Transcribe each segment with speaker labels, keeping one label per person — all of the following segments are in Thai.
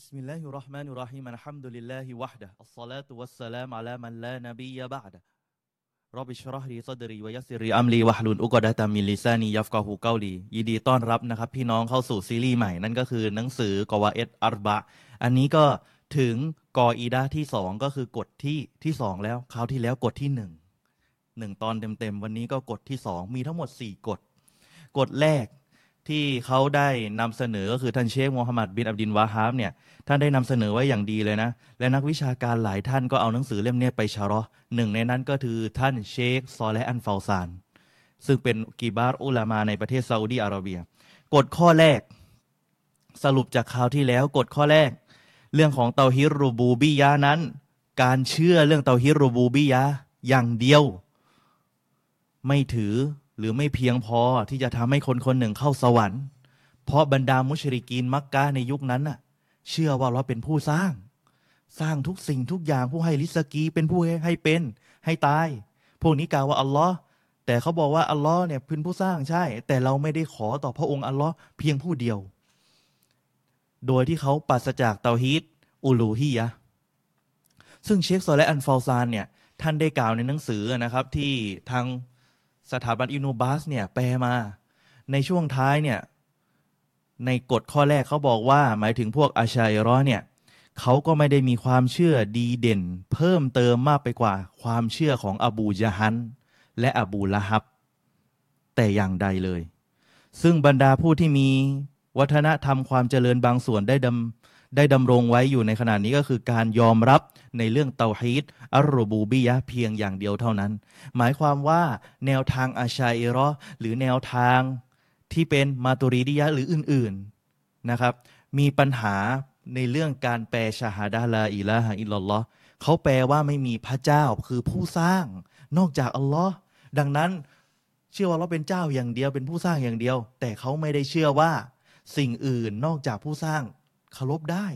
Speaker 1: بسم الله الرحمن الرحيم الحمد لله وحده الصلاة والسلام على من لا نبي بعده رب اشرح لي صدري ويسر لي أمري واحلل عقدة من لساني يفقه قولي ยินดีต้อนรับนะครับ พี่น้องเข้าสู่ซีรีส์ใหม่ นั่นก็คือหนังสือกวาเอตอัรบะ อันนี้ก็ถึงกออีดาที่สองก็คือกฎที่ที่สองแล้ว คราวที่แล้วกฎที่หนึ่งหนึ่งตอนเต็มๆ วันนี้ก็กฎที่สองมีทั้งหมดสี่กฎ กฎแรก ที่เขาได้นำเสนอก็คือท่านเชคมูฮัมหมัดบินอับดินวาฮาบเนี่ยท่านได้นำเสนอไว้อย่างดีเลยนะ และนักวิชาการหลายท่านก็เอาหนังสือเล่มนี้ไปชาร์หนึ่งในนั้นก็คือท่านเชคซอและอันฟาซาน ซึ่งเป็นกีบาร์อุลามาในประเทศซาอุดีอาระเบีย กฎข้อแรก สรุปจากคราวที่แล้วกฎข้อแรก เรื่องของเตาฮิรูบูบิยะนั้น การเชื่อเรื่องเตาฮิรูบูบิยะอย่างเดียว ไม่ถือ หรือไม่เพียงพอที่จะทำให้คนคนหนึ่งเข้าสวรรค์ เพราะบรรดามุชริกีนมักกะในยุคนั้นน่ะ เชื่อว่าเราเป็นผู้สร้าง สร้างทุกสิ่งทุกอย่างผู้ให้ลิสกีเป็นผู้ให้เป็น ให้ตาย พวกนี้กล่าวว่าอัลลอฮ์แต่เขาบอกว่าอัลลอฮ์เนี่ยเป็นผู้สร้างใช่ แต่เราไม่ได้ขอต่อพระองค์อัลลอฮ์เพียงผู้เดียว โดยที่เขาปราศจากเตาฮีดอูลูฮียะซึ่งเชคโซและอันฟาซานเนี่ยท่านได้กล่าวในหนังสือนะครับที่ทาง สถาบันอินูบัสเนี่ยแปลมา ในช่วงท้ายเนี่ยในกฎข้อแรกเขาบอกว่าหมายถึงพวกอาชัยร้อเนี่ยเขาก็ไม่ได้มีความเชื่อดีเด่น เพิ่มเติมมากไปกว่าความเชื่อของอบูยะฮัน และอบูละฮับ แต่อย่างใดเลย ซึ่งบรรดาผู้ที่มีวัฒนธรรมความเจริญบางส่วนได้ดำ ได้ดำรงไว้อยู่ในขณะนี้ก็คือการยอมรับในเรื่องเตาฮีดอัลรูบูบียะเพียงอย่างเดียวเท่านั้น หมายความว่าแนวทางอาชัยรอหรือแนวทางที่เป็นมาตุริดิยะหรืออื่นๆนะครับ มีปัญหาในเรื่องการแปลชาฮาดาลาอิละฮะอิลลัลลอฮ์เขาแปลว่าไม่มีพระเจ้าคือผู้สร้าง นอกจากอัลลอฮ์ดังนั้นเชื่อว่าเราเป็นเจ้าอย่างเดียวเป็นผู้สร้างอย่างเดียว แต่เขาไม่ได้เชื่อว่าสิ่งอื่นนอกจากผู้สร้าง เคารพได้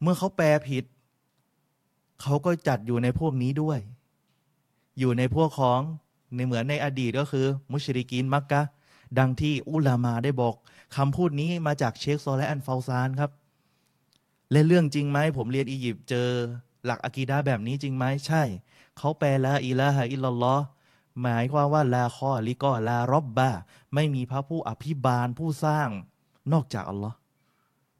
Speaker 1: เมื่อเขาแปลผิด เขาก็จัดอยู่ในพวกนี้ด้วย อยู่ในพวกของในเหมือนในอดีตก็คือ มุชริกีนมักกะ ดังที่อุลามาได้บอกคำพูดนี้มาจากเชคโซและอันฟาซานครับ และเรื่องจริงไหมผมเรียนอียิปต์เจอหลักอะกีดาแบบนี้จริงไหมใช่ เขาแปลละอิละฮะอิลลอฮ์หมายความว่าลาคอลิกอลารอบบาไม่มีพระผู้อภิบาลผู้สร้างนอกจากอัลลอฮ์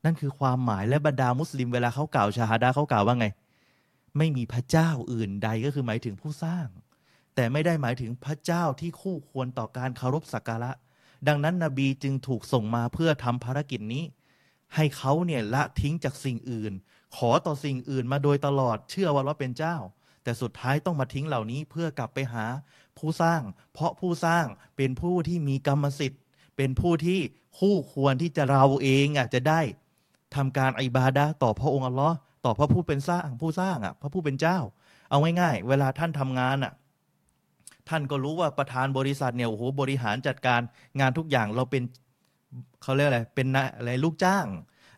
Speaker 1: นั่นคือความหมายและบรรดามุสลิมเวลาเขากล่าวชาฮาดาเขากล่าวว่าไง ไม่มีพระเจ้าอื่นใดก็คือหมายถึงผู้สร้าง แต่ไม่ได้หมายถึงพระเจ้าที่คู่ควรต่อการเคารพสักการะ ดังนั้นนบีจึงถูกส่งมาเพื่อทำภารกิจนี้ ให้เขาเนี่ยละทิ้งจากสิ่งอื่น ขอต่อสิ่งอื่นมาโดยตลอดเชื่อว่าเราเป็นเจ้า แต่สุดท้ายต้องมาทิ้งเหล่านี้เพื่อกลับไปหาผู้สร้าง เพราะผู้สร้างเป็นผู้ที่มีกรรมสิทธิ์ เป็นผู้ที่คู่ควรที่จะเราเองอะจะได้ ทำการอิบาดะต่อพระองค์อัลลอฮ์ต่อพระผู้เป็นสร้างผู้สร้างอะพระผู้เป็นเจ้า เอาง่ายๆเวลาท่านทำงานอะท่านก็รู้ว่าประธานบริษัทเนี่ยโอ้โหบริหารจัดการงานทุกอย่างเราเป็นเขาเรียกอะไรเป็นอะไรลูกจ้าง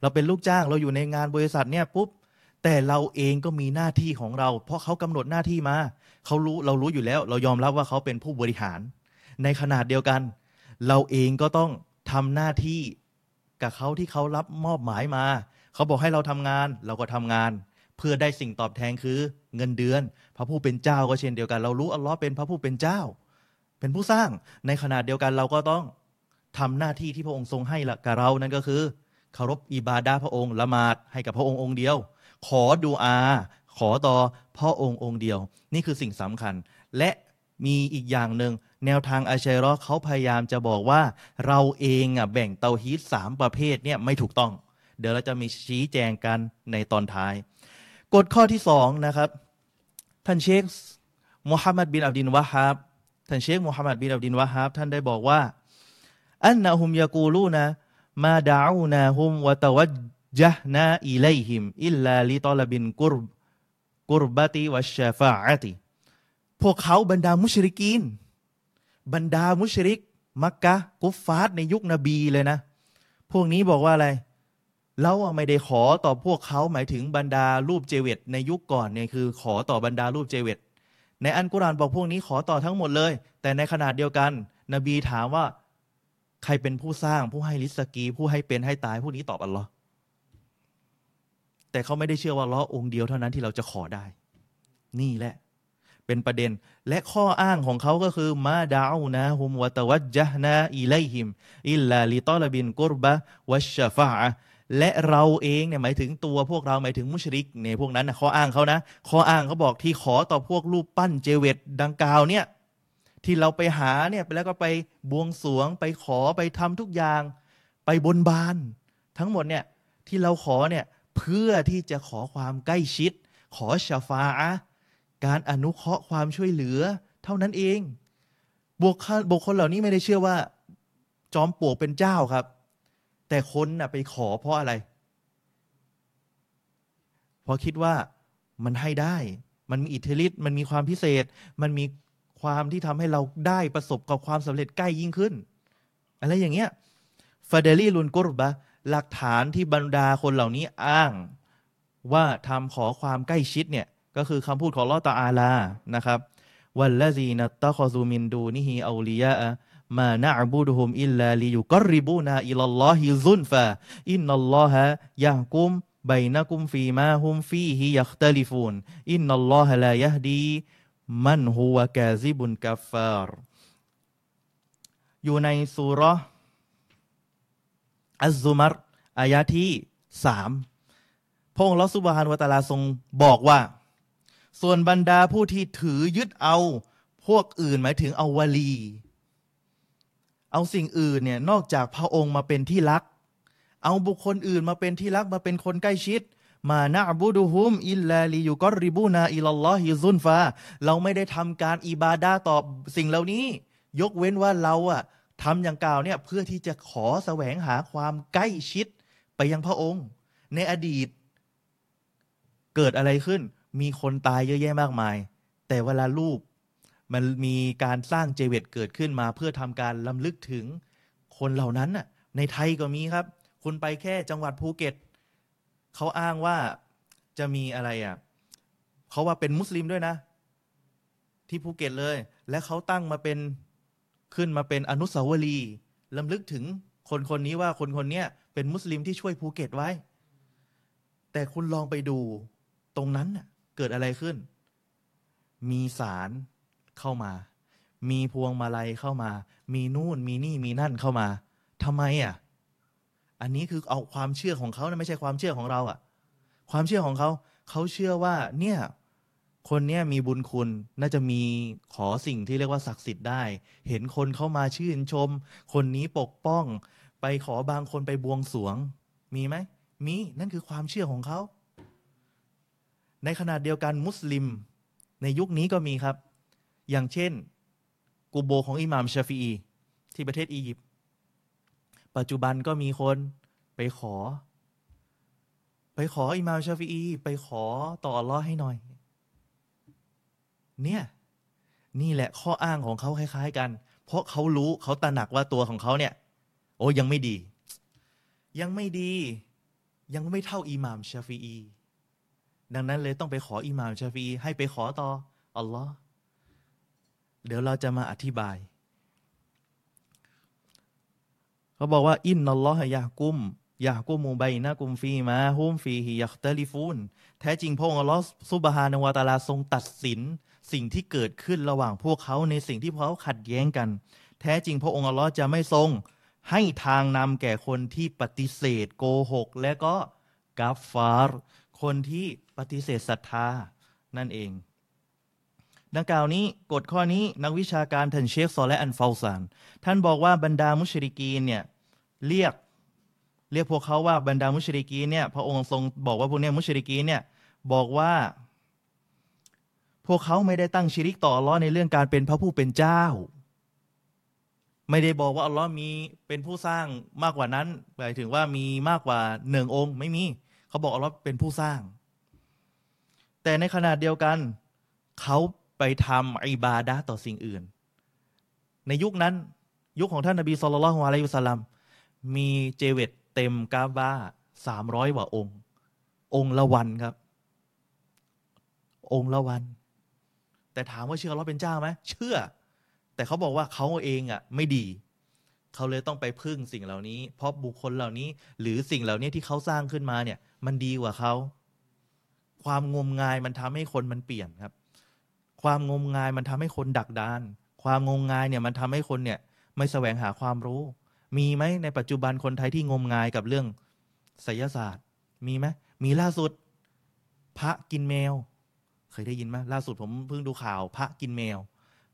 Speaker 1: เราเป็นลูกจ้างเราอยู่ในงานบริษัทเนี่ยปุ๊บแต่เราเองก็มีหน้าที่ของเรา เพราะเขากำหนดหน้าที่มาเขารู้เรารู้อยู่แล้ว เรายอมรับว่าเขาเป็นผู้บริหาร ในขนาดเดียวกัน เราเองก็ต้องทำหน้าที่ กับเขาที่เขารับมอบหมายมา เขาบอกให้เราทำงานเราก็ทำงาน เพื่อได้สิ่งตอบแทนคือเงินเดือน พระผู้เป็นเจ้าก็เช่นเดียวกัน เรารู้อัลลอฮ์เป็นพระผู้เป็นเจ้า เป็นผู้สร้างในขณะเดียวกันเราก็ต้องทำหน้าที่ที่พระองค์ทรงให้ละกับเรานั่นก็คือเคารพอิบาดาพระองค์ละหมาดให้กับพระองค์องค์เดียว ขอดูอา ขอต่อพระองค์องค์เดียว นี่คือสิ่งสำคัญ และ มีอีกอย่างหนึ่งแนวทางอาชัยรอเขาพยายามจะบอกว่า เราเองอะแบ่งเตาฮีตสามประเภทเนี่ยไม่ถูกต้อง เดี๋ยวเราจะมีชี้แจงกันในตอนท้าย กฎข้อที่สองนะครับ ท่านเชคมูฮัมหมัดบินอับดินวะฮับท่านเชคมูฮัมหมัดบินอับดินวะฮับท่านได้บอกว่าأنهم يقولون ما دعوناهم وتوجهنا إليهم إلا لطلب القرب القربة والشفاعة พวกเขาบรรดามุชริกีน บรรดามุชริก มักกะกุฟฟาร์ในยุคนบีเลยนะ พวกนี้บอกว่าอะไร เราไม่ได้ขอต่อพวกเขาหมายถึงบรรดารูปเจว็ดในยุคก่อนเนี่ยคือ ขอต่อบรรดารูปเจว็ดในอัลกุรอานบอกพวกนี้ขอต่อทั้งหมดเลย แต่ในขนาดเดียวกัน นบีถามว่า ใครเป็นผู้สร้างผู้ให้ลิสกี ผู้ให้เป็นให้ตายผู้นี้ตอบอัลลอฮ์แต่เขาไม่ได้เชื่อว่าล้อองค์เดียวเท่านั้นที่เราจะขอได้ นี่แหละ เป็นประเด็น และข้ออ้างของเขาก็คือมาดาวนะฮุมวะตวัจจฮนาอิไลฮิมอิลลาลิตอลบินกุรบะวัชฟาและเราเองเนี่ยหมายถึงตัวพวกเราหมายถึงมุชริกเนี่ยพวกนั้นนะข้ออ้างเขานะข้ออ้างเขาบอกที่ขอต่อพวกรูปปั้นเจเวตดังกล่าวเนี่ยที่เราไปหาเนี่ยแล้วก็ไปบวงสวงไปขอไปทำทุกอย่าง ไปบนบาน ทั้งหมดเนี่ยที่เราขอเนี่ยเพื่อที่จะขอความใกล้ชิด ขอชาฟา การอนุเคราะห์ความช่วยเหลือ เท่านั้นเองบุคคลบุคคลเหล่านี้ไม่ได้เชื่อว่า จอมปลวกเป็นเจ้าครับ แต่คนน่ะไปขอเพราะอะไร เพราะคิดว่ามันให้ได้ มันมีอิทธิฤทธิ์มันมีความพิเศษ มันมีความที่ทำให้เราได้ประสบกับความสำเร็จใกล้ยิ่งขึ้น อะไรอย่างเงี้ยฟาเดลี่ลุนกุรบะหลักฐานที่บรรดาคนเหล่านี้อ้าง ว่าทำขอความใกล้ชิดเนี่ย ก็คือคำพูดของลอตาอาลานะครับวัลลซีนัตตะคอซูมินดูนิฮิอูลียะมานะบูดุฮุมอิลลาลิยุกริบูนาอิลลอฮิซุนฟาอินนัลลอฮะยะกุมบยนักุมฟีมาฮุมฟีฮิยัคตลิฟูนอินนัลลอฮะลายะดีมันฮุวะกาซิบุนกัฟฟาร์อยู่ในสุรอัซซุมารอายะที่สามพระองค์อัลลอฮ์ سبحانه وتعالىทรงบอกว่า ส่วนบรรดาผู้ที่ถือยึดเอาพวกอื่นหมายถึงเอาวลี เอาสิ่งอื่นเนี่ยนอกจากพระองค์มาเป็นที่รัก เอาบุคคลอื่นมาเป็นที่รักมาเป็นคนใกล้ชิด มานะบูดูฮุมอิลลาลิยุกอริบูนาอิลลอฮิซุนฟาเราไม่ได้ทำการอิบาดาตอบสิ่งเหล่านี้ ยกเว้นว่าเราอะทำอย่างกล่าวเนี่ยเพื่อที่จะขอแสวงหาความใกล้ชิดไปยังพระองค์ ในอดีต เกิดอะไรขึ้น มีคนตายเยอะแยะมากมาย แต่เวลารูปมันมีการสร้างเจว็ดเกิดขึ้นมา เพื่อทำการรำลึกถึงคนเหล่านั้นน่ะ ในไทยก็มีครับ คุณไปแค่จังหวัดภูเก็ตเขาอ้างว่าจะมีอะไรอะเขาว่าเป็นมุสลิมด้วยนะ ที่ภูเก็ตเลย และเขาตั้งมาเป็นขึ้นมาเป็นอนุสาวรีย์รำลึกถึงคนคนนี้ว่าคนคนนี้เป็นมุสลิมที่ช่วยภูเก็ตไว้ แต่คุณลองไปดูตรงนั้นน่ะ เกิดอะไรขึ้น มีสารเข้ามา มีพวงมาลัยเข้ามา มีนู่นมีนี่มีนั่นเข้ามาทำไมอะ อันนี้คือเอาความเชื่อของเขานะไม่ใช่ความเชื่อของเราอะ ความเชื่อของเขาเขาเชื่อว่า เนี่ย คนเนี้ยมีบุญคุณน่าจะมีขอสิ่งที่เรียกว่าศักดิ์สิทธิ์ได้ เห็นคนเข้ามาชื่นชม คนนี้ปกป้อง ไปขอบางคนไปบวงสวง มีไหมมีนั่นคือความเชื่อของเขา ในขณะเดียวกันมุสลิม ในยุคนี้ก็มีครับ อย่างเช่นกูโบของอิหม่ามชาฟีอีที่ประเทศอียิปต์ปัจจุบันก็มีคนไปขอ ไปขออิหม่ามชาฟีอีไปขอต่ออัลลอให้หน่อย เนี่ย นี่แหละข้ออ้างของเขาคล้าย ๆ กัน เพราะเขารู้เขาตระหนักว่าตัวของเขาเนี่ย โอ้ยังไม่ดี ยังไม่ดี ยังไม่เท่าอิหม่ามชาฟีอี ดังนั้นเลยต้องไปขออิหม่ามชาฟีให้ไปขอต่ออัลลอฮ์เดี๋ยวเราจะมาอธิบาย เขาบอกว่า อินนัลลอฮะยากุมยากุมูไบนะกุมฟีมาฮุมฟีฮิยักตลิฟูนแท้จริงพระองค์อัลลอฮ์ซุบฮานวะตาลาทรงตัดสิน สิ่งที่เกิดขึ้นระหว่างพวกเขาในสิ่งที่พวกเขาขัดแย้งกัน แท้จริงพระองค์อัลลอฮ์จะไม่ทรงให้ทางนำแก่คนที่ปฏิเสธโกหก และก็กาฟาร์ คนที่ปฏิเสธศรัทธานั่นเอง ดังกล่าวนี้กฎข้อนี้นักวิชาการท่านเชคซอและอันฟาซาน ท่านบอกว่าบรรดามุชริกีนเนี่ยเรียกเรียกพวกเขาว่าบรรดามุชริกีเนี่ยพระองค์ทรงบอกว่าพวกนี้มุชริกีเนี่ยบอกว่า พวกเขาไม่ได้ตั้งชิริกต่ออัลลอในเรื่องการเป็นพระผู้เป็นเจ้า ไม่ได้บอกว่าอัลลอฮ์มีเป็นผู้สร้างมากกว่านั้นหมายถึงว่ามีมากกว่าหนึ่งองค์ไม่มี เขาบอกอัลลอฮ์เป็นผู้สร้าง แต่ในขณะเดียวกัน เขาไปทำอิบาดะต่อสิ่งอื่น ในยุคนั้นยุคของท่านนบีสุลต่านละฮ์อะลัยฮิสสลามมีเจเวตเต็มกาบาสามร้อยกว่าองค์ องค์ละวันครับ องค์ละวัน แต่ถามว่าเชื่อเราเป็นเจ้าไหมเชื่อ แต่เขาบอกว่าเขาเองอะ ไม่ดี เขาเลยต้องไปพึ่งสิ่งเหล่านี้ เพราะบุคคลเหล่านี้ หรือสิ่งเหล่านี้ที่เขาสร้างขึ้นมาเนี่ย มันดีกว่าเขา ความงมงายมันทำให้คนมันเปลี่ยนครับ ความงมงายมันทำให้คนดักดาน ความงมงายเนี่ยมันทำให้คนเนี่ย ไม่แสวงหาความรู้ มีไหมในปัจจุบันคนไทยที่งมงายกับเรื่องไสยศาสตร์ มีไหมมีล่าสุด พระกินแมว เคยได้ยินไหมล่าสุดผมเพิ่งดูข่าว พระกินแมว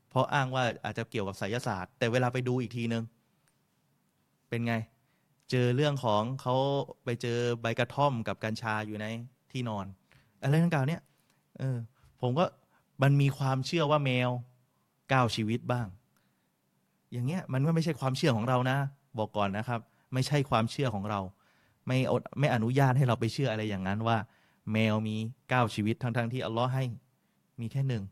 Speaker 1: เพราะอ้างว่าอาจจะเกี่ยวกับไสยศาสตร์ แต่เวลาไปดูอีกทีนึง เป็นไง เจอเรื่องของเขาไปเจอใบกระท่อมกับกัญชาอยู่ในที่นอน อะไรทั้งกล่าวเนี่ยเออผมก็มันมีความเชื่อว่าแมวก้าวชีวิตบ้าง อย่างเงี้ยมันก็ไม่ใช่ความเชื่อของเรานะ บอกก่อนนะครับ ไม่ใช่ความเชื่อของเรา ไม่อดไม่อนุญาตให้เราไปเชื่ออะไรอย่างนั้นว่า แมวมีก้าวชีวิตทั้งๆทที่อัลลอฮ์ให้มีแค่หนึ่ง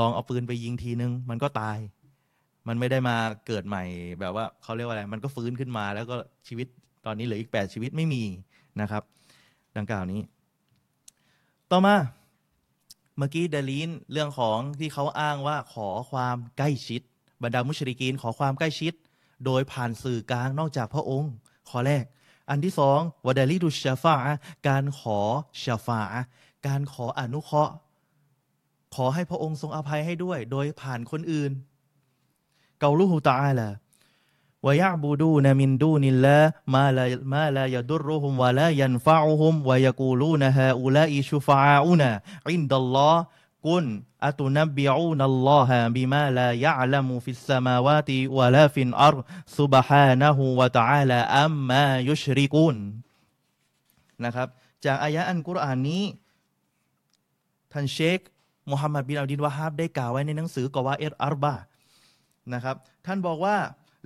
Speaker 1: ลองเอาปืนไปยิงทีนึง มันก็ตาย มันไม่ได้มาเกิดใหม่แบบว่าเขาเรียกว่าอะไร มันก็ฟื้นขึ้นมาแล้วก็ชีวิตตอนนี้เหลืออีกแปดชีวิตไม่มีนะครับ ดังกล่าวนี้ ต่อมาเมื่อกี้เดลีนเรื่องของที่เขาอ้างว่าขอความใกล้ชิด บรรดามุชริกีนขอความใกล้ชิด โดยผ่านสื่อกลางนอกจากพระองค์ ข้อแรก อันที่สองวดาลิดุชาฟาการขอชาฟาการขออนุเคราะห์ ขอให้พระองค์ทรงอภัยให้ด้วย โดยผ่านคนอื่น เกาลูฮูตาอาลา ويعبدون من دون الله ما لا ما لا يضرهم ولا ينفعهم ويقولون هؤلاء شفعاؤنا عند الله قل أتنبئون الله بما لا يعلم في السماوات ولا في الأرض سبحانه وتعالى أما يشركون นะครับ จากอายะอันกุรอานนี้ ท่านเชคมุฮัมมัดบินอัลดินวะฮับได้กล่าวไว้ในหนังสือกวาเอตอัรบา นะครับ ท่านบอกว่า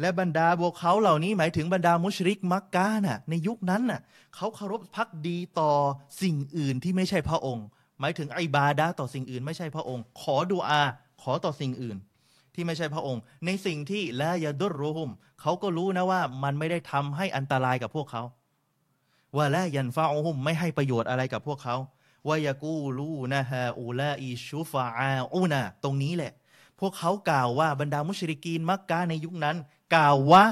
Speaker 1: และบรรดาพวกเขาเหล่านี้หมายถึงบรรดามุชริกมักกะน่ะในยุคนั้นน่ะเขาเคารพพักดีต่อสิ่งอื่นที่ไม่ใช่พระองค์ หมายถึงไอบาดาต่อสิ่งอื่นไม่ใช่พระองค์ ขอดุอา ขอต่อสิ่งอื่น ที่ไม่ใช่พระองค์ ในสิ่งที่ละยาดุรุฮุมเขาก็รู้นะว่ามันไม่ได้ทำให้อันตรายกับพวกเขาว่าละยันฟาอุฮุมไม่ให้ประโยชน์อะไรกับพวกเขาวายากูลูนะฮะอูลาอิชูฟาอาอูนะตรงนี้แหละ พวกเขากล่าวว่าบรรดามุชริกีนมักกะในยุคนั้น กล่าวว่า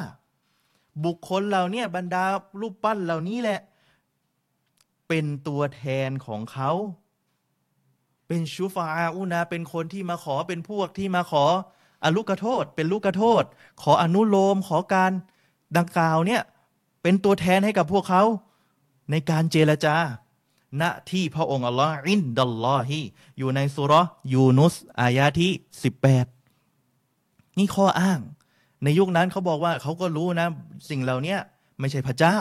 Speaker 1: บุคคลเหล่านี้บรรดารูปปั้นเหล่านี้แหละ เป็นตัวแทนของเขา เป็นชูฟาอาอูนาเป็นคนที่มาขอเป็นพวกที่มาขออลูกโทษ เป็นลูกโทษ ขออนุโลมขอการดังกล่าวเนี่ยเป็นตัวแทนให้กับพวกเขา ในการเจรจา ณที่พระองค์อัลลอฮ์อินดัลลอฮีอยู่ในสุรยูนุส อายาที่สิบแปดนี่ข้ออ้าง ในยุคนั้นเขาบอกว่าเขาก็รู้นะ สิ่งเหล่านี้ไม่ใช่พระเจ้า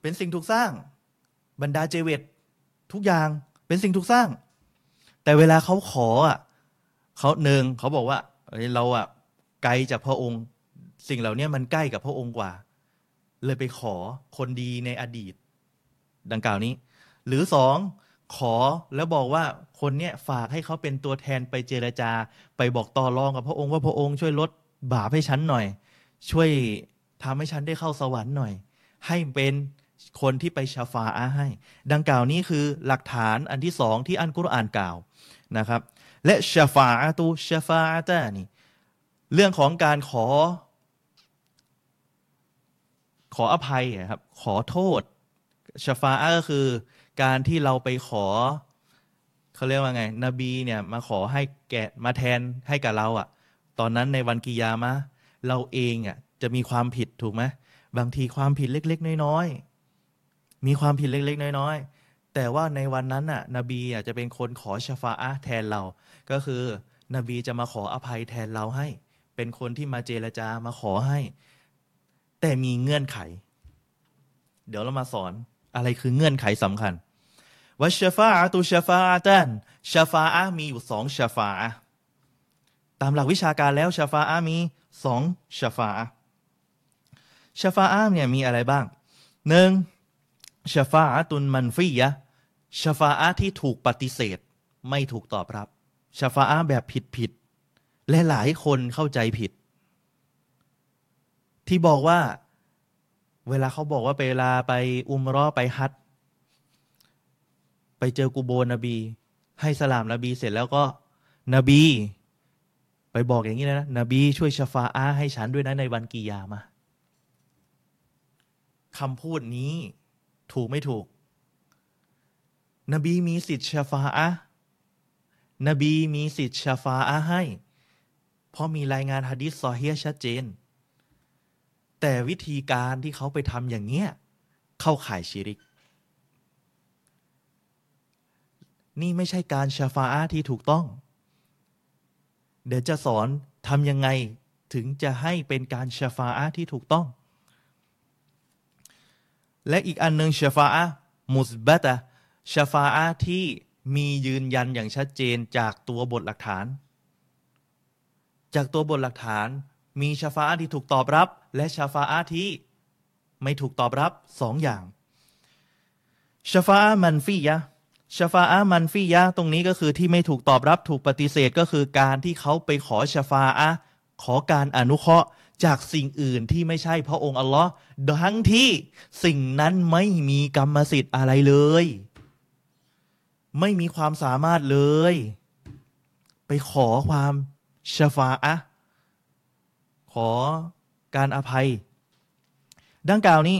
Speaker 1: เป็นสิ่งถูกสร้าง บรรดาเจเวตทุกอย่างเป็นสิ่งถูกสร้าง แต่เวลาเขาขออะเขาหนึ่งเขาบอกว่าเอ้ยเราอะไกลจากพระองค์ สิ่งเหล่านี้มันใกล้กับพระองค์กว่า เลยไปขอคนดีในอดีต ดังกล่าวนี้ หรือสองขอแล้วบอกว่าคนเนี้ยฝากให้เขาเป็นตัวแทนไปเจรจา ไปบอกต่อรองกับพระองค์ว่าพระองค์ช่วยลดบาปให้ฉันหน่อย ช่วยทำให้ฉันได้เข้าสวรรค์หน่อย ให้เป็นคนที่ไปชาฟาอาให้ ดังกล่าวนี้คือหลักฐานอันที่สองที่อันกุรอานกล่าวนะครับ และชาฟาอาตูชาฟาอาตานี่เรื่องของการขอ ขออภัยครับ ขอโทษ ชาฟาอาก็คือ การที่เราไปขอเขาเรียกว่าไง นบีเนี่ย มาขอให้แกะมาแทนให้กับเราอะ่ะ ตอนนั้นในวันกิยามะเราเองอะ่ะจะมีความผิดถูกไหมบางทีความผิดเล็ก ๆ น้อยๆมีความผิดเล็ก ๆ น้อยๆแต่ว่าในวันนั้นน่ะ นบีอะจะเป็นคนขอชาฟาอะแทนเรา ก็คือนบีจะมาขออภัยแทนเราให้ เป็นคนที่มาเจรจามาขอให้ แต่มีเงื่อนไข เดี๋ยวเรามาสอน อะไรคือเงื่อนไขสำคัญวัชฟาอตุชฟาอะตันชฟาอะมีอยู่สองชฟาตามหลักวิชาการแล้วชฟาอะมีสองชฟาชฟาอะเนี่ยมีอะไรบ้างหนึ่งชฟาอะตุนมันฟียะชฟาอะที่ถูกปฏิเสธ ไม่ถูกตอบรับชฟาอะแบบผิดผิดและหลายคนเข้าใจผิด ที่บอกว่า เวลาเขาบอกว่าเวลาไปอุมรอไปฮัจญ์ไปเจอกูโบนบี ให้สลามนบีเสร็จแล้วก็นบี ไปบอกอย่างนี้นะนบี ช่วยชฟาอาให้ฉันด้วยนะในวันกิยามาคำพูดนี้ถูกไม่ถูก นบีมีสิทธิ์ชาฟาอะนบีมีสิทธิ์ชาฟาอะให้ เพราะมีรายงานฮะดิษซอเฮีชัดเจน แต่วิธีการที่เขาไปทำอย่างเงี้ยเข้าข่ายชิริก นี่ไม่ใช่การชาฟาอะที่ถูกต้อง เดี๋ยวจะสอนทำยังไงถึงจะให้เป็นการชาฟาอะที่ถูกต้อง และอีกอันหนึ่งชาฟาอะมุสบัตะชาฟาอะที่มียืนยันอย่างชัดเจนจากตัวบทหลักฐาน จากตัวบทหลักฐาน มีชาฟาอะที่ถูกตอบรับ และชาฟาอะที่ไม่ถูกตอบรับสองอย่างชาฟาอะมันฟียะชาฟาอะมันฟียะตรงนี้ก็คือที่ไม่ถูกตอบรับถูกปฏิเสธก็คือการที่เขาไปขอชาฟาอะขอการอนุเคราะห์จากสิ่งอื่นที่ไม่ใช่พระองค์อัลลอฮ์ทั้งที่สิ่งนั้นไม่มีกรรมสิทธิ์อะไรเลย ไม่มีความสามารถเลย ไปขอความชฟาอะ ขอการอภัย ดังกล่าวนี้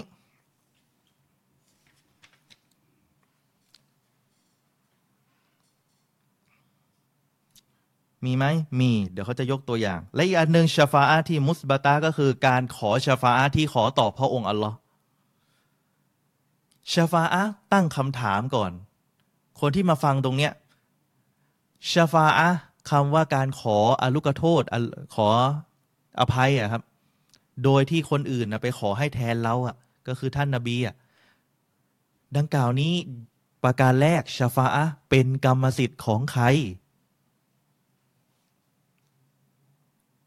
Speaker 1: มีไหมมี เดี๋ยวเขาจะยกตัวอย่าง และอีกอันหนึ่งชาฟาอะที่มุสบาตาก็คือการขอชาฟาอะที่ขอต่อพระองค์อัลลอฮ์ชาฟาอะตั้งคำถามก่อน คนที่มาฟังตรงเนี้ยชาฟาอะคำว่าการขออลุกโทษขอ อภัยอะครับ โดยที่คนอื่นนะไปขอให้แทนเราอะก็คือท่านนาบีอะดังกล่าวนี้ประการแรกชฟาอะเป็นกรรมสิทธิ์ของใคร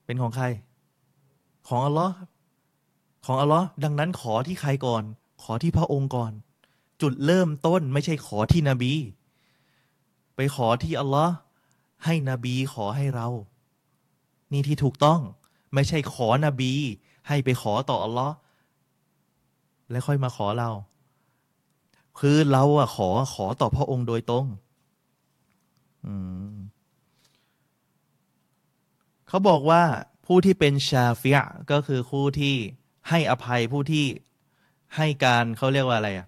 Speaker 1: เป็นของใคร ของอัลลอฮ์ของอัลลอฮ์ดังนั้นขอที่ใครก่อน ขอที่พระองค์ก่อน จุดเริ่มต้นไม่ใช่ขอที่นบี ไปขอที่อัลลอฮ์ให้นบีขอให้เรา นี่ที่ถูกต้อง ไม่ใช่ขอนบี ให้ไปขอต่ออัลลอฮ์แล้วค่อยมาขอเรา คือเราอะขอขอต่อพระองค์โดยตรงอืมเขาบอกว่าผู้ที่เป็นชาฟิยะก็คือผู้ที่ให้อภัยผู้ที่ให้การเขาเรียกว่าอะไรอะ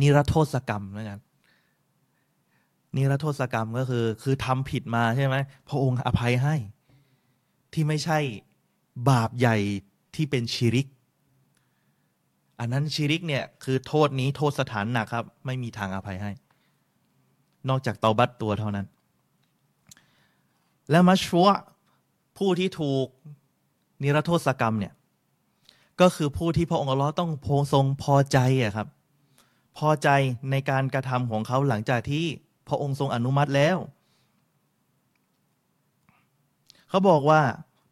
Speaker 1: นิรโทษกรรมเหมือนกันนิรโทษกรรมก็คือ คือทำผิดมาใช่ไหมพระองค์อภัยให้ ที่ไม่ใช่บาปใหญ่ที่เป็นชิริก อันนั้นชิริกเนี่ยคือโทษนี้โทษสถานหนักครับ ไม่มีทางอภัยให้ นอกจากเตาบัตตัวเท่านั้น และมัชัวผู้ที่ถูกนิรโทษกรรมเนี่ย ก็คือผู้ที่พระองค์อัลลอฮ์ต้องโพทรงพอใจอะครับ พอใจในการกระทำของเขาหลังจากที่พระองค์ทรงอนุมัติแล้ว เขาบอกว่า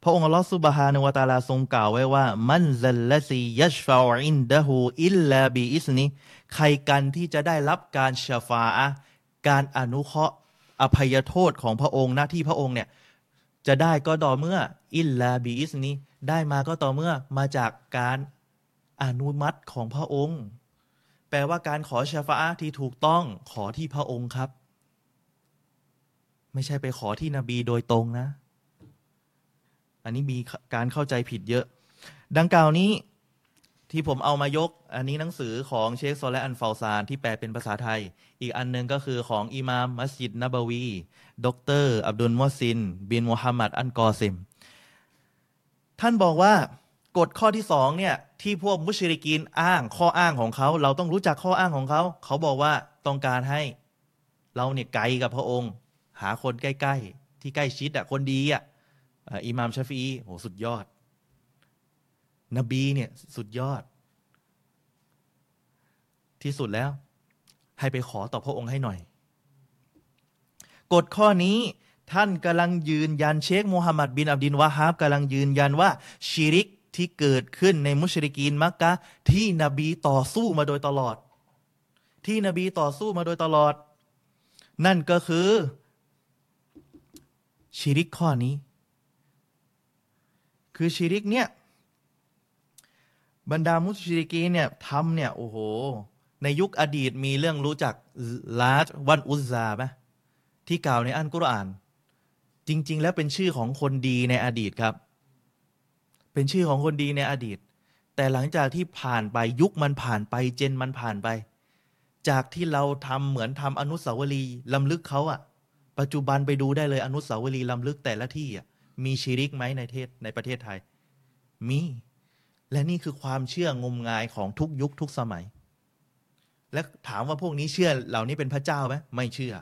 Speaker 1: พระองค์อัลลอสุบฮานุวตาลาทรงกล่าวไว้ว่า มันซัลลซียัชฟาอินดะฮูอิลลาบีอิสนีใครกันที่จะได้รับการชฟาอะการอนุเคราะห์อภัยโทษของพระองค์หน้าที่พระองค์เนี่ยจะได้ก็ต่อเมื่ออิลลาบีอิสนีได้มาก็ต่อเมื่อมาจากการอนุมัติของพระองค์ แปลว่าการขอชาฟาที่ถูกต้องขอที่พระองค์ครับ ไม่ใช่ไปขอที่นบีโดยตรงนะ อันนี้มีการเข้าใจผิดเยอะ ดังกล่าวนี้ที่ผมเอามายก อันนี้หนังสือของเชคโซและอันฟาซานที่แปลเป็นภาษาไทย อีกอันหนึ่งก็คือของอิมามมัสยิดนบวี ดร อับดุลมุห์ซิน บินมุฮัมหมัดอัลกอซิม ท่านบอกว่ากฎข้อที่สองเนี่ย ที่พวกمشركينอ้างข้ออ้างของเขา เราต้องรู้จักข้ออ้างของเขา เขาบอกว่าต้องการให้เราเนี่ยใกล้กับพระองค์ หาคนใกล้ ๆ ที่ใกล้ชิดอะคนดีอะ อิหม่ามชาฟีอีสุดยอด นบีเนี่ยสุดยอด ที่สุดแล้ว ให้ไปขอต่อพระองค์ให้หน่อย กฎข้อนี้ท่านกำลังยืนยันเชคมูฮัมหมัดบินอับดินวาฮาบกำลังยืนยันว่าชิริกที่เกิดขึ้นในมุชริกีนมักกะที่นบีต่อสู้มาโดยตลอด ที่นบีต่อสู้มาโดยตลอด นั่นก็คือ ชิริกข้อนี้ คือชิริกเนี่ย บรรดามุชริกีเนี่ยทำเนี่ย โอ้โห ในยุคอดีตมีเรื่องรู้จักลาดวันอุซาไหมที่กล่าวในอันกุรอาน จริง ๆ แล้วเป็นชื่อของคนดีในอดีตครับ เป็นชื่อของคนดีในอดีต แต่หลังจากที่ผ่านไปยุคมันผ่านไปเจนมันผ่านไป จากที่เราทำเหมือนทำอนุสาวรีย์ลำลึกเขาอะปัจจุบันไปดูได้เลยอนุสาวรีย์ลำลึกแต่ละที่อะ มีชีริกไหมในเทศในประเทศไทย มี และนี่คือความเชื่องมงายของทุกยุคทุกสมัย และถามว่าพวกนี้เชื่อเหล่านี้เป็นพระเจ้าไหมไม่เชื่อ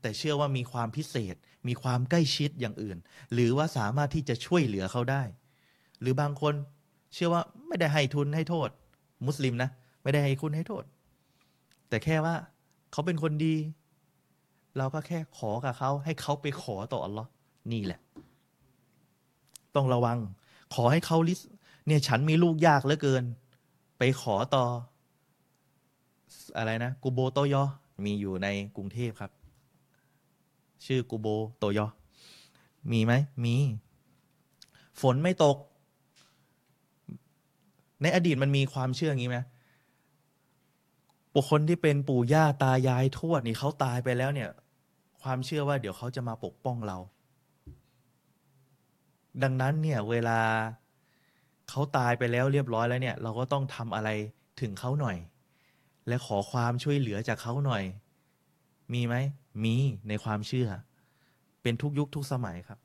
Speaker 1: แต่เชื่อว่ามีความพิเศษ มีความใกล้ชิดอย่างอื่น หรือว่าสามารถที่จะช่วยเหลือเขาได้ หรือบางคนเชื่อว่าไม่ได้ให้ทุนให้โทษ มุสลิมนะ ไม่ได้ให้คุณให้โทษ แต่แค่ว่าเขาเป็นคนดี เราก็แค่ขอกับเขาให้เขาไปขอต่ออัลลอฮ์นี่แหละ ต้องระวัง ขอให้เขาลิสเนี่ยฉันมีลูกยากเหลือเกิน ไปขอต่อ อะไรนะกูโบโตยอ มีอยู่ในกรุงเทพครับ ชื่อกูโบโตยอ มีไหมมี ฝนไม่ตก ในอดีตมันมีความเชื่ออย่างนี้ไหมบุคคลที่เป็นปู่ย่าตายายทวดนี่เขาตายไปแล้วเนี่ย ความเชื่อว่าเดี๋ยวเขาจะมาปกป้องเรา ดังนั้นเนี่ยเวลาเขาตายไปแล้วเรียบร้อยแล้วเนี่ย เราก็ต้องทำอะไรถึงเขาหน่อย และขอความช่วยเหลือจากเขาหน่อย มีไหม มีในความเชื่อ เป็นทุกยุคทุกสมัยครับ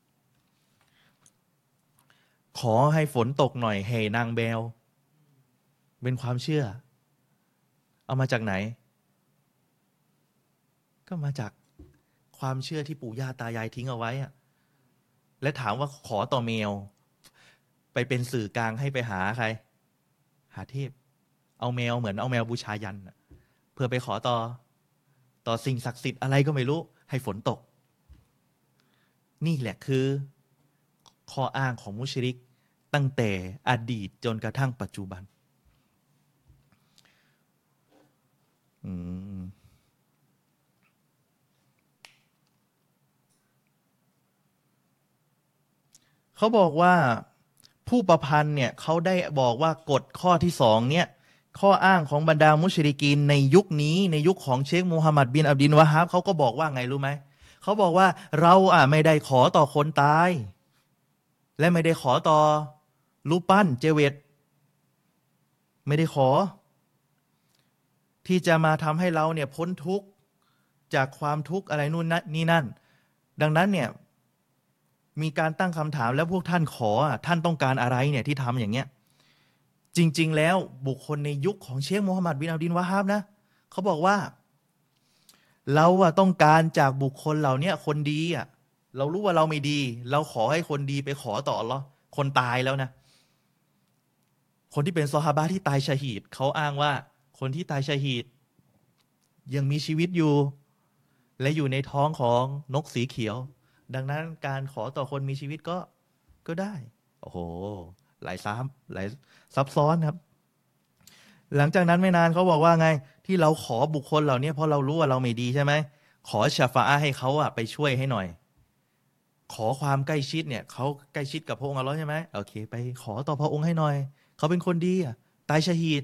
Speaker 1: ขอให้ฝนตกหน่อยเฮนางแบวเป็นความเชื่อ เอามาจากไหน ก็มาจากความเชื่อที่ปู่ย่าตายายทิ้งเอาไว้อะ และถามว่าขอต่อเมล ไปเป็นสื่อกลางให้ไปหาใคร หาเทพ เอาแมวเหมือนเอาแมวบูชายันเพื่อไปขอต่อ ต่อสิ่งศักดิ์สิทธิ์อะไรก็ไม่รู้ ให้ฝนตก นี่แหละคือ ข้ออ้างของมุชริก ตั้งแต่อดีตจนกระทั่งปัจจุบัน อืม เขาบอกว่าผู้ประพันธ์เนี่ยเขาได้บอกว่ากฎข้อที่สองเนี่ยข้ออ้างของบรรดามุชริกีนในยุคนี้ในยุคของเชคมูฮัมหมัดบินอับดินวะฮับเขาก็บอกว่าไงรู้ไหมเขาบอกว่าเราอะไม่ได้ขอต่อคนตาย และไม่ได้ขอต่อรูปปั้นเจเวตไม่ได้ขอ ที่จะมาทำให้เราเนี่ยพ้นทุกข์จากความทุกข์อะไรนู่นนี่นั่น ดังนั้นเนี่ย มีการตั้งคำถามแล้วพวกท่านขอท่านต้องการอะไรเนี่ยที่ทำอย่างเงี้ยจริง ๆ แล้วบุคคลในยุคของเชคโมฮัมหมัดบินอับดินวะฮับนะเขาบอกว่า เราอะต้องการจากบุคคลเหล่านี้คนดีอะเรารู้ว่าเราไม่ดี เราขอให้คนดีไปขอต่อหรอคนตายแล้วนะ คนที่เป็นซอฮาบะที่ตายชาฮีดเขาอ้างว่า คนที่ตายชาฮีดยังมีชีวิตอยู่ และอยู่ในท้องของนกสีเขียว ดังนั้นการขอต่อคนมีชีวิตก็ก็ได้ โอ้โห หลายซ้ำหลายซับซ้อนครับ หลังจากนั้นไม่นานเขาบอกว่าไง ที่เราขอบุคคลเหล่านี้เพราะเรารู้ว่าเราไม่ดีใช่ไหมขอชาฟาให้เขาอะไปช่วยให้หน่อย ขอความใกล้ชิดเนี่ยเขาใกล้ชิดกับพระองค์อัลลอฮ์ใช่ไหมโอเค ไปขอต่อพระองค์ให้หน่อยเขาเป็นคนดีอะตายชฮีด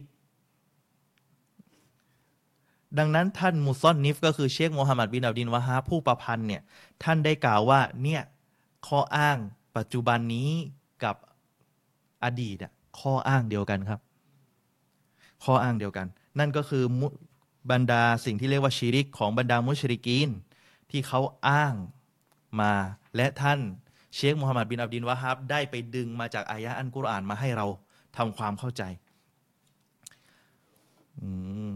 Speaker 1: ดังนั้นท่านมุซอนนิฟก็คือเชคโมฮัมหมัดบินอับดินวะฮาผู้ประพันธ์เนี่ยท่านได้กล่าวว่าเนี่ยข้ออ้างปัจจุบันนี้กับอดีตข้ออ้างเดียวกันครับ ข้ออ้างเดียวกัน นั่นก็คือบรรดาสิ่งที่เรียกว่าชีริกของบรรดามุชริกีนที่เขาอ้างมาและท่านเชคมูฮัมหมัดบินอับดินวะฮับได้ไปดึงมาจากอายะอันกุรอานมาให้เราทำความเข้าใจ อืม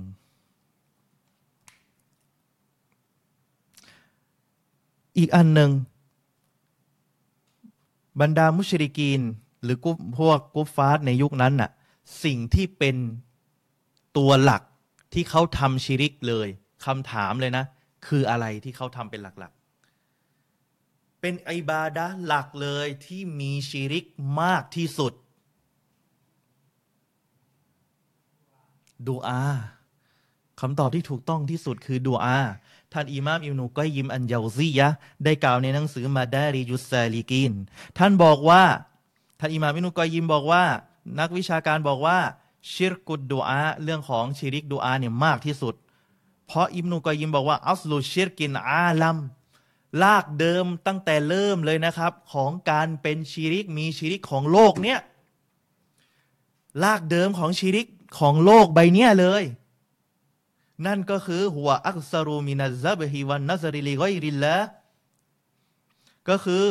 Speaker 1: อีกอันหนึ่งบรรดามุชริกีน หรือกุพวกกุฟาร์ในยุคนั้นน่ะ สิ่งที่เป็นตัวหลักที่เขาทำชิริกเลยคำถามเลยนะ คืออะไรที่เขาทำเป็นหลักๆ เป็นอิบาดะหลักเลยที่มีชิริกมากที่สุดดูอาคำตอบที่ถูกต้องที่สุดคือดูอา ท่านอิมามอิมนุกอยิมอันยาซียะได้กล่าวในหนังสือมาดาริยุสซาลิกิน ท่านบอกว่า ท่านอิมามอิมนุกอยิมบอกว่า นักวิชาการบอกว่า ชิรกุดดูอาเรื่องของชิริกดูอาเนี่ยมากที่สุด เพราะอิมนุกอยยิมบอกว่าอัสลูชิรกินอาลัมลากเดิมตั้งแต่เริ่มเลยนะครับ ของการเป็นชิริกมีชิริกของโลกเนี่ยลากเดิมของชิริกของโลกใบเนี้ยเลย นั่นก็คือหัวอักซารูมินาซับฮิวันนัซริลิกอยริลละก็คือ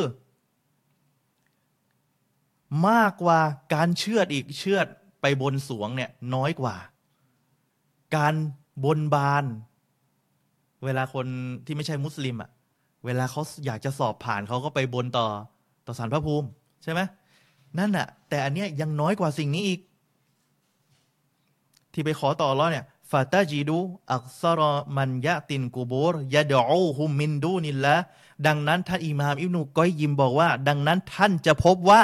Speaker 1: มากกว่าการเชื่อดอีกเชื่อดไปบนสวงเนี่ยน้อยกว่า การบนบาน เวลาคนที่ไม่ใช่มุสลิมอะเวลาเขาอยากจะสอบผ่านเขาก็ไปบนต่อต่อสารพระภูมิ ใช่ไหมนั่นอะแต่อันเนี้ยยังน้อยกว่าสิ่งนี้อีก ที่ไปขอต่อร้อเนี่ย ฟาตาจีดูอักซรอมันยะตินกูบูรยะดอูฮุมมินดูนิลละดังนั้นท่านอิมามอิบนุก้อยยิมบอกว่า ดังนั้นท่านจะพบว่า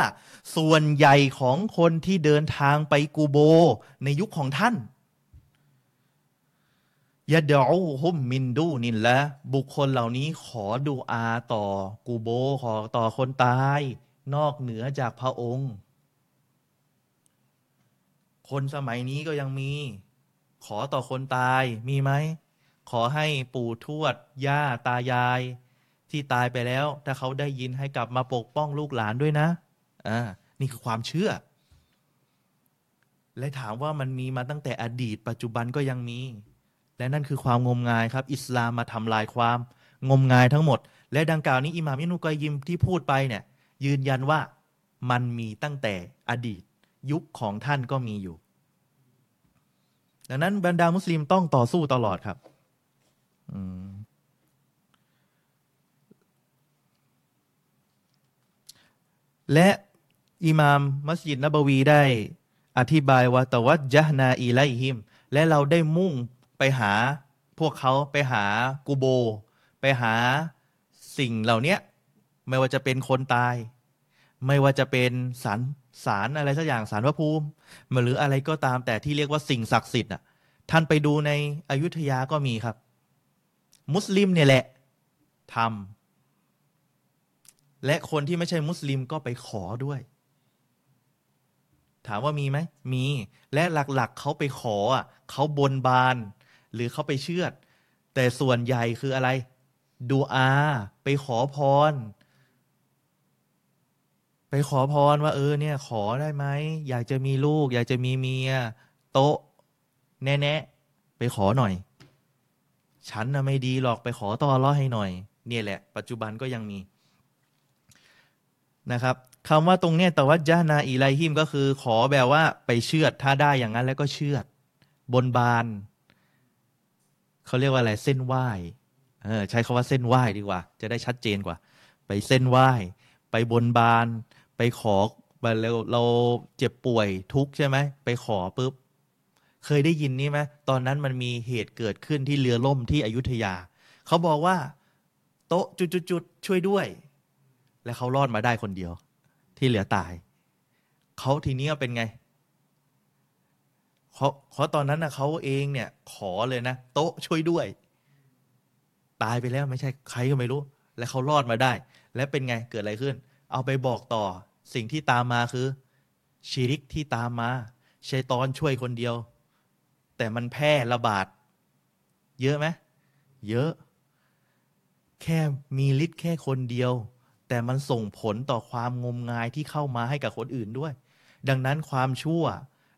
Speaker 1: ส่วนใหญ่ของคนที่เดินทางไปกูโบ ในยุคของท่านยะดอูฮุมมินดูนิลละบุคคลเหล่านี้ขอดูอาต่อกูโบขอต่อคนตาย นอกเหนือจากพระองค์ คนสมัยนี้ก็ยังมี ขอต่อคนตายมีไหม ขอให้ปู่ทวด ย่า ตายาย ที่ตายไปแล้ว ถ้าเขาได้ยินให้กลับมาปกป้องลูกหลานด้วยนะอ่านี่คือความเชื่อ และถามว่ามันมีมาตั้งแต่อดีต ปัจจุบันก็ยังมี และนั่นคือความงมงายครับ อิสลามมาทำลายความงมงายทั้งหมด และดังกล่าวนี้อิหม่ามอินุกอยยิมที่พูดไปเนี่ย ยืนยันว่ามันมีตั้งแต่อดีต ยุคของท่านก็มีอยู่ ดังนั้นบรรดามุสลิมต้องต่อสู้ตลอดครับและอิหมามมัสยิดนบวีได้อธิบายว่าตวัดจฮนาอีไลฮิม และเราได้มุ่งไปหาพวกเขาไปหากูโบ ไปหาสิ่งเหล่านี้ไม่ว่าจะเป็นคนตาย ไม่ว่าจะเป็นสาร สารอะไรสักอย่างสารพระภูมิหรืออะไรก็ตามแต่ที่เรียกว่าสิ่งศักดิ์สิทธิ์อะท่านไปดูในอยุธยาก็มีครับ มุสลิมเนี่ยแหละทำและคนที่ไม่ใช่มุสลิมก็ไปขอด้วย ถามว่ามีไหมมี และหลักๆเขาไปขออะเขาบนบาน หรือเขาไปเชื่อด แต่ส่วนใหญ่คืออะไรดูอา ไปขอพร ขอพรว่า เออเนี่ย ขอได้ไหมอยากจะมีลูก อยากจะมีเมีย โต๊ะ แน่ๆไปขอหน่อย ฉันน่ะไม่ดีหรอกไปขอต่อรอให้หน่อย เนี่ยแหละ ปัจจุบันก็ยังมีนะครับคำว่าตรงเนี้ยแต่ว่าจานาอีไลฮิมก็คือ ขอแบบว่าไปเชื่อถ้าได้อย่างนั้นแล้วก็เชื่อบนบานเขาเรียกว่าอะไรเส้นไหวเออใช้คาว่าเส้นไหวดีกว่า จะได้ชัดเจนกว่า ไปเส้นไหวไปบนบาน ไปขอเราเราเจ็บป่วยทุกใช่ไหมไปขอปุ๊บ เคยได้ยินนี่ไหมตอนนั้นมันมีเหตุเกิดขึ้นที่เรือล่มที่อยุธยา เขาบอกว่า โต๊ะจุดๆช่วยด้วย และเขารอดมาได้คนเดียว ที่เหลือตาย เขาทีนี้เป็นไงเขาเขาตอนนั้นนะเขาเองเนี่ย ขอเลยนะ โต๊ะช่วยด้วย ตายไปแล้วไม่ใช่ใครก็ไม่รู้ และเขารอดมาได้ และเป็นไงเกิดอะไรขึ้น เอาไปบอกต่อ สิ่งที่ตามมาคือชีริกที่ตามมาชัยตอนช่วยคนเดียว แต่มันแพร่ระบาด เยอะไหมเยอะ แค่มีฤทธิ์แค่คนเดียว แต่มันส่งผลต่อความงมงายที่เข้ามาให้กับคนอื่นด้วย ดังนั้นความชั่ว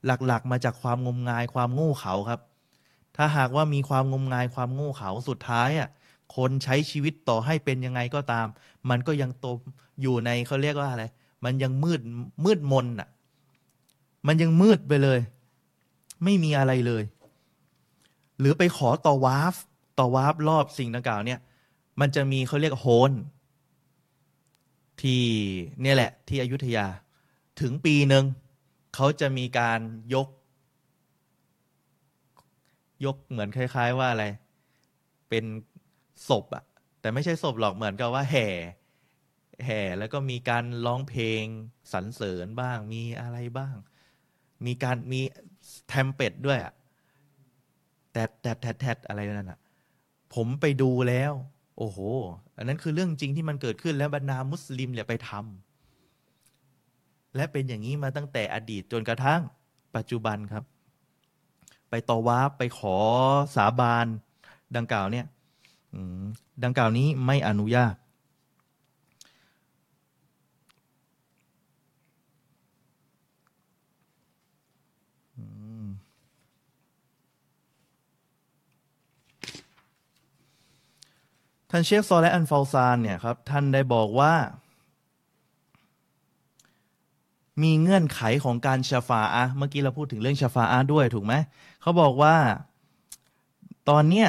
Speaker 1: หลักๆ มาจากความงมงายความโง่เขลาครับ ถ้าหากว่ามีความงมงายความโง่เขลาสุดท้ายอะ คนใช้ชีวิตต่อให้เป็นยังไงก็ตาม มันก็ยังตมอยู่ในเขาเรียกว่าอะไร มันยังมืดมืดมนอะ มันยังมืดไปเลย ไม่มีอะไรเลย หรือไปขอต่อวาฟต่อวาฟรอบสิ่งดังกล่าวเนี่ย มันจะมีเขาเรียกโฮนที่เนี่ยแหละ ที่อยุธยา ถึงปีหนึ่งเขาจะมีการยก ยกเหมือนคล้าย ๆ ว่าอะไร เป็น ศพอะแต่ไม่ใช่ศพหรอกเหมือนกับว่าแห่แห่แล้วก็มีการร้องเพลงสรรเสริญบ้าง มีอะไรบ้าง มีการมีแทมเป็ดด้วยอะแตดแตดแทดแทดอะไรนั่นอะผมไปดูแล้ว โอ้โห อันนั้นคือเรื่องจริงที่มันเกิดขึ้นแล้วบรรดามุสลิมเนี่ยไปทำและเป็นอย่างนี้มาตั้งแต่อดีตจนกระทั่ง ปัจจุบันครับ ไปต่อวาไปขอสาบานดังกล่าวเนี่ย ดังกล่าวนี้ไม่อนุญาต ท่านเชคซอและอันฟาซานเนี่ยครับ ท่านได้บอกว่า มีเงื่อนไขของการชาฟาอะเมื่อกี้เราพูดถึงเรื่องชาฟาอะด้วยถูกไหม เขาบอกว่าตอนเนี้ย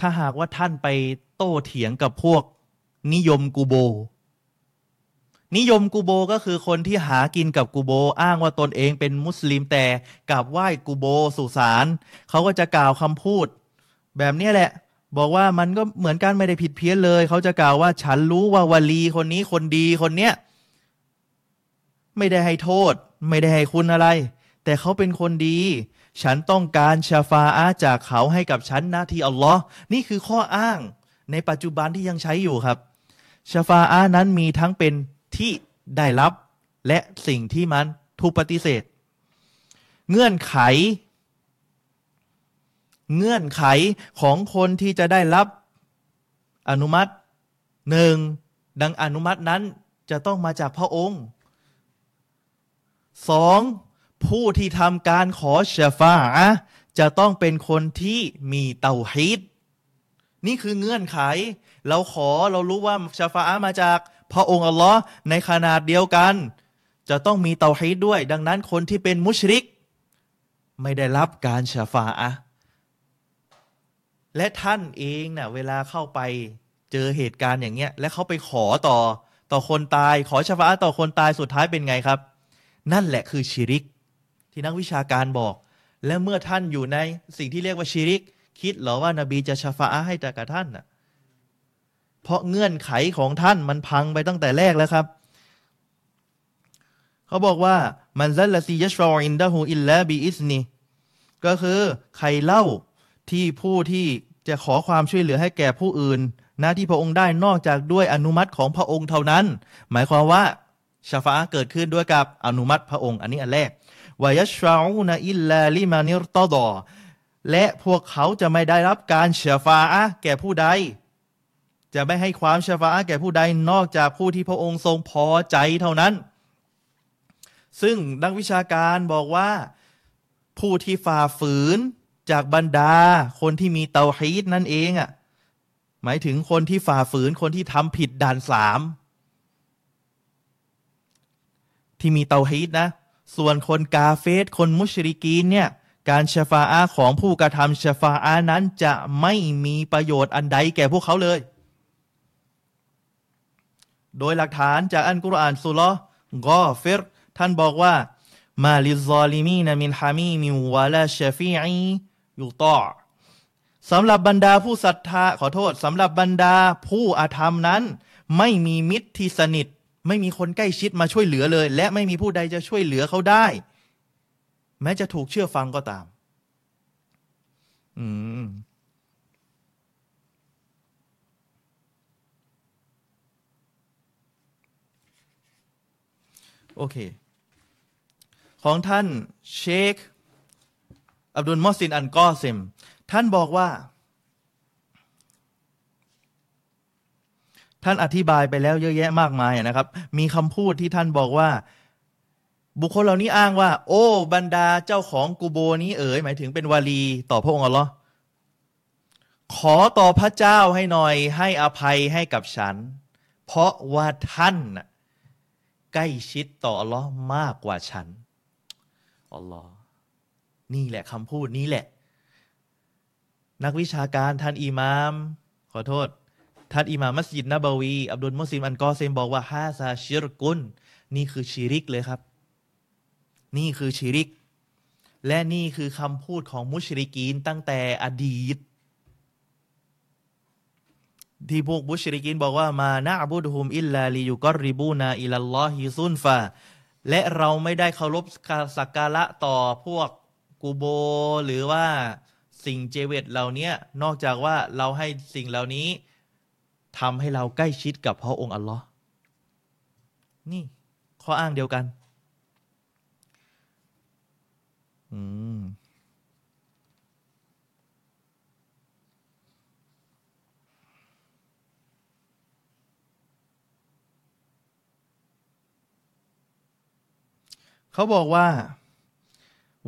Speaker 1: ถ้าหากว่าท่านไปโต้เถียงกับพวก นิยมกูโบ นิยมกูโบก็คือคนที่หากินกับกูโบ อ้างว่าตนเองเป็นมุสลิมแต่กราบไหว้กูโบสุสานเขาก็จะกล่าวคำพูด แบบนี้แหละ บอกว่ามันก็เหมือนกันไม่ได้ผิดเพี้ยนเลย เขาจะกล่าวว่าฉันรู้ว่าวลีคนนี้คนดีคนเนี้ยไม่ได้ให้โทษ ไม่ได้ให้คุณอะไร แต่เขาเป็นคนดี ฉันต้องการชาฟาอาจากเขาให้กับฉันนะที่อัลลอฮ์นี่คือข้ออ้างในปัจจุบันที่ยังใช้อยู่ครับชาฟาอานั้นมีทั้งเป็นที่ได้รับและสิ่งที่มันถูกปฏิเสธ เงื่อนไข เงื่อนไขของคนที่จะได้รับอนุมัติหนึ่งดังอนุมัตินั้นจะต้องมาจากพระองค์สอง ผู้ที่ทำการขอชาฟาจะต้องเป็นคนที่มีเตาฮีดนี่คือเงื่อนไข เราขอเรารู้ว่าชาฟามาจาก พระองค์อัลลอฮ์ในขนาดเดียวกัน จะต้องมีเตาฮีดด้วย ดังนั้นคนที่เป็นมุชริก ไม่ได้รับการชฟาอะและท่านเองเนะ่ยเวลาเข้าไปเจอเหตุการณ์อย่างเงี้ย และเขาไปขอต่อต่อคนตาย ขอชาฟาต่อคนตายสุดท้ายเป็นไงครับ นั่นแหละคือชิริก ที่นักวิชาการบอก และเมื่อท่านอยู่ในสิ่งที่เรียกว่าชิริก คิดหรอว่านบีจะชาฟาให้แต่กับท่านน่ะเพราะเงื่อนไขของท่านมันพังไปตั้งแต่แรกแล้วครับ เขาบอกว่ามันซัลลซียัชรออินดะฮูอิลลาบีอิสนีก็คือใครเล่าที่ผู้ที่จะขอความช่วยเหลือให้แก่ผู้อื่นนะที่พระองค์ได้นอกจากด้วยอนุมัติของพระองค์เท่านั้น หมายความว่าชาฟาเกิดขึ้นด้วยกับอนุมัติพระองค์ อันนี้อันแรก วายัชราอูนอิลลาลิมานิรตอดอและพวกเขาจะไม่ได้รับการชาฟาแก่ผู้ใด จะไม่ให้ความเชฟาแก่ผู้ใดนอกจากผู้ที่พระองค์ทรงพอใจเท่านั้น ซึ่งนักวิชาการบอกว่าผู้ที่ฝ่าฝืนจากบรรดา คนที่มีเตาฮีดนั่นเองอะหมายถึงคนที่ฝ่าฝืนคนที่ทำผิดด่านสามที่มีเตาฮีดนะ ส่วนคนกาเฟสคนมุชริกีนเนี่ยการชฟาอาของผู้กระทำชฟาอานั้นจะไม่มีประโยชน์อันใดแก่พวกเขาเลย โดยหลักฐานจากอันกุรอานสุลกอฟิรท่านบอกว่า มาลิซอลิมีนมินฮามีมิวะลาชฟีอียูตอสำหรับบรรดาผู้ศรัทธาขอโทษสำหรับบรรดาผู้อาธรรมนั้น ไม่มีมิตรที่สนิท ไม่มีคนใกล้ชิดมาช่วยเหลือเลย และไม่มีผู้ใดจะช่วยเหลือเขาได้ แม้จะถูกเชื่อฟังก็ตาม อืมโอเค ของท่านเชค อับดุลมอสินอันกอซิมท่านบอกว่า ท่านอธิบายไปแล้วเยอะแยะมากมายนะครับ มีคำพูดที่ท่านบอกว่า บุคคลเหล่านี้อ้างว่า โอ้ บรรดาเจ้าของกูโบนี้เอ๋ยหมายถึงเป็นวาลีต่อพระองค์อัลลอฮ์ขอต่อพระเจ้าให้หน่อยให้อภัยให้กับฉัน เพราะว่าท่านใกล้ชิดต่ออัลลอฮ์มากกว่าฉันอัลลอฮ์นี่แหละคำพูดนี้แหละ นักวิชาการท่านอิมาม ขอโทษ ท่านอิมามมัสยิดนบวี อับดุลมุสลิมอันกอเซมบอกว่าฮาซาชิรกุนนี่คือชีริกเลยครับ นี่คือชีริก และนี่คือคำพูดของมุชริกีนตั้งแต่อดีต ที่พวกบุชริกินบอกว่ามานะบุดฮุมอิลลาลียุกอริบูนาอิลลอฮิซุนฟาและเราไม่ได้เคารพสักการะต่อพวกกูโบ หรือว่าสิ่งเจเวตเหล่านี้นอกจากว่าเราให้สิ่งเหล่านี้ ทำให้เราใกล้ชิดกับพระองค์อัลลอฮ์นี่ข้ออ้างเดียวกัน อืมเขาบอกว่า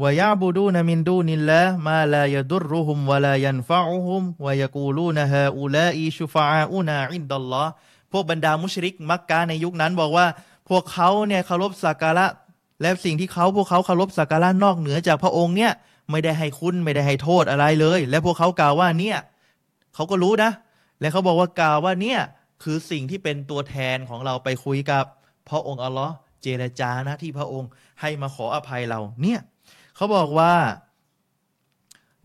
Speaker 1: ويعبدون من دون الله ما لا يضرهم ولا ينفعهم ويقولون هؤلاء شفعاؤنا عند الله พวกบรรดามุชริก มักกะในยุคนั้นบอกว่า พวกเขาเนี่ยเคารพสักการะ และสิ่งที่เขาพวกเขาเคารพสักการะนอกเหนือจากพระองค์เนี่ยไม่ได้ให้คุณไม่ได้ให้โทษอะไรเลย และพวกเขากล่าวว่าเนี่ยเขาก็รู้นะ และเขาบอกว่ากล่าวว่าเนี่ยคือสิ่งที่เป็นตัวแทนของเราไปคุยกับพระองค์อัลลอฮ์เจรจานะที่พระองค์ให้มาขออภัยเราเนี่ย เขาบอกว่า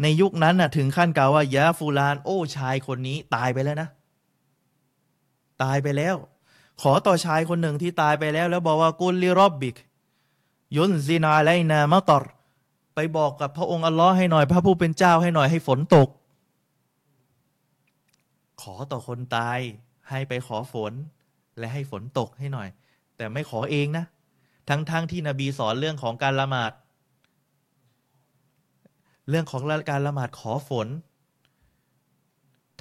Speaker 1: ในยุคนั้นน่ะถึงขั้นกล่าวว่ายาฟูลาน โอ้ชายคนนี้ตายไปแล้วนะ ตายไปแล้ว ขอต่อชายคนหนึ่งที่ตายไปแล้ว แล้วบอกว่ากุลลิรอบบิก ยุนซินาไลนามะตอรไปบอกกับพระองค์อัลลอฮ์ให้หน่อย พระผู้เป็นเจ้าให้หน่อยให้ฝนตก ขอต่อคนตายให้ไปขอฝนและให้ฝนตกให้หน่อย แต่ไม่ขอเองนะ ทั้งๆทที่นบีสอนเรื่องของการละหมาด เรื่องของการละหมาดขอฝน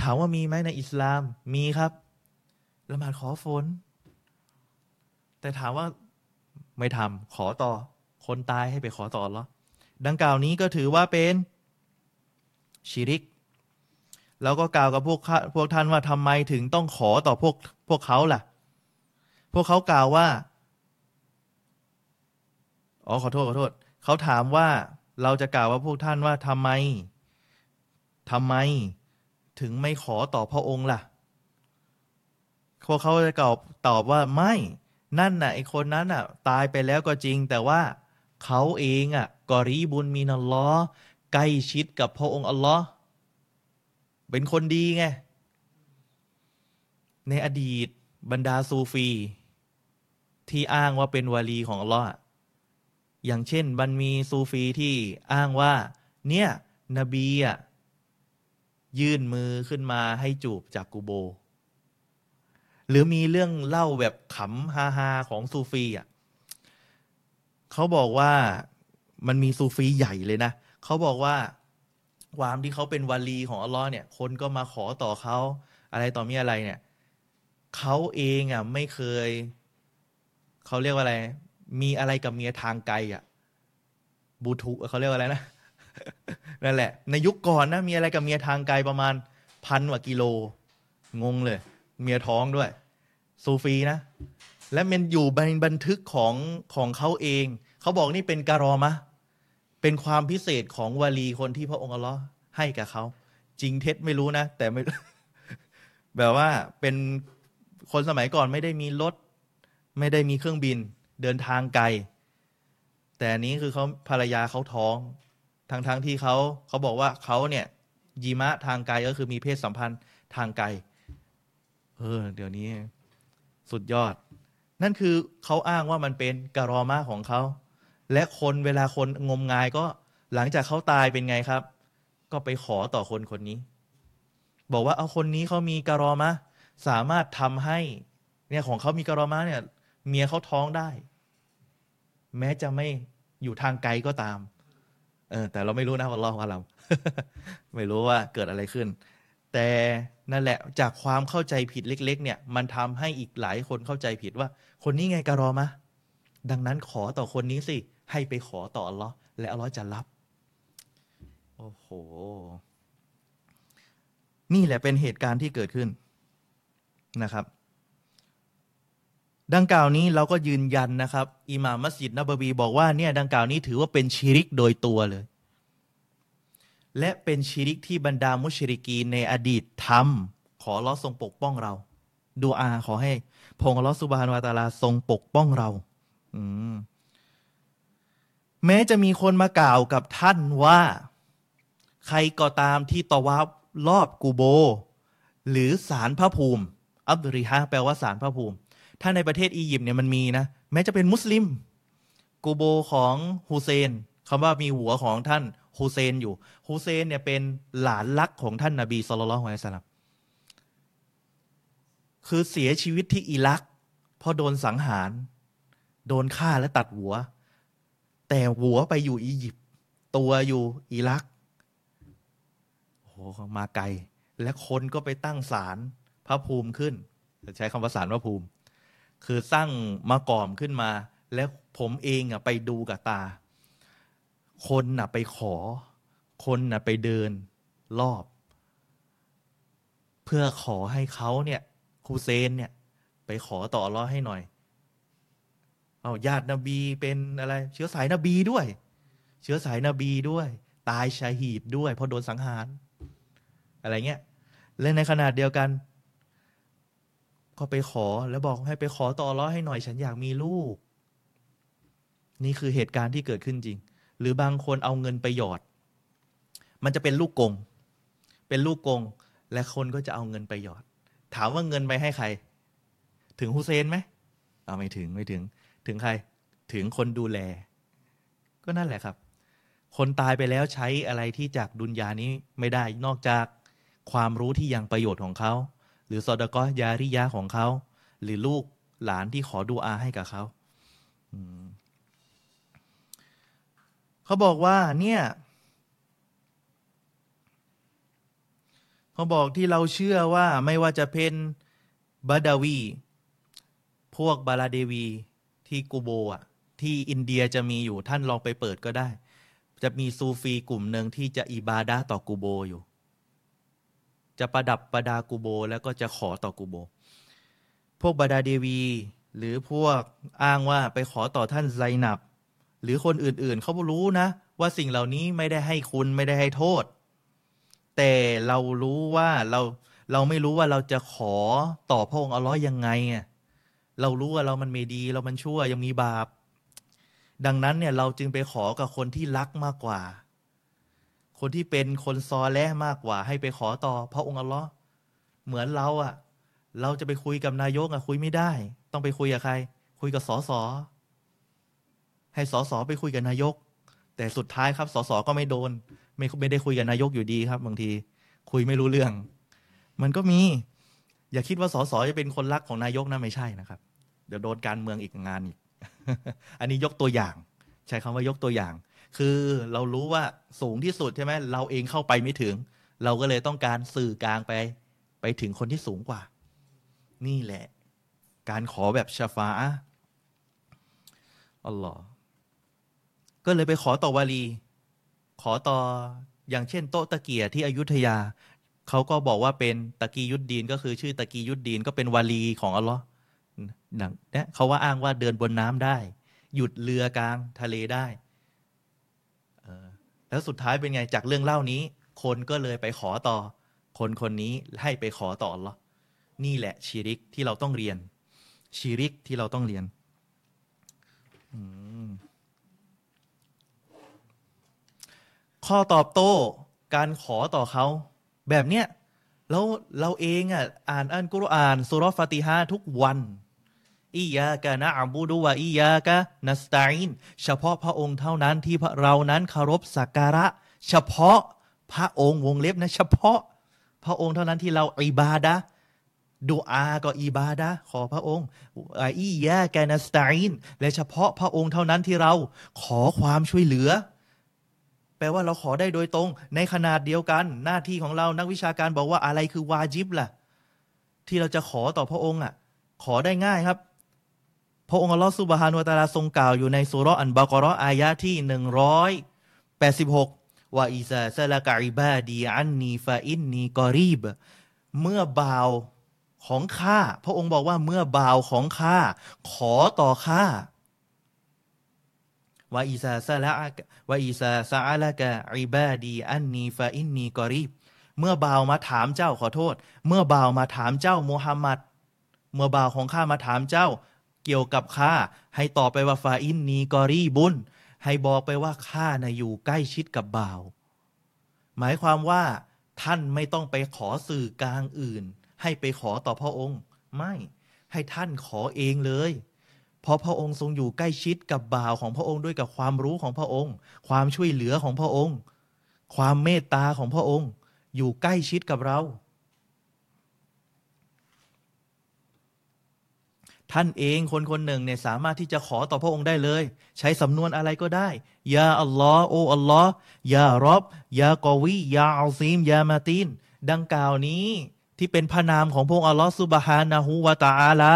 Speaker 1: ถามว่ามีไหมในอิสลามมีครับ ละหมาดขอฝน แต่ถามว่าไม่ทำขอต่อ คนตายให้ไปขอต่อหรอดังกล่าวนี้ก็ถือว่าเป็นชิริก แล้วก็กล่าวกับพวกพวกท่านว่าทำไมถึงต้องขอต่อพวกพวกเขาล่ะ พวกเขากล่าวว่า อ๋อขอโทษขอโทษ เขาถามว่า เราจะกล่าวว่าพวกท่านว่าทำไมทำไมถึงไม่ขอต่อพระองค์ล่ะ พวกเขาจะตอบตอบว่าไม่ นั่นน่ะไอคนนั้นน่ะ ตายไปแล้วก็จริง แต่ว่าเขาเองอะกอรีบุญมีนัลลอใกล้ชิดกับพระองค์อัลลอฮ์เป็นคนดีไง ในอดีตบรรดาซูฟี ที่อ้างว่าเป็นวาลีของอัลลอฮ์ อย่างเช่นบันมีซูฟีที่อ้างว่า เนี่ยนบีอะยื่นมือขึ้นมาให้จูบจากกูโบ หรือมีเรื่องเล่าแบบขำฮาฮาของซูฟีอะเขาบอกว่ามันมีซูฟีใหญ่เลยนะเขาบอกว่าความที่เขาเป็นวาลีของอัลลอฮ์เนี่ย คนก็มาขอต่อเขาอะไรต่อมีอะไรเนี่ยเขาเองอะไม่เคยเขาเรียกว่าอะไร มีอะไรกับเมียทางไกลอะบูทูเขาเรียกว่าอะไรนะนั่นแหละ ในยุคก่อนนะมีอะไรกับเมียทางไกลประมาณพันกว่ากิโล งงเลย เมียท้องด้วย ซูฟีนะ และมันอยู่ในบันทึกของของเขาเอง เขาบอกนี่เป็นการอมะ เป็นความพิเศษของวลีคนที่พระองค์อัลลอฮ์ให้กับเขา จริงเท็จไม่รู้นะ แต่ไม่ แบบว่าเป็นคนสมัยก่อนไม่ได้มีรถ ไม่ได้มีเครื่องบิน เดินทางไกล แต่นี้คือเขาภรรยาเขาท้องทั้งทั้งที่เขาเขาบอกว่าเขาเนี่ยยีมะทางไกลก็คือมีเพศสัมพันธ์ทางไกลเออเดี๋ยวนี้สุดยอด นั่นคือเขาอ้างว่ามันเป็นกรอมาของเขา และคนเวลาคนงมงายก็หลังจากเขาตายเป็นไงครับ ก็ไปขอต่อคนคนนี้ บอกว่าเอาคนนี้เขามีกรอมาสามารถทำให้เนี่ยของเขามีกรอมาเนี่ย เมียเขาท้องได้ แม้จะไม่อยู่ทางไกลก็ตาม เออ แต่เราไม่รู้นะว่าเราว่าเราไม่รู้ว่าเกิดอะไรขึ้น แต่นั่นแหละจากความเข้าใจผิดเล็ก ๆ เนี่ย มันทำให้อีกหลายคนเข้าใจผิดว่า คนนี้ไงกรอมะดังนั้นขอต่อคนนี้สิ ให้ไปขอต่ออัลลอฮ์และอัลลอฮ์จะรับ โอ้โห นี่แหละเป็นเหตุการณ์ที่เกิดขึ้นนะครับ ดังกล่าวนี้เราก็ยืนยันนะครับอิหม่ามมัสยิดนบวีบอกว่าเนี่ยดังกล่าวนี้ถือว่าเป็นชิริกโดยตัวเลย และเป็นชิริกที่บรรดามุชริกีในอดีตทำขอรอทรงปกป้องเราดูอาขอให้พงลอสุบานวาตาลาทรงปกป้องเราอืมแม้จะมีคนมากล่าวกับท่านว่า ใครก็ตามที่ตวับรอบกูโบ หรือสารพระภูมิ อับดุริฮะแปลว่าสารพระภูมิ ถ้าในประเทศอียิปต์เนี่ยมันมีนะ แม้จะเป็นมุสลิมกูโบของฮุเซนคำว่ามีหัวของท่านฮุเซนอยู่ฮุเซนเนี่ยเป็นหลานรักของท่านนาบีสุลต่านละฮ์สลัมคือเสียชีวิตที่อิรักเพราะโดนสังหาร โดนฆ่าและตัดหัว แต่หัวไปอยู่อียิปต์ตัวอยู่อิรักโอ้โหมาไกล และคนก็ไปตั้งศาลพระภูมิขึ้น ใช้คำว่าศาลพระภูมิ คือสร้างมากอมขึ้นมา แล้วผมเองอะไปดูกับตา คนน่ะไปขอ คนน่ะไปเดินรอบ เพื่อขอให้เขาเนี่ยฮูเซนเนี่ย ไปขอต่อรอให้หน่อย เอาญาตินบีเป็นอะไร เชื้อสายนบีด้วย เชื้อสายนบีด้วย ตายชาหีดด้วยเพราะโดนสังหาร อะไรเงี้ยและในขนาดเดียวกัน ก็ไปขอแล้วบอกให้ไปขอต่อร้อให้หน่อยฉันอยากมีลูก นี่คือเหตุการณ์ที่เกิดขึ้นจริง หรือบางคนเอาเงินไปหยอด มันจะเป็นลูกกง เป็นลูกกง และคนก็จะเอาเงินไปหยอด ถามว่าเงินไปให้ใคร ถึงฮุเซนไหมเอาไม่ถึงไม่ถึง ถึงใคร ถึงคนดูแล ก็นั่นแหละครับ คนตายไปแล้วใช้อะไรที่จากดุนยานี้ไม่ได้นอกจากความรู้ที่ยังประโยชน์ของเขา หรือสอดก็ยาริยะของเขา หรือลูกหลานที่ขอดูอาให้กับเขาเขาบอกว่าเนี่ยเขาบอกที่เราเชื่อว่าไม่ว่าจะเป็นบาดาวี พวกบาลาเดวีที่กูโบอะที่อินเดียจะมีอยู่ท่านลองไปเปิดก็ได้ จะมีซูฟีกลุ่มหนึ่งที่จะอิบาดาต่อกูโบอยู่ จะประดับประดากูโบ แล้วก็จะขอต่อกูโบ พวกบาดาเดวี หรือพวกอ้างว่าไปขอต่อท่านไซนับ หรือคนอื่นๆ เขารู้นะ ว่าสิ่งเหล่านี้ไม่ได้ให้คุณไม่ได้ให้โทษ แต่เรารู้ว่าเราเราไม่รู้ว่าเราจะขอต่อพระองค์อัลลอฮ์ยังไงอะเรารู้ว่าเรามันไม่ดีเรามันชั่วยังมีบาป ดังนั้นเนี่ยเราจึงไปขอกับคนที่รักมากกว่า คนที่เป็นคนซอแลมากกว่า ให้ไปขอต่อพระองค์อัลลอฮ์เหมือนเราอะ เราจะไปคุยกับนายกอะคุยไม่ได้ ต้องไปคุยกับใคร คุยกับสอสอให้สอสอไปคุยกับนายก แต่สุดท้ายครับสอสอก็ไม่โดน ไม่ไม่ได้คุยกับนายกอยู่ดีครับบางที คุยไม่รู้เรื่อง มันก็มี อย่าคิดว่าสอสอจะเป็นคนรักของนายกนะไม่ใช่นะครับ เดี๋ยวโดนการเมืองอีกงานอีกอันนี้ยกตัวอย่าง ใช้คำว่ายกตัวอย่าง คือเรารู้ว่าสูงที่สุดใช่ไหมเราเองเข้าไปไม่ถึง เราก็เลยต้องการสื่อกลางไป ไปถึงคนที่สูงกว่า นี่แหละ การขอแบบชาฟาอัลลอฮ์ก็เลยไปขอต่อวาลี ขอต่ออย่างเช่น โต๊ะตะเกียที่อยุธยา เขาก็บอกว่าเป็นตะกียุดดีน ก็คือชื่อตะกียุดดีนก็เป็นวาลีของอัลลอฮ์เนี่ยเขาว่าอ้างว่าเดินบนน้ำได้ หยุดเรือกลางทะเลได้ แล้วสุดท้ายเป็นไงจากเรื่องเล่านี้ คนก็เลยไปขอต่อ คนคนนี้ให้ไปขอต่ออัลลอนี่แหละชีริกที่เราต้องเรียน ชีริกที่เราต้องเรียนข้อตอบโต้การขอต่อเขาแบบเนี้ยแล้วเราเองอะอ่านอันกุรอานสุรฟาติฮาทุกวัน อียากะนะอับูดูวะอียากะนัสตาอินเฉพาะพระองค์เท่านั้นที่เรานั้นเคารพสักการะ เฉพาะพระองค์วงเล็บนะ เฉพาะพระองค์เท่านั้นที่เราอิบาดะดูอาก็อิบาดะขอพระองค์อียากะนัสตาอินและเฉพาะพระองค์เท่านั้นที่เราขอความช่วยเหลือ แปลว่าเราขอได้โดยตรง ในขนาดเดียวกัน หน้าที่ของเรานักวิชาการบอกว่าอะไรคือวาจิบล่ะ ที่เราจะขอต่อพระองค์อะ ขอได้ง่ายครับ พระองค์อัลลอฮฺสุบฮานุตาลาทรงกล่าวอยู่ในสุรอันบากรออายะที่หนึ่งร้อยแปดสิบหกว่าอิซาซาลกะอิบาดีอันนีฟาอินนีกอรีบ เมื่อบ่าวของข้าพระองค์บอกว่าเมื่อบ่าวของข้าขอต่อข้าว่าอิซาซาละวาอิซาซาละกะอิบาดีอันนีฟาอินนีกอรีบ เมื่อบ่าวมาถามเจ้าขอโทษ เมื่อบ่าวมาถามเจ้ามูฮัมหมัด เมื่อบ่าวของข้ามาถามเจ้า เกี่ยวกับข้าให้ตอบไปว่าฟาอินนีกอรีบุญให้บอกไปว่าข้านะอยู่ใกล้ชิดกับบ่าว หมายความว่า ท่านไม่ต้องไปขอสื่อกลางอื่น ให้ไปขอต่อพระองค์ ไม่ให้ท่านขอเองเลย เพราะพระองค์ทรงอยู่ใกล้ชิดกับบ่าวของพระองค์ด้วยกับความรู้ของพระองค์ ความช่วยเหลือของพระองค์ ความเมตตาของพระองค์ อยู่ใกล้ชิดกับเรา ท่านเองคนคนหนึ่งเนี่ยสามารถที่จะขอต่อพระองค์ได้เลย ใช้สำนวนอะไรก็ได้ยาอัลลอฮ์โออัลลอฮ์ยารอบยากอวียาอัลซีมยามาตินดังกล่าวนี้ที่เป็นพระนามของพระองค์อัลลอฮ์สุบฮานะฮูวาตาอาลา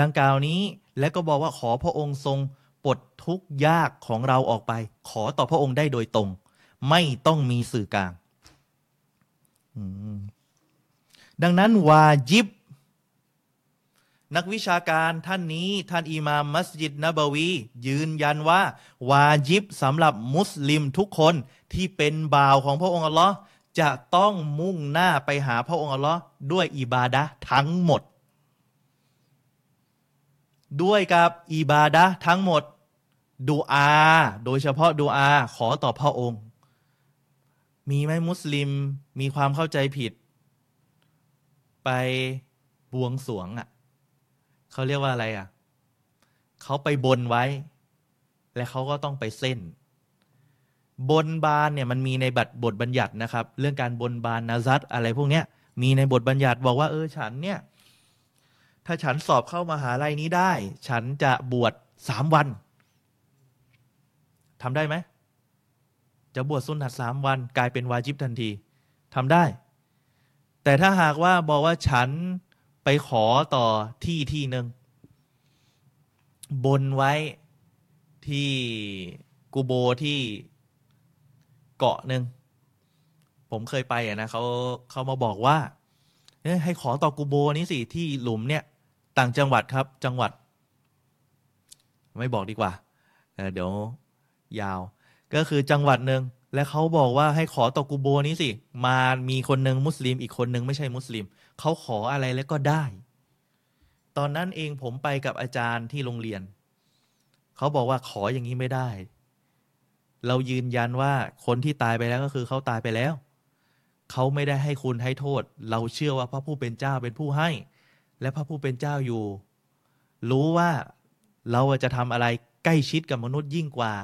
Speaker 1: ดังกล่าวนี้และก็บอกว่าขอพระองค์ทรงปลดทุกข์ยากของเราออกไป ขอต่อพระองค์ได้โดยตรง ไม่ต้องมีสื่อกลางดังนั้นวาจิบ นักวิชาการท่านนี้ท่านอิมามมัสยิดนบวี ยืนยันว่า วาจิบสำหรับมุสลิมทุกคนที่เป็นบ่าวของพระองค์อัลลอฮ์จะต้องมุ่งหน้าไปหาพระองค์อัลลอฮ์ด้วยอิบาดะทั้งหมด ด้วยกับอิบาดะทั้งหมดดูอา โดยเฉพาะดูอา ขอต่อพระองค์ มีไหมมุสลิมมีความเข้าใจผิด ไปบวงสรวงอะ่ะ เขาเรียกว่าอะไรอะเขาไปบนไว้ และเขาก็ต้องไปเส้น บนบานเนี่ยมันมีในบัตรบทบัญญัตินะครับ เรื่องการบนบานนาซัตอะไรพวกเนี้ย มีในบทบัญญัติบอกว่า เออฉันเนี่ย ถ้าฉันสอบเข้ามาหาลัยนี้ได้ ฉันจะบวชสามวันทำได้ไหมจะบวชสุนนัตสามวันกลายเป็นวาจิบทันทีทำได้ แต่ถ้าหากว่าบอกว่าฉัน ไปขอต่อที่ที่หนึ่งบนไว้ที่กูโบที่เกาะหนึ่งผมเคยไปอะนะเขาเขามาบอกว่าให้ขอต่อกูโบนี้สิที่หลุมเนี่ย ต่างจังหวัดครับ จังหวัด ไม่บอกดีกว่าเดี๋ยวยาว ก็คือจังหวัดหนึ่งและเขาบอกว่าให้ขอต่อกูโบนี้สิ มามีคนหนึ่งมุสลิม อีกคนหนึ่งไม่ใช่มุสลิม เขาขออะไรแล้วก็ได้ ตอนนั้นเองผมไปกับอาจารย์ที่โรงเรียน เขาบอกว่าขออย่างนี้ไม่ได้ เรายืนยันว่าคนที่ตายไปแล้วก็คือเขาตายไปแล้ว เขาไม่ได้ให้คุณให้โทษ เราเชื่อว่าพระผู้เป็นเจ้าเป็นผู้ให้ และพระผู้เป็นเจ้าอยู่ รู้ว่าเราจะทำอะไรใกล้ชิดกับมนุษย์ยิ่งกว่า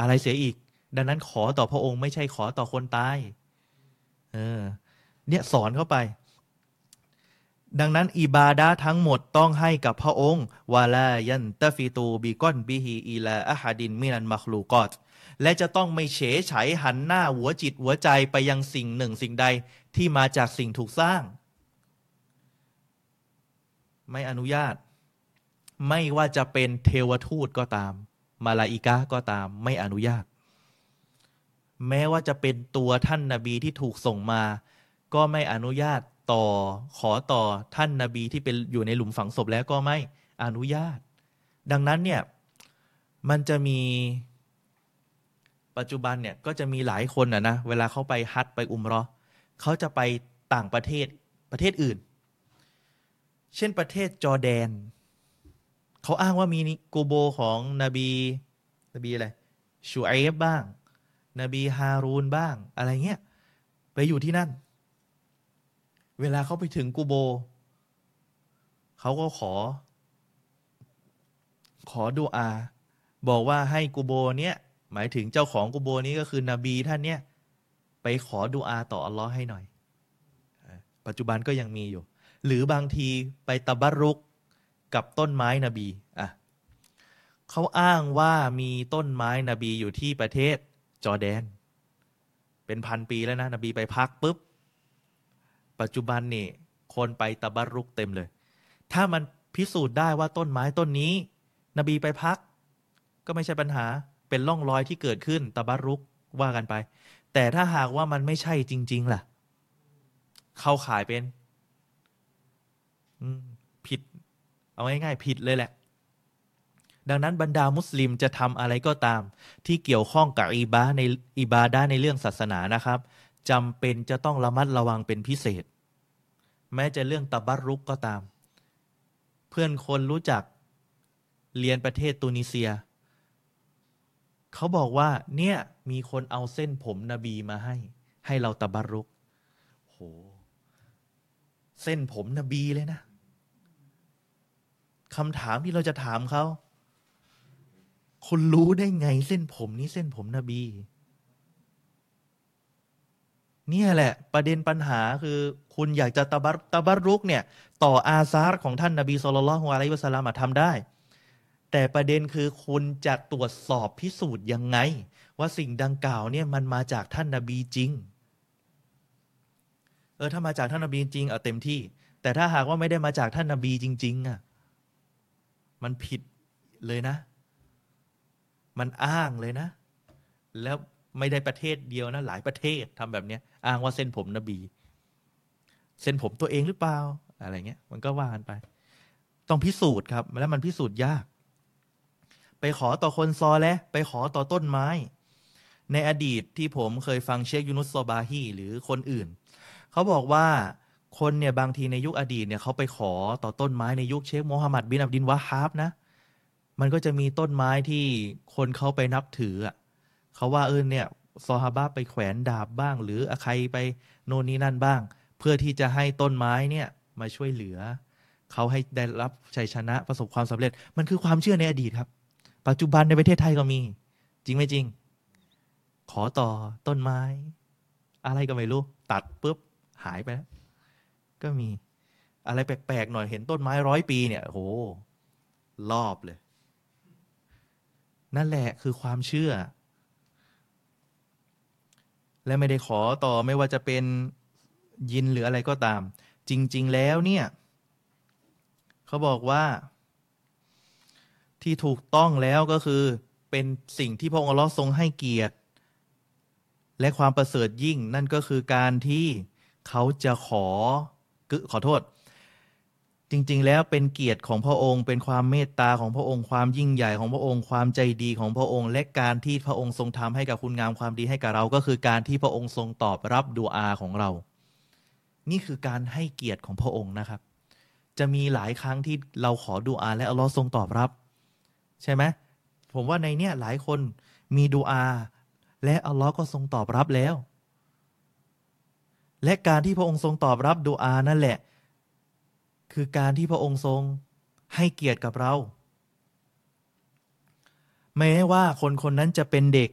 Speaker 1: อะไรเสียอีก ดังนั้นขอต่อพระองค์ไม่ใช่ขอต่อคนตาย เออ เนี่ยสอนเข้าไป ดังนั้นอิบาดาทั้งหมดต้องให้กับพระองค์วาลายันตฟิตูบีก้อนบิฮีอีลาอะฮัดินมินันมัคลูกอตและจะต้องไม่เฉยฉหันหน้าหัวจิตหัวใจไปยังสิ่งหนึ่งสิ่งใดที่มาจากสิ่งถูกสร้าง ไม่อนุญาต ไม่ว่าจะเป็นเทวทูตก็ตาม มาลาอิกะก็ตาม ไม่อนุญาต แม้ว่าจะเป็นตัวท่านนาบีที่ถูกส่งมา ก็ไม่อนุญาต ต่อขอต่อท่านนาบีที่เป็นอยู่ในหลุมฝังศพแล้วก็ไม่อนุญาต ดังนั้นเนี่ยมันจะมีปัจจุบันเนี่ยก็จะมีหลายคนนะนะเวลาเขาไปฮัตไปอุมรอเขาจะไปต่างประเทศประเทศอื่น เช่นประเทศจอร์แดน เขาอ้างว่ามีกูโบของนบีนบีอะไรชูไอฟบ้าง นบีฮารูนบ้าง อะไรเงี้ยไปอยู่ที่นั่น เวลาเขาไปถึงกูโบ เขาก็ขอ ขอดูอา บอกว่าให้กูโบเนี้ยหมายถึงเจ้าของกูโบนี้ก็คือนบีท่านเนี้ยไปขอดูอาต่ออัลลอฮ์ให้หน่อย ปัจจุบันก็ยังมีอยู่ หรือบางทีไปตะบรุกกับต้นไม้นบีอะเขาอ้างว่ามีต้นไม้นบีอยู่ที่ประเทศจอร์แดน เป็นพันปีแล้วนะ นบีไปพักปุ๊บ ปัจจุบันนี่คนไปตะบารุกเต็มเลย ถ้ามันพิสูจน์ได้ว่าต้นไม้ต้นนี้ นบีไปพัก ก็ไม่ใช่ปัญหาเป็นร่องรอยที่เกิดขึ้นตะบารุกว่ากันไป แต่ถ้าหากว่ามันไม่ใช่จริง ๆ ล่ะ เข้าขายเป็นผิด เอาง่ายๆผิดเลยแหละ ดังนั้นบรรดามุสลิมจะทำอะไรก็ตาม ที่เกี่ยวข้องกับอิบาในอิบาดาในเรื่องศาสนานะครับ จำเป็นจะต้องระมัดระวังเป็นพิเศษ แม้จะเรื่องตะบัรุกก็ตาม เพื่อนคนรู้จักเรียนประเทศตูนิเซีย เขาบอกว่า เนี่ย มีคนเอาเส้นผมนบีมาให้ ให้เราตะบัรุกโหเส้นผมนบีเลยนะคำถามที่เราจะถามเขา คุณรู้ได้ไงเส้นผมนี้เส้นผมนบี เนี่ยแหละประเด็นปัญหาคือคุณอยากจะตะบัรตะบัรุกเนี่ย ต่ออาซาร์ของท่านนบีสุลต่านละฮ์อะลัยวะสัลลัมทำได้ แต่ประเด็นคือคุณจะตรวจสอบพิสูจน์ยังไง ว่าสิ่งดังกล่าวเนี่ยมันมาจากท่านนบีจริง เออถ้ามาจากท่านนบีจริงเอาเต็มที่ แต่ถ้าหากว่าไม่ได้มาจากท่านนบีจริง ๆอะมันผิดเลยนะ
Speaker 2: มันอ้างเลยนะ แล้ว ไม่ได้ประเทศเดียวนะ หลายประเทศทำแบบเนี้ยอ้างว่าเส้นผมนบี เส้นผมตัวเองหรือเปล่า อะไรเงี้ย มันก็ว่ากันไป ต้องพิสูจน์ครับ แล้วมันพิสูจน์ยาก ไปขอต่อคนซอและไปขอต่อต้นไม้ ในอดีตที่ผมเคยฟังเชคยูนุสโซบาฮีหรือคนอื่น เขาบอกว่าคนเนี่ยบางทีในยุคอดีตเนี่ยเขาไปขอต่อต้นไม้ในยุคเชคโมฮัมหมัดบินอับดินวะฮาบนะ มันก็จะมีต้นไม้ที่คนเขาไปนับถืออะ เขาว่าเออเนี่ยซอฮาบะไปแขวนดาบบ้าง หรือใครไปโน่นนี่นั่นบ้าง เพื่อที่จะให้ต้นไม้เนี่ยมาช่วยเหลือ เขาให้ได้รับชัยชนะประสบความสำเร็จ มันคือความเชื่อในอดีตครับ ปัจจุบันในประเทศไทยก็มี จริงไหมจริง ขอต่อต้นไม้ อะไรก็ไม่รู้ ตัดปุ๊บหายไปแล้วก็มีอะไรแปลกๆหน่อยเห็นต้นไม้ร้อยปีเนี่ยโหรอบเลย นั่นแหละคือความเชื่อ และไม่ได้ขอต่อไม่ว่าจะเป็นยินหรืออะไรก็ตาม จริง ๆ แล้วเนี่ยเขาบอกว่าที่ถูกต้องแล้วก็คือเป็นสิ่งที่พระองค์อัลลอฮ์ทรงให้เกียรติ และความประเสริฐยิ่งนั่นก็คือการที่เขาจะขอขอโทษ จริง ๆ แล้วเป็นเกียรติของพระองค์ เป็นความเมตตาของพระองค์ความยิ่งใหญ่ของพระองค์ความใจดีของพระองค์ และการที่พระองค์ทรงทำให้กับคุณงามความดีให้กับเรา ก็คือการที่พระองค์ทรงตอบรับดูอาของเรา นี่คือการให้เกียรติของพระองค์นะครับ จะมีหลายครั้งที่เราขอดูอาและอัลลอฮ์ทรงตอบรับ ใช่ไหมผมว่าในเนี้ยหลายคนมีดูอา และอัลลอฮ์ก็ทรงตอบรับแล้ว และการที่พระองค์ทรงตอบรับดูอานั่นแหละ คือการที่พระองค์ทรงให้เกียรติกับเรา แม้ว่าคนคนนั้นจะเป็นเด็ก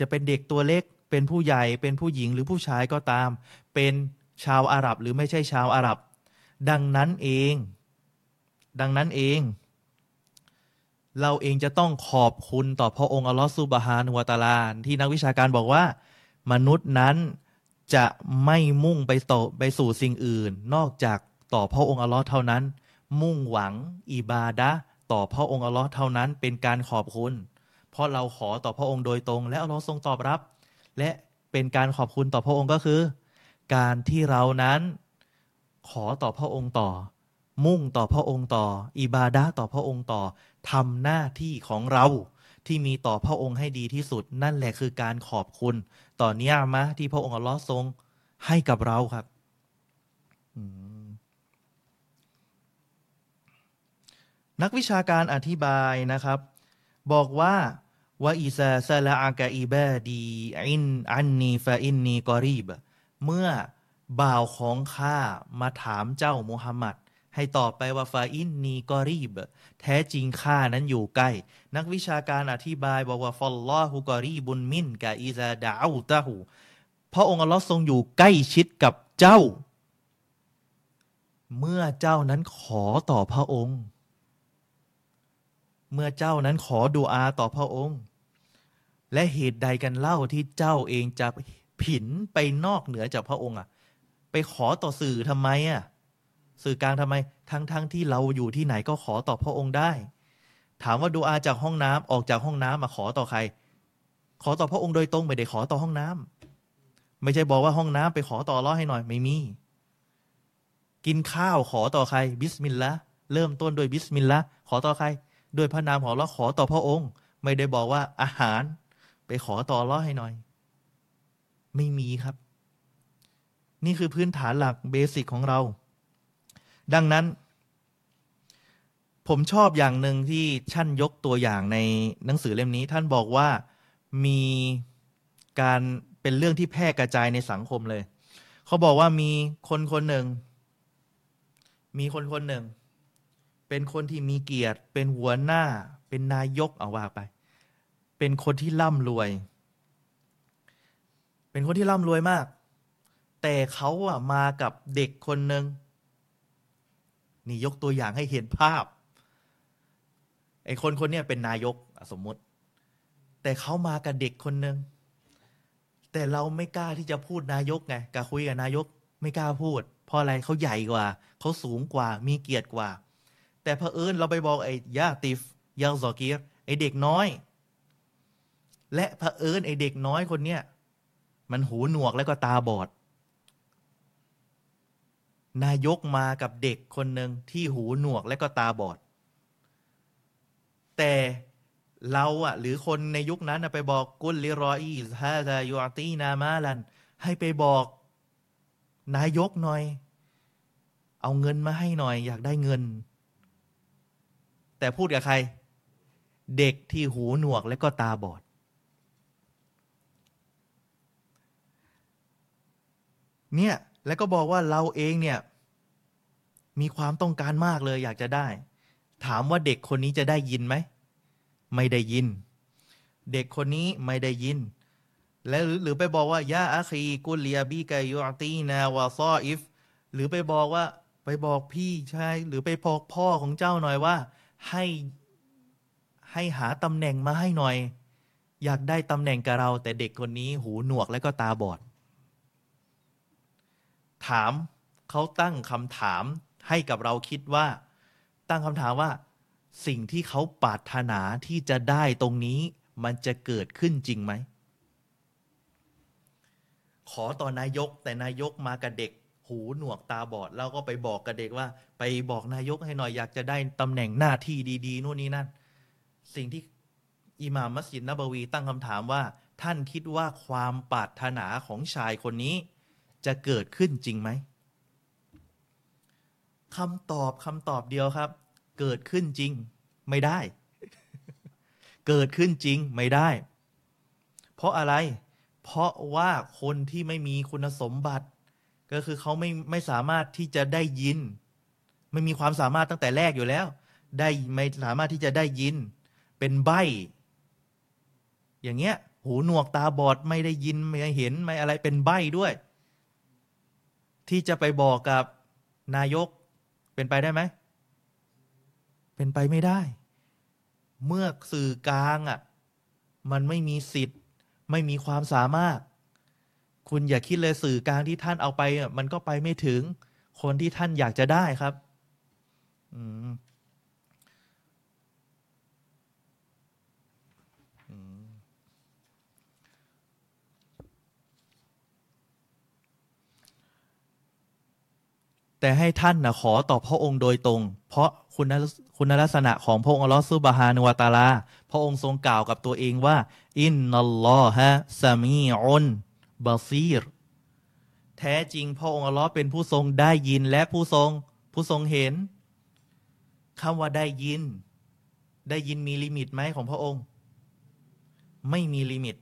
Speaker 2: จะเป็นเด็กตัวเล็ก เป็นผู้ใหญ่ เป็นผู้หญิงหรือผู้ชายก็ตาม เป็นชาวอาหรับหรือไม่ใช่ชาวอาหรับ ดังนั้นเอง ดังนั้นเอง เราเองจะต้องขอบคุณต่อพระองค์อัลลอฮฺซุบฮานุวาตาลาที่นักวิชาการบอกว่า มนุษย์นั้นจะไม่มุ่งไปต่อไปสู่สิ่งอื่น นอกจาก ต่อพระองค์อัลลอฮ์เท่านั้น มุ่งหวังอิบาดะต่อพระองค์อัลลอฮ์เท่านั้นเป็นการขอบคุณ เพราะเราขอต่อพระองค์โดยตรง และอัลลอฮ์ทรงตอบรับ และเป็นการขอบคุณต่อพระองค์ก็คือ การที่เรานั้นขอต่อพระองค์ต่อ มุ่งต่อพระองค์ต่อ อิบาดะต่อพระองค์ต่อทำหน้าที่ของเราที่มีต่อพระองค์ให้ดีที่สุด นั่นแหละคือการขอบคุณ ต่อเนียมะที่พระองค์อัลลอฮ์ทรงให้กับเราครับ นักวิชาการอธิบายนะครับ บอกว่าวอิซาซาลาอากาอิบาดีอินอันนีฟาอินนีกอรีบ เมื่อบ่าวของข้ามาถามเจ้ามุฮัมมัดให้ตอบไปว่าฟาอินนีกอรีบ แท้จริงข้านั้นอยู่ใกล้ นักวิชาการอธิบายบอกว่าฟัลลอฮุกอรีบุนมินกะอิซาดาอูตะหูพระองค์อัลลอฮ์ทรงอยู่ใกล้ชิดกับเจ้า เมื่อเจ้านั้นขอต่อพระองค์ เมื่อเจ้านั้นขอดูอาต่อพระองค์ และเหตุใดกันเล่าที่เจ้าเองจะผินไปนอกเหนือจากพระองค์อะ ไปขอต่อสื่อทำไมอะ สื่อกลางทำไม ทั้งๆ ที่เราอยู่ที่ไหนก็ขอต่อพระองค์ได้ ถามว่าดูอาจากห้องน้ำออกจากห้องน้ำมาขอต่อใคร ขอต่อพระองค์โดยตรงไม่ได้ขอต่อห้องน้ำไม่ใช่บอกว่าห้องน้ำไปขอต่ออัลลอฮ์ให้หน่อยไม่มีกินข้าวขอต่อใคร بسم اللهเริ่มต้นโดยبسم اللهขอต่อใคร ด้วยพระนามของเราขอต่อพระองค์ ไม่ได้บอกว่าอาหารไปขอต่อร้อให้หน่อย ไม่มีครับ นี่คือพื้นฐานหลักเบสิกของเรา ดังนั้น ผมชอบอย่างหนึ่งที่ท่านยกตัวอย่างในหนังสือเล่มนี้ ท่านบอกว่ามีการเป็นเรื่องที่แพร่กระจายในสังคมเลย เขาบอกว่ามีคนคนหนึ่ง มีคนคนหนึ่ง เป็นคนที่มีเกียรติ เป็นหัวหน้า เป็นนายกเอาว่าไป เป็นคนที่ร่ำรวย เป็นคนที่ร่ำรวยมาก แต่เขาอะมากับเด็กคนหนึ่งนี่ยกตัวอย่างให้เห็นภาพ ไอ้คนคนนี้เป็นนายกสมมติ แต่เขามากับเด็กคนหนึ่งแต่เราไม่กล้าที่จะพูดนายกไงกาคุยกับนายก ไม่กล้าพูด เพราะอะไรเขาใหญ่กว่า เขาสูงกว่า มีเกียรติกว่า แต่เผอิญเราไปบอกไอ้ยาติฟยาซอกีรไอ้เด็กน้อย และเผอิญไอ้เด็กน้อยคนเนี้ยมันหูหนวกแล้วก็ตาบอด นายกมากับเด็กคนหนึ่งที่หูหนวกและก็ตาบอด แต่เราอะหรือคนในยุคนั้นอะไปบอกกุลลิรออีฮาซายูอตีนามาลัน ให้ไปบอก นายกหน่อย เอาเงินมาให้หน่อย อยากได้เงิน แต่พูดกับใคร เด็กที่หูหนวกและก็ตาบอด เนี่ย แล้วก็บอกว่าเราเองเนี่ย มีความต้องการมากเลยอยากจะได้ ถามว่าเด็กคนนี้จะได้ยินไหม ไม่ได้ยิน เด็กคนนี้ไม่ได้ยิน และหรือหรือไปบอกว่ายาอาคีกุลเลียบีกายูอตีนาวาซออิฟ หรือไปบอกว่าไปบอกพี่ชายหรือไปบอกพ่อของเจ้าหน่อยว่า ให้ให้หาตำแหน่งมาให้หน่อย อยากได้ตำแหน่งกับเรา แต่เด็กคนนี้หูหนวกและก็ตาบอด ถามเขาตั้งคำถามให้กับเราคิดว่า ตั้งคำถามว่า สิ่งที่เขาปรารถนาที่จะได้ตรงนี้ มันจะเกิดขึ้นจริงไหม ขอต่อนายกแต่นายกมากับเด็ก หูหนวกตาบอด แล้วก็ไปบอกกับเด็กว่า ไปบอกนายกให้หน่อยอยากจะได้ตำแหน่งหน้าที่ดี ๆ นู่นนี่นั่น สิ่งที่อิหม่ามมัสยิดนบวีตั้งคำถามว่า ท่านคิดว่าความปรารถนาของชายคนนี้ จะเกิดขึ้นจริงไหมคำตอบคำตอบเดียวครับ เกิดขึ้นจริง ไม่ได้ เกิดขึ้นจริงไม่ได้ เพราะอะไร เพราะว่าคนที่ไม่มีคุณสมบัติ ก็คือเขาไม่ไม่สามารถที่จะได้ยิน ไม่มีความสามารถตั้งแต่แรกอยู่แล้ว ได้ไม่สามารถที่จะได้ยิน เป็นใบ อย่างเงี้ย หูหนวกตาบอดไม่ได้ยินไม่เห็นไม่อะไรเป็นใบด้วย ที่จะไปบอกกับนายกเป็นไปได้ไหม เป็นไปไม่ได้ เมื่อสื่อกลางอะ มันไม่มีสิทธิ์ ไม่มีความสามารถ คุณอย่าคิดเลยสื่อกลางที่ท่านเอาไป มันก็ไปไม่ถึงคนที่ท่านอยากจะได้ครับอืมแต่ให้ท่านนะขอต่อพระองค์โดยตรง เพราะคุณลักษคุณลักษณะของพระองค์อัลลอฮฺ سبحانه وتعالى พระองค์ทรงกล่าวกับตัวเองว่า إن الله سميع بصير แท้จริงพระองค์อัลลอฮ์เป็นผู้ทรงได้ยินและผู้ทรงผู้ทรงเห็นคำว่าได้ยิน ได้ยินมี limit ไหมของพระองค์ ไม่มี limit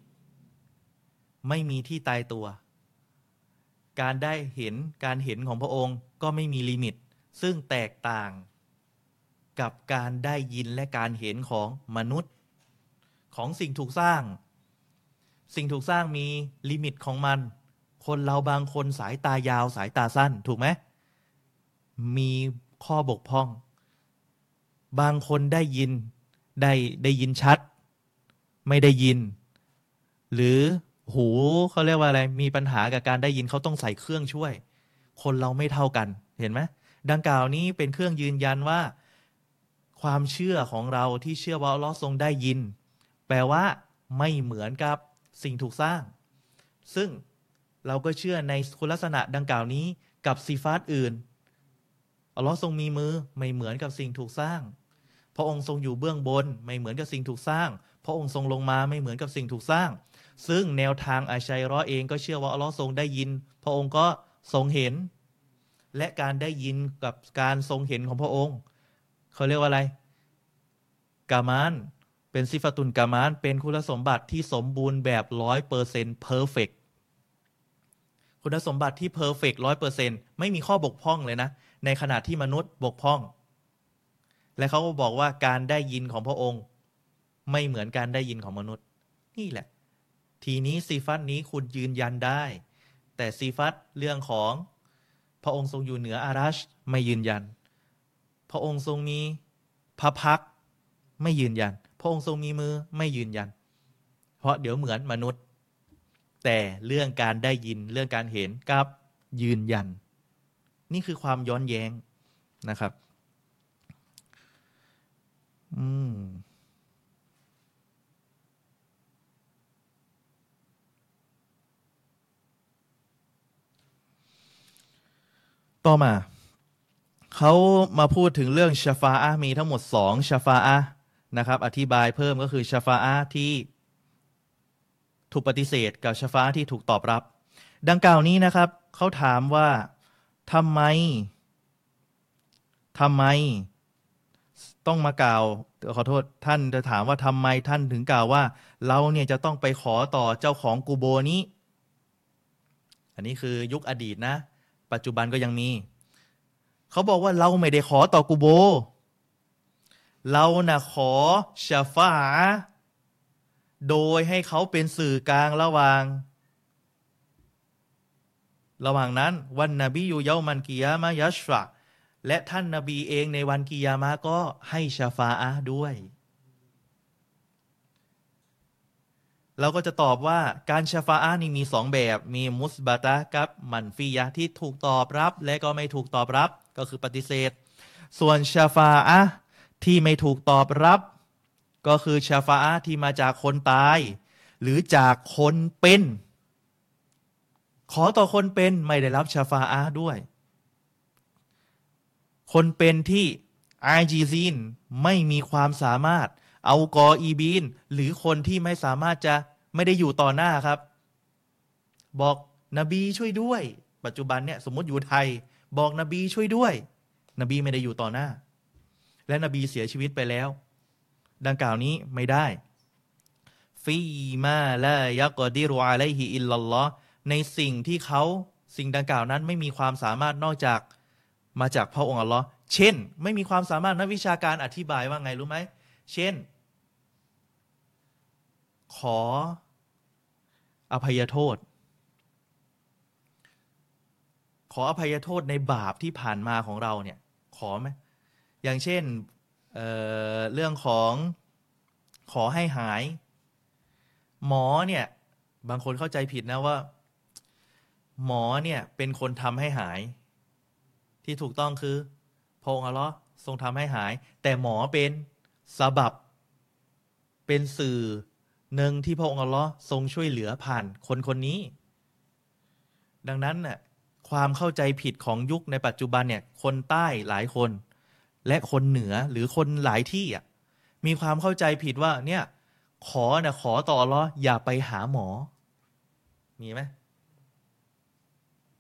Speaker 2: ไม่มีที่ตายตัว การได้เห็นการเห็นของพระองค์ก็ไม่มี limit ซึ่งแตกต่างกับการได้ยินและการเห็นของมนุษย์ ของสิ่งถูกสร้าง สิ่งถูกสร้างมี limit ของมัน คนเราบางคนสายตายาวสายตาสั้นถูกไหม มีข้อบกพร่อง บางคนได้ยินได้ได้ยินชัด ไม่ได้ยิน หรือหูเขาเรียกว่าอะไร มีปัญหากับการได้ยินเขาต้องใส่เครื่องช่วย คนเราไม่เท่ากันเห็นไหมดังกล่าวนี้เป็นเครื่องยืนยันว่า ความเชื่อของเราที่เชื่อว่าอัลลอฮ์ทรงได้ยิน แปลว่าไม่เหมือนกับ สิ่งถูกสร้าง ซึ่งเราก็เชื่อในคุณลักษณะดังกล่าวนี้กับซีฟาตอื่น อัลลอฮ์ทรงมีมือไม่เหมือนกับสิ่งถูกสร้าง พระองค์ทรงอยู่เบื้องบน ไม่เหมือนกับสิ่งถูกสร้าง พระองค์ทรงลงมาไม่เหมือนกับสิ่งถูกสร้าง ซึ่งแนวทางอาชาอิเราะห์เองก็เชื่อว่าอัลลอฮ์ทรงได้ยิน พระองค์ก็ทรงเห็น และการได้ยินกับการทรงเห็นของพระองค์เขาเรียกว่าอะไร كمال เป็นصفة كمال เป็นคุณสมบัติที่สมบูรณ์แบบร้อยเปอร์เซ็นต์ perfectคุณสมบัติที่เพอร์เฟกร้อยเปอร์เซ็นต์ไม่มีข้อบกพร่องเลยนะ ในขณะที่มนุษย์บกพร่อง และเขาก็บอกว่าการได้ยินของพระองค์ ไม่เหมือนการได้ยินของมนุษย์ นี่แหละ ทีนี้ซีฟัตนี้คุณยืนยันได้ แต่ซีฟัตเรื่องของพระองค์ทรงอยู่เหนืออารัชไม่ยืนยัน พระองค์ทรงมีพระพักไม่ยืนยัน ระองค์ทรงมีมือไม่ยืนยัน เพราะเดี๋ยวเหมือนมนุษย์ แต่เรื่องการได้ยินเรื่องการเห็นกับยืนยัน นี่คือความย้อนแย้งนะครับ อืมต่อมา เขามาพูดถึงเรื่องชาฟาอะมีทั้งหมดสองชาฟาอะ นะครับ อธิบายเพิ่มก็คือชาฟาอะที่ถูกปฏิเสธ กับชาฟาที่ถูกตอบรับ ดังกล่าวนี้นะครับ เขาถามว่าทำไมทำไม ต้องมากล่าวขอโทษท่านจะถามว่าทำไมท่านถึงกล่าวว่า เราเนี่ยจะต้องไปขอต่อเจ้าของกูโบนี้ อันนี้คือยุคอดีตนะ ปัจจุบันก็ยังมี เขาบอกว่าเราไม่ได้ขอต่อกูโบ เรานะ่ะขอชาฟาโดยให้เขาเป็นสื่อกลางระหว่าง ระหว่างนั้น วันนบีอยู่เยามันกิยามะยัชฟะและท่านนาบีเองในวันกิยามะก็ให้ชาฟาอะด้วย เราก็จะตอบว่าการชาฟาอะนี่มีสองแบบ มีมุสบาตะกับมันฟียะที่ถูกตอบรับ และก็ไม่ถูกตอบรับก็คือปฏิเสธ ส่วนชาฟาอะ ที่ไม่ถูกตอบรับ ก็คือชาฟาอะที่มาจากคนตาย หรือจากคนเป็น ขอต่อคนเป็นไม่ได้รับชาฟาอะด้วย คนเป็นที่ไอจีซีนไม่มีความสามารถ เอากออีบีน หรือคนที่ไม่สามารถจะไม่ได้อยู่ต่อหน้าครับ บอกนบีช่วยด้วย ปัจจุบันเนี่ยสมมติอยู่ไทย บอกนบีช่วยด้วย นบีไม่ได้อยู่ต่อหน้า และนบีเสียชีวิตไปแล้ว ดังกล่าวนี้ไม่ได้ฟีมาลายักดิรอาไลฮิอิลลัลลอฮในสิ่งที่เขาสิ่งดังกล่าวนั้นไม่มีความสามารถนอกจากมาจากพระองค์อัลลอฮ์เช่น ไม่มีความสามารถนักวิชาการอธิบายว่าไงรู้ไหม เช่น ขออภัยโทษ ขออภัยโทษในบาปที่ผ่านมาของเราเนี่ย ขอไหม อย่างเช่นเเรื่องของขอให้หาย หมอเนี่ย บางคนเข้าใจผิดนะว่า หมอเนี่ยเป็นคนทำให้หาย ที่ถูกต้องคือพระองค์อัลลอฮ์ทรงทำให้หาย แต่หมอเป็นสาบับ เป็นสื่อหนึ่งที่พระองค์อัลลอฮ์ทรงช่วยเหลือผ่านคนคนนี้ ดังนั้นน่ะความเข้าใจผิดของยุคในปัจจุบันเนี่ย คนใต้หลายคน และคนเหนือหรือคนหลายที่อะมีความเข้าใจผิดว่า เนี่ย ขอนะขอต่ออัลลออย่าไปหาหมอ มีไหม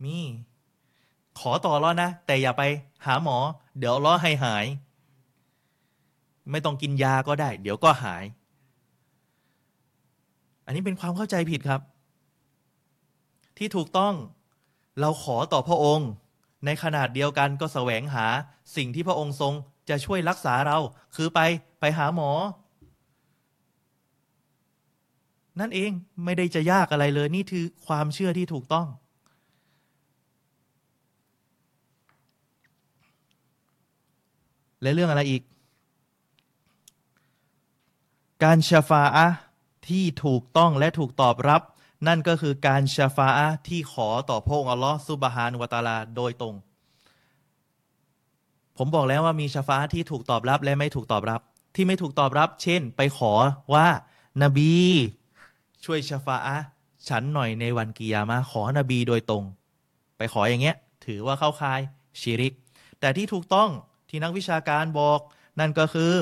Speaker 2: มี ขอต่อรอนะ แต่อย่าไปหาหมอ เดี๋ยวรอให้หาย ไม่ต้องกินยาก็ได้ เดี๋ยวก็หาย อันนี้เป็นความเข้าใจผิดครับ ที่ถูกต้องเราขอต่อพระองค์ ในขนาดเดียวกันก็แสวงหาสิ่งที่พระองค์ทรงจะช่วยรักษาเรา คือไปไปหาหมอ นั่นเองไม่ได้จะยากอะไรเลย นี่คือความเชื่อที่ถูกต้อง และเรื่องอะไรอีก การชฟาอะที่ถูกต้องและถูกตอบรับ นั่นก็คือการชาฟาอะที่ขอต่อพระองค์อัลลอฮ์ซุบฮานุวตาลาโดยตรง ผมบอกแล้วว่ามีชาฟาที่ถูกตอบรับและไม่ถูกตอบรับ ที่ไม่ถูกตอบรับ เช่น ไปขอว่า นบี ช่วยชาฟาอะฉันหน่อยในวันกิยามะขอนบีโดยตรง ไปขออย่างเงี้ย ถือว่าเข้าคายชิริก แต่ที่ถูกต้องที่นักวิชาการบอก นั่นก็คือ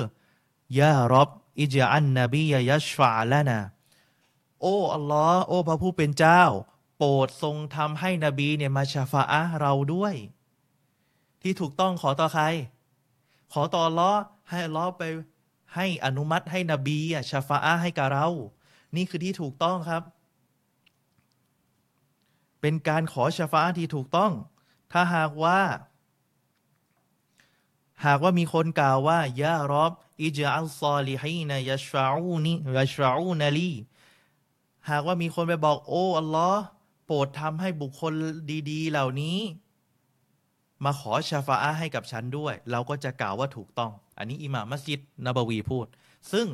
Speaker 2: ยะรบอิจอันนบียยัชฟาละนะ โอ้อัลลอฮ์โอ้พระผู้เป็นเจ้า โปรดทรงทำให้นบีเนี่ยมาชาฟาอะเราด้วย ที่ถูกต้องขอต่อใคร ขอต่อล้อให้ล้อไปให้อนุมัติให้นบีอะชาฟาอะให้กับเรา นี่คือที่ถูกต้องครับ เป็นการขอชาฟาที่ถูกต้อง ถ้าหากว่า หากว่ามีคนกล่าวว่ายะรอบอิจอัลซอลิฮีนยัชฟาอูนียัชฟาอูนลี หากว่ามีคนไปบอก โอ้อัลลอฮ์โปรดทำให้บุคคลดี ๆ เหล่านี้ มาขอชาฟาอะให้กับฉันด้วย เราก็จะกล่าวว่าถูกต้อง อันนี้อิหม่ามมัสยิดนบวีพูด ซึ่ง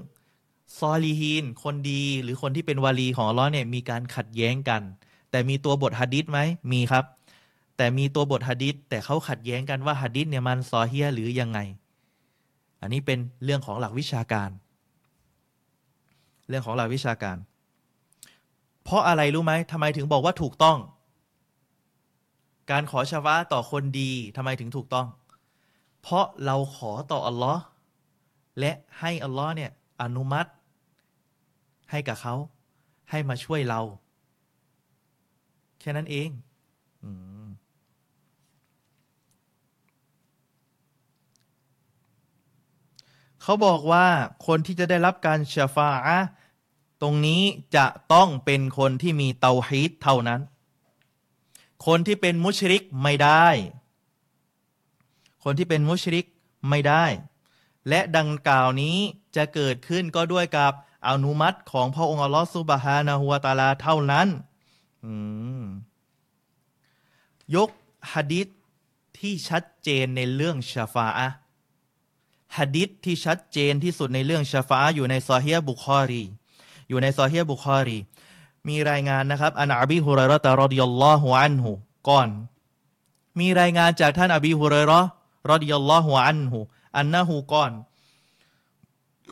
Speaker 2: ซอลีฮีน คนดีหรือคนที่เป็นวาลีของอัลลอฮ์เนี่ยมีการขัดแย้งกัน แต่มีตัวบทฮะดิษไหมมีครับ แต่มีตัวบทหะดิษแต่เขาขัดแย้งกันว่าหะดิษเนี่ยมันซอเฮียหรือยังไง อันนี้เป็นเรื่องของหลักวิชาการ เรื่องของหลักวิชาการ เพราะอะไรรู้ไหมทำไมถึงบอกว่าถูกต้อง การขอชาฟาต่อคนดีทำไมถึงถูกต้อง เพราะเราขอต่ออัลลอฮ์และให้อัลลอฮ์เนี่ยอนุมัติ ให้กับเขาให้มาช่วยเรา แค่นั้นเองอเขาบอกว่าคนที่จะได้รับการชาฟาอะ ตรงนี้จะต้องเป็นคนที่มีเตาฮีตเท่านั้น คนที่เป็นมุชริกไม่ได้ คนที่เป็นมุชริกไม่ได้ และดังกล่าวนี้จะเกิดขึ้นก็ด้วยกับอนุมัติของพระองค์อัลลอฮฺซุบฮานะฮุวาตาลาเท่านั้นยกฮะดิษที่ชัดเจนในเรื่องชาฟาอะฮะดิษที่ชัดเจนที่สุดในเรื่องชาฟาอยู่ในซอฮีบุคอรี อยู่ในซอฮีบุคอรี มีรายงานนะครับ อันอบีฮุรรอตะรอดิยัลลอฮุอันฮุก่อน มีรายงานจากท่านอบีฮุรรอรอดิยัลลอฮุอันฮุอันนะฮูก่อน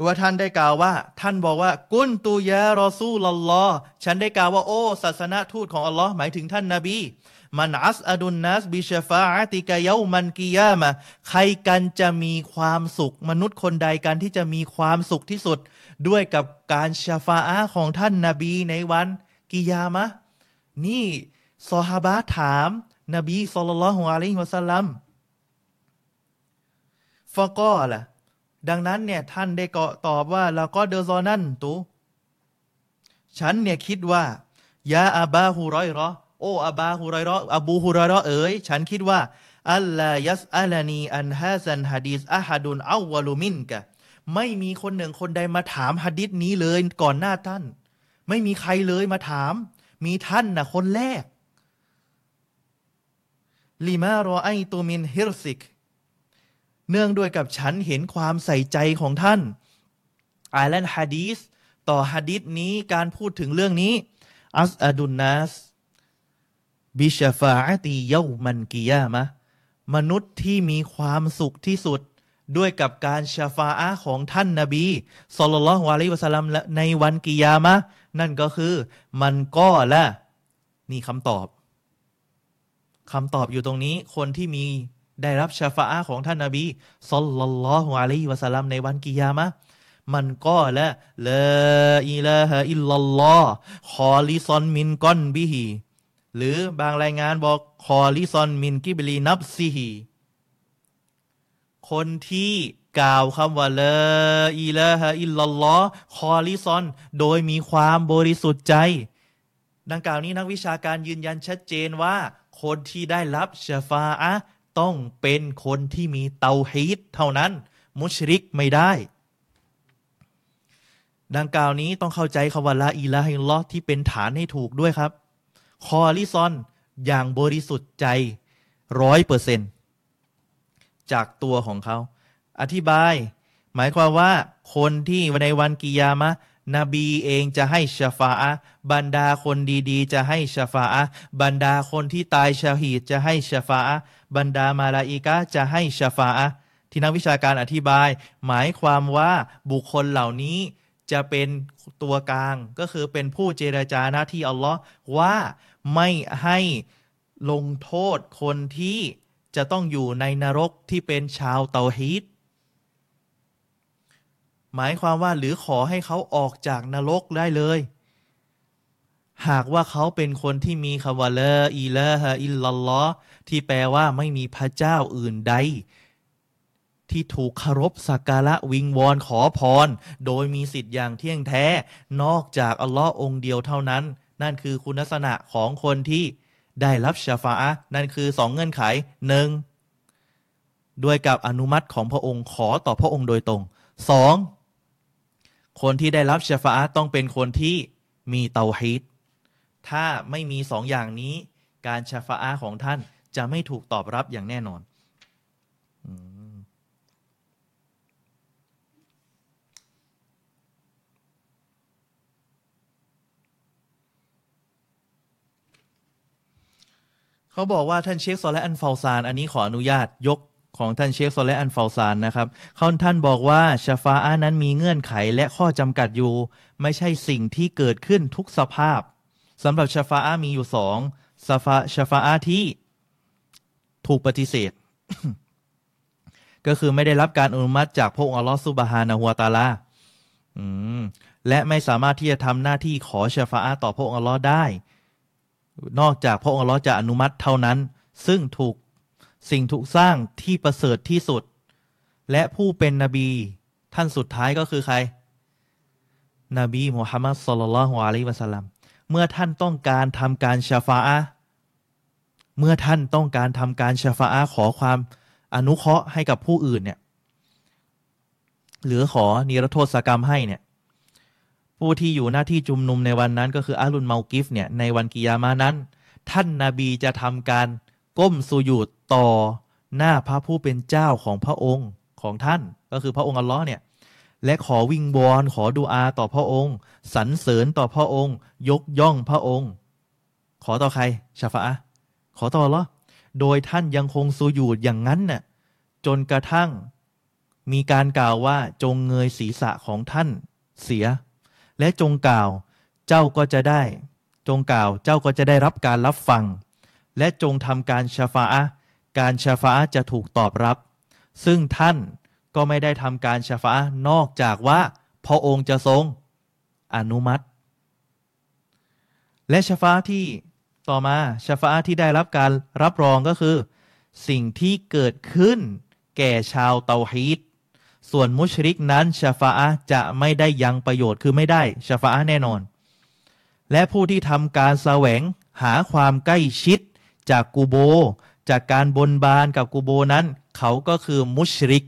Speaker 2: ว่าท่านได้กล่าวว่า ท่านบอกว่า กุนตูยารอซูลลอฉันได้กล่าวว่าโอ้ศาสนาทูตของอัลลอฮ์หมายถึงท่านนาบี มันอัสอดุนนัสบิชฟาอติกายามันกิยามะใครกันจะมีความสุข มนุษย์คนใดกันที่จะมีความสุขที่สุด ด้วยกับการชาฟาอาของท่านนาบีในวันกิยามะ นี่ซอฮาบะถามนบีสุลต่านละฮ์อะลัยฮิวะสัลลัมฟะก็ล่ะ ดังนั้นเนี่ยท่านได้เกาะตอบว่าแล้วก็เดอซอนั่นตูฉันเนี่ยคิดว่ายาอาบาฮูรอยรอโออาบาฮูรอยรออบูฮูรอยรอเอ๋ยฉันคิดว่าอัลลายัสอัลานีอันฮาซันฮะดีสอะฮัดุนอาวลูมินกะ ไม่มีคนหนึ่งคนใดมาถามฮะดิษนี้เลยก่อนหน้าท่าน ไม่มีใครเลยมาถาม มีท่านนะคนแรกลิมารอไอตูมินฮิรซิก เนื่องด้วยกับฉันเห็นความใส่ใจของท่านอ่านฮะดีสต่อฮะดีษนี้การพูดถึงเรื่องนี้ อัสอดุนนัสบิชฟาตีเยามันกิยามะ มนุษย์ที่มีความสุขที่สุด ด้วยกับการشفاعةของท่านนาบีصلى الله عليه وسلمในวันกิยามะ นั่นก็คือ من قالนี่คำตอบคำตอบอยู่ตรงนี้คนที่มีได้รับشفاعةของท่านนาบีصلى الله عليه وسلمในวันกิยามะمن قال لا إله إلا الله خالصا من قلبهหรือบางรายงานบอกخالصا من قبل نفسه คนที่กล่าวคำว่าلا إله إلا الله خالصا โดยมีความบริสุทธิ์ใจ ดังกล่าวนี้นักวิชาการยืนยันชัดเจนว่า คนที่ได้รับشفاعةต้องเป็นคนที่มีเตาฮีดเท่านั้น مشركไม่ได้ ดังกล่าวนี้ต้องเข้าใจคำว่าละอิละฮิลลอที่เป็นฐานให้ถูกด้วยครับ คอลิซอนอย่างบริสุทธิ์ใจร้อยเปอร์เซ็นต จากตัวของเขา อธิบาย หมายความว่า คนที่ในวันกิยามะนบีเองจะให้ชฟาอะบรรดาคนดีๆ จะให้ชฟาอะบรรดาคนที่ตายชาฮีดจะให้ชฟาอะบรรดามาลาอิกะจะให้ชฟาอะที่นักวิชาการอธิบาย หมายความว่าบุคคลเหล่านี้จะเป็นตัวกลางก็คือเป็นผู้เจรจาหน้าที่อัลลอฮ์ว่าไม่ให้ลงโทษคนที่ จะต้องอยู่ในนรกที่เป็นชาวเตาฮีดหมายความว่าหรือขอให้เขาออกจากนรกได้เลย หากว่าเขาเป็นคนที่มีคำว่าละอิละฮะอิลลัลลอฮที่แปลว่าไม่มีพระเจ้าอื่นใด ที่ถูกคารพสักการะวิงวอนขอพร โดยมีสิทธิ์อย่างเที่ยงแท้ นอกจากอัลลอฮ์องเดียวเท่านั้น นั่นคือคุณลักษณะของคนที่ ได้รับชาฟาอะนั่นคือสองเงื่อนไขหนึ่งด้วยกับอนุมัติของพระองค์ขอต่อพระองค์โดยตรงสองคนที่ได้รับชฟาอะต้องเป็นคนที่มีเตาฮิตถ้าไม่มีสองอย่างนี้ การชฟาอะของท่านจะไม่ถูกตอบรับอย่างแน่นอน เขาบอกว่าท่านเชคซอและอันฟาซาน อันนี้ขออนุญาตยกของท่านเชคโซเลอันฟาซานนะครับเขาท่านบอกว่าชาฟาอานั้นมีเงื่อนไขและข้อจำกัดอยู่ ไม่ใช่สิ่งที่เกิดขึ้นทุกสภาพสำหรับชาฟาอามีอยู่สองสฟาชาฟาอาที่ถูกปฏิเสธ ก็คือไม่ได้รับการอนุมัติจากพระองค์อัลลอฮฺซุบฮานะฮุวาตาลาและไม่สามารถที่จะทำหน้าที่ขอชฟาอะต่อพระองค์อัลลอฮ์ได้ นอกจากพระองค์อัลลอฮ์จะอนุมัติเท่านั้น ซึ่งถูกสิ่งถูกสร้างที่ประเสริฐที่สุด และผู้เป็นนบีท่านสุดท้ายก็คือใคร นบีมุฮัมมัดสุลลัลฮุอะลัยวะสัลลัมเมื่อท่านต้องการทำการชาฟาอะเมื่อท่านต้องการทำการชาฟาอะขอความอนุเคราะห์ให้กับผู้อื่นเนี่ยหรือขอนิรโทษกรรมให้เนี่ย ผู้ที่อยู่หน้าที่จุมนุมในวันนั้น ก็คืออาลุนเมากิฟเนี่ยในวันกิยามานั้น ท่านนาบีจะทำการก้มสุญูดต่อหน้าพระผู้เป็นเจ้าของพระองค์ของท่าน ก็คือพระองค์อัลลอฮ์เนี่ยและขอวิงวอนขอดูอาต่อพระองค์สรรเสริญต่อพระองค์ ยกย่องพระองค์ ขอต่อใครชาฟะขอต่อหรอโดยท่านยังคงสูญูดอย่างนั้นน่ะจนกระทั่ง มีการกล่าวว่าจงเงยศีรษะของท่าน เสีย และจงกล่าว เจ้าก็จะได้ จงกล่าว เจ้าก็จะได้รับการรับฟัง และจงทำการชาฟะการชาฟะจะถูกตอบรับ ซึ่งท่านก็ไม่ได้ทำการชาฟะนอกจากว่าพระองค์จะทรงอนุมัติ และชาฟะที่ต่อมาชาฟะที่ได้รับการรับรองก็คือ สิ่งที่เกิดขึ้นแก่ชาวเตาฮีด ส่วนมุชริกนั้นชาฟะจะไม่ได้ยังประโยชน์คือไม่ได้ชาฟะแน่นอน และผู้ที่ทำการแสวงหาความใกล้ชิดจากกูโบ จากการบนบานกับกูโบนั้น เขาก็คือมุชริก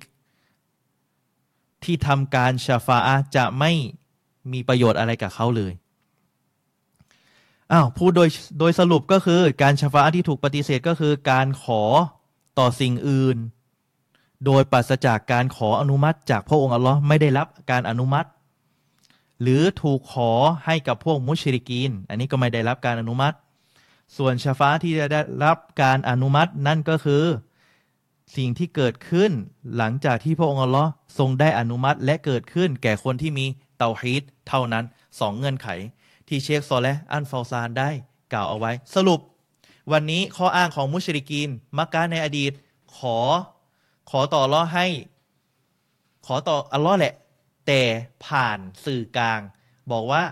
Speaker 2: ที่ทำการชาฟาจะไม่มีประโยชน์อะไรกับเขาเลยอ้าวพูดโดยโดยสรุปก็คือการชาฟาที่ถูกปฏิเสธก็คือการขอต่อสิ่งอื่น โดยปราศจากการขออนุมัติจากพระองค์อัลลอฮ์ไม่ได้รับการอนุมัติ หรือถูกขอให้กับพวกมุชริกีน อันนี้ก็ไม่ได้รับการอนุมัติ ส่วนชาฟาที่จะได้รับการอนุมัตินั่นก็คือ สิ่งที่เกิดขึ้นหลังจากที่พระองค์อัลลอฮ์ทรงได้อนุมัติและเกิดขึ้นแก่คนที่มีเตาฮีดเท่านั้นสองเงื่อนไข ที่เชคซอและอันฟาซานได้กล่าวเอาไว้ สรุป วันนี้ข้ออ้างของมุชริกีนมักกะในอดีตขอ ขอต่อล้อให้ ขอต่ออัลลอฮ์แหละ แต่ผ่านสื่อกลาง บอกว่า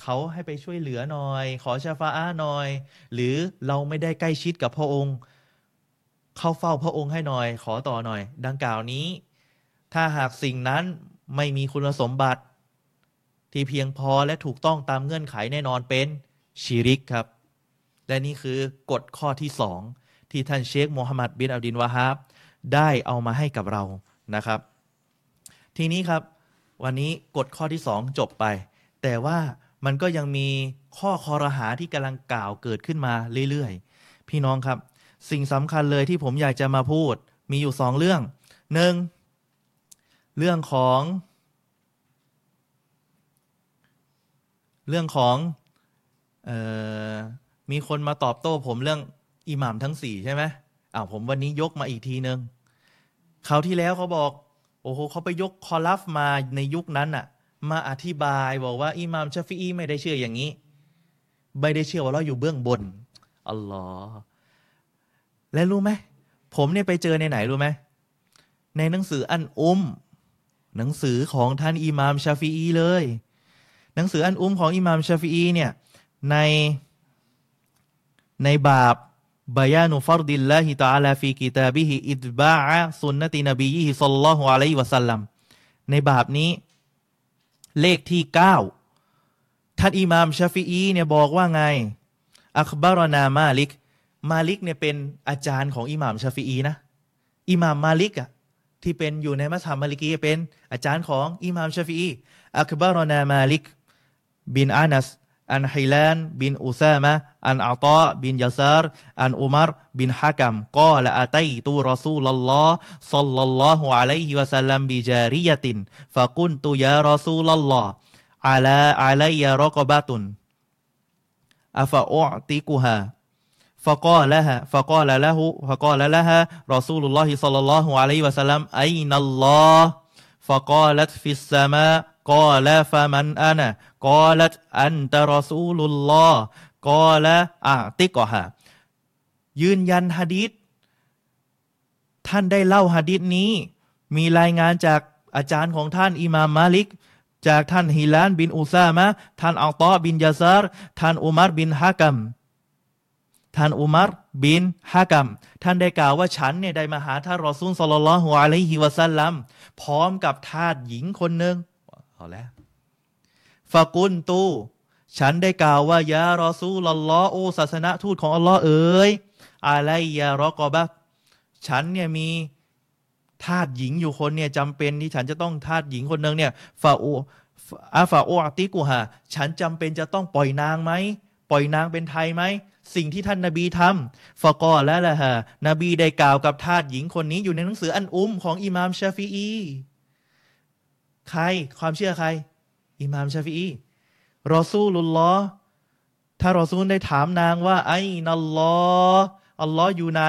Speaker 2: เขาให้ไปช่วยเหลือหน่อย ขอชาฟาอาหน่อย หรือเราไม่ได้ใกล้ชิดกับพระองค์ เข้าเฝ้าพระองค์ให้หน่อย ขอต่อหน่อย ดังกล่าวนี้ ถ้าหากสิ่งนั้นไม่มีคุณสมบัติ ที่เพียงพอและถูกต้องตามเงื่อนไขแน่นอนเป็นชีริกครับ และนี่คือกฎข้อที่สองที่ท่านเชคโมฮัมหมัดบินอัลดินวาฮับ ได้เอามาให้กับเรานะครับ ทีนี้ครับ วันนี้กฎข้อที่สองจบไป แต่ว่ามันก็ยังมีข้อคอรหาที่กำลังกล่าวเกิดขึ้นมาเรื่อยๆ พี่น้องครับ สิ่งสำคัญเลยที่ผมอยากจะมาพูด มีอยู่สองเรื่องหนึ่งเรื่องของ เรื่องของออมีคนมาตอบโต้ผมเรื่องอิหมามทั้งสี่ใช่ไหม อ้าวผมวันนี้ยกมาอีกทีนึงคราวที่แล้วเขาบอก โอ้โหเขาไปยกคอลัฟมาในยุคนั้นอะมาอธิบายบอกว่าอิหม่ามชาฟีอีไม่ได้เชื่ออย่างนี้ ไม่ได้เชื่อว่าเราอยู่เบื้องบนอัลลอฮ์และรู้ไหมผมเนี่ยไปเจอในไหนรู้ไหมในหนังสืออันอุม หนังสือของท่านอิหม่ามชาฟีอีเลย หนังสืออัลอุมของอิหม่ามชาฟีอีเนี่ยในในباب بيان فرض الله تعالى في كتابه اتباع سنة نبيه صلى الله عليه وسلمใน باب นี้ เลขที่เก้าท่านอิหม่ามชาฟีอีเนี่ยบอกว่าไง أخبرنا مالك มาลิกเนี่ยเป็นอาจารย์ของอิหม่ามชาฟีอีนะ อิหม่ามมาลิกอะที่เป็นอยู่ในมัซฮับมาลิกีเป็นอาจารย์ของอิหม่ามชาฟีอีอัคบารนามาลิก บินอานัส عن حيلان بن أسامة عن عطاء بن يسار عن عمر بن حكم. قال أتيت رسول الله صلى الله عليه وسلم بجارية فقلت يا رسول الله على علي رقبة أفأعتقها فقال لها فقال له فقال لها رسول الله صلى الله عليه وسلم أين الله؟ فقالت في السماء. กอละฟะมันอา
Speaker 1: นะกอละอันตะรอซูลุลลอฮ์กอละอะติกอฮะ
Speaker 2: ยืนยันฮะดีษท่านได้เล่าฮะดีษนี้ มีรายงานจากอาจารย์ของท่านอิมามมาลิก จากท่านฮิลานบินอุซามะท่านอัลตอบินยาซาร์ท่านอุมารบินฮะกัมท่านอุมารบินฮะกัมท่านได้กล่าวว่าฉันเนี่ยได้มาหาท่านรอซูลสลลัลฮุอะลัยฮิวะซัลลัมพร้อมกับทาสหญิงคนหนึ่ง เอาแล้วฟากุนตู ฉันได้กล่าวว่ายารอซูลลอโอศาสนทูตของอัลลอฮ์เอ๋ยอะไรยารอกอบะฉันเนี่ยมีทาสหญิงอยู่คนเนี่ยจำเป็นที่ฉันจะต้องทาสหญิงคนหนึ่งเนี่ยฟาอูอาฟาโออติกูฮะฉันจำเป็นจะต้องปล่อยนางไหม ปล่อยนางเป็นไทไหม สิ่งที่ท่านนาบีทำفقال لهاนบีได้กล่าวกับทาสหญิงคนนี้อยู่ในหนังสืออัลอุมของอิหม่ามชาฟีอี ใครความเชื่อใคร อิหม่ามชาฟีอีรอซูลุลลอฮ์ถ้ารอซูลได้ถามนางว่า أين اللهอัลลอฮ์อยู่ไหน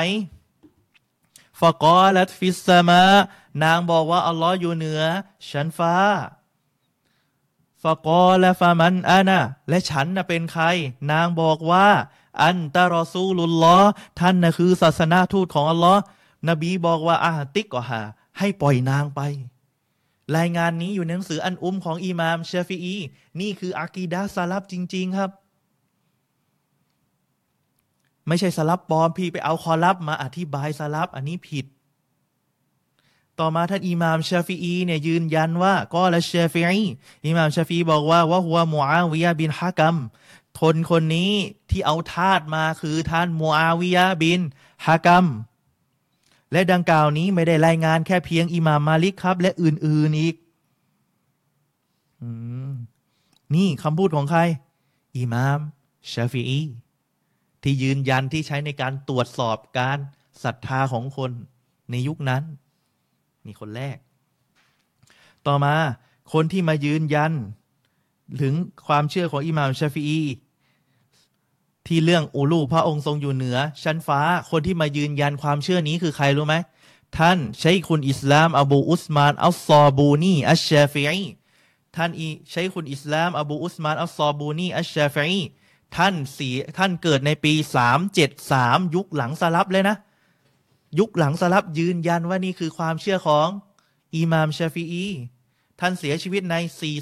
Speaker 2: فقالت في السماءนางบอกว่า อัลลอฮ์อยู่เหนือ ชั้นฟ้าฟากอและฟามันอานะและฉันน่ะเป็นใคร นางบอกว่า อันตารอซูลุลลอท่านน่ะคือศาสนาทูตของอัลลอฮ์นบีบอกว่าอาติกก็หาให้ปล่อยนางไป รายงานนี้อยู่ในหนังสืออันอุ้มของอิหม่ามเชฟีอีนี่คืออากีดะสลับจริง ๆ ครับ ไม่ใช่สลับปลอมพี่ไปเอาคอลับมาอธิบายสลับอันนี้ผิด ต่อมาท่านอิหม่ามชาฟีอีเนี่ยยืนยันว่าก็ละเชฟีอีอิหม่ามชาฟีบอกว่าว่าหัวมูอาวิยะบินฮะกัมทนคนนี้ที่เอาทาสมาคือท่านมูอาวิยะบินฮะกัม และดังกล่าวนี้ไม่ได้รายงานแค่เพียงอิหม่ามมาลิกครับ และอื่นๆอีกอนี่คำพูดของใคร อิหม่ามชาฟีอีที่ยืนยันที่ใช้ในการตรวจสอบการศรัทธาของคนในยุคนั้น นี่คนแรก ต่อมาคนที่มายืนยัน ถึงความเชื่อของอิหม่ามชาฟีอี ที่เรื่องอูลูพระองค์ทรงอยู่เหนือ ชั้นฟ้าคนที่มายืนยันความเชื่อนี้คือใครรู้ไหม ท่านใช้คุณอิสลาม อบูอุสมานอัลซอบูนีอัชชาฟีีท่านอีใช้คุณอิสลาม อบูอุสมานอัลซอบูนีอัชชาฟีีท่านสีท่านเกิดในปีสามเจ็ดสามยุคหลังสลับเลยนะ ยุคหลังสลับยืนยันว่านี่คือความเชื่อของอิหม่ามชาฟีอีท่านเสียชีวิตใน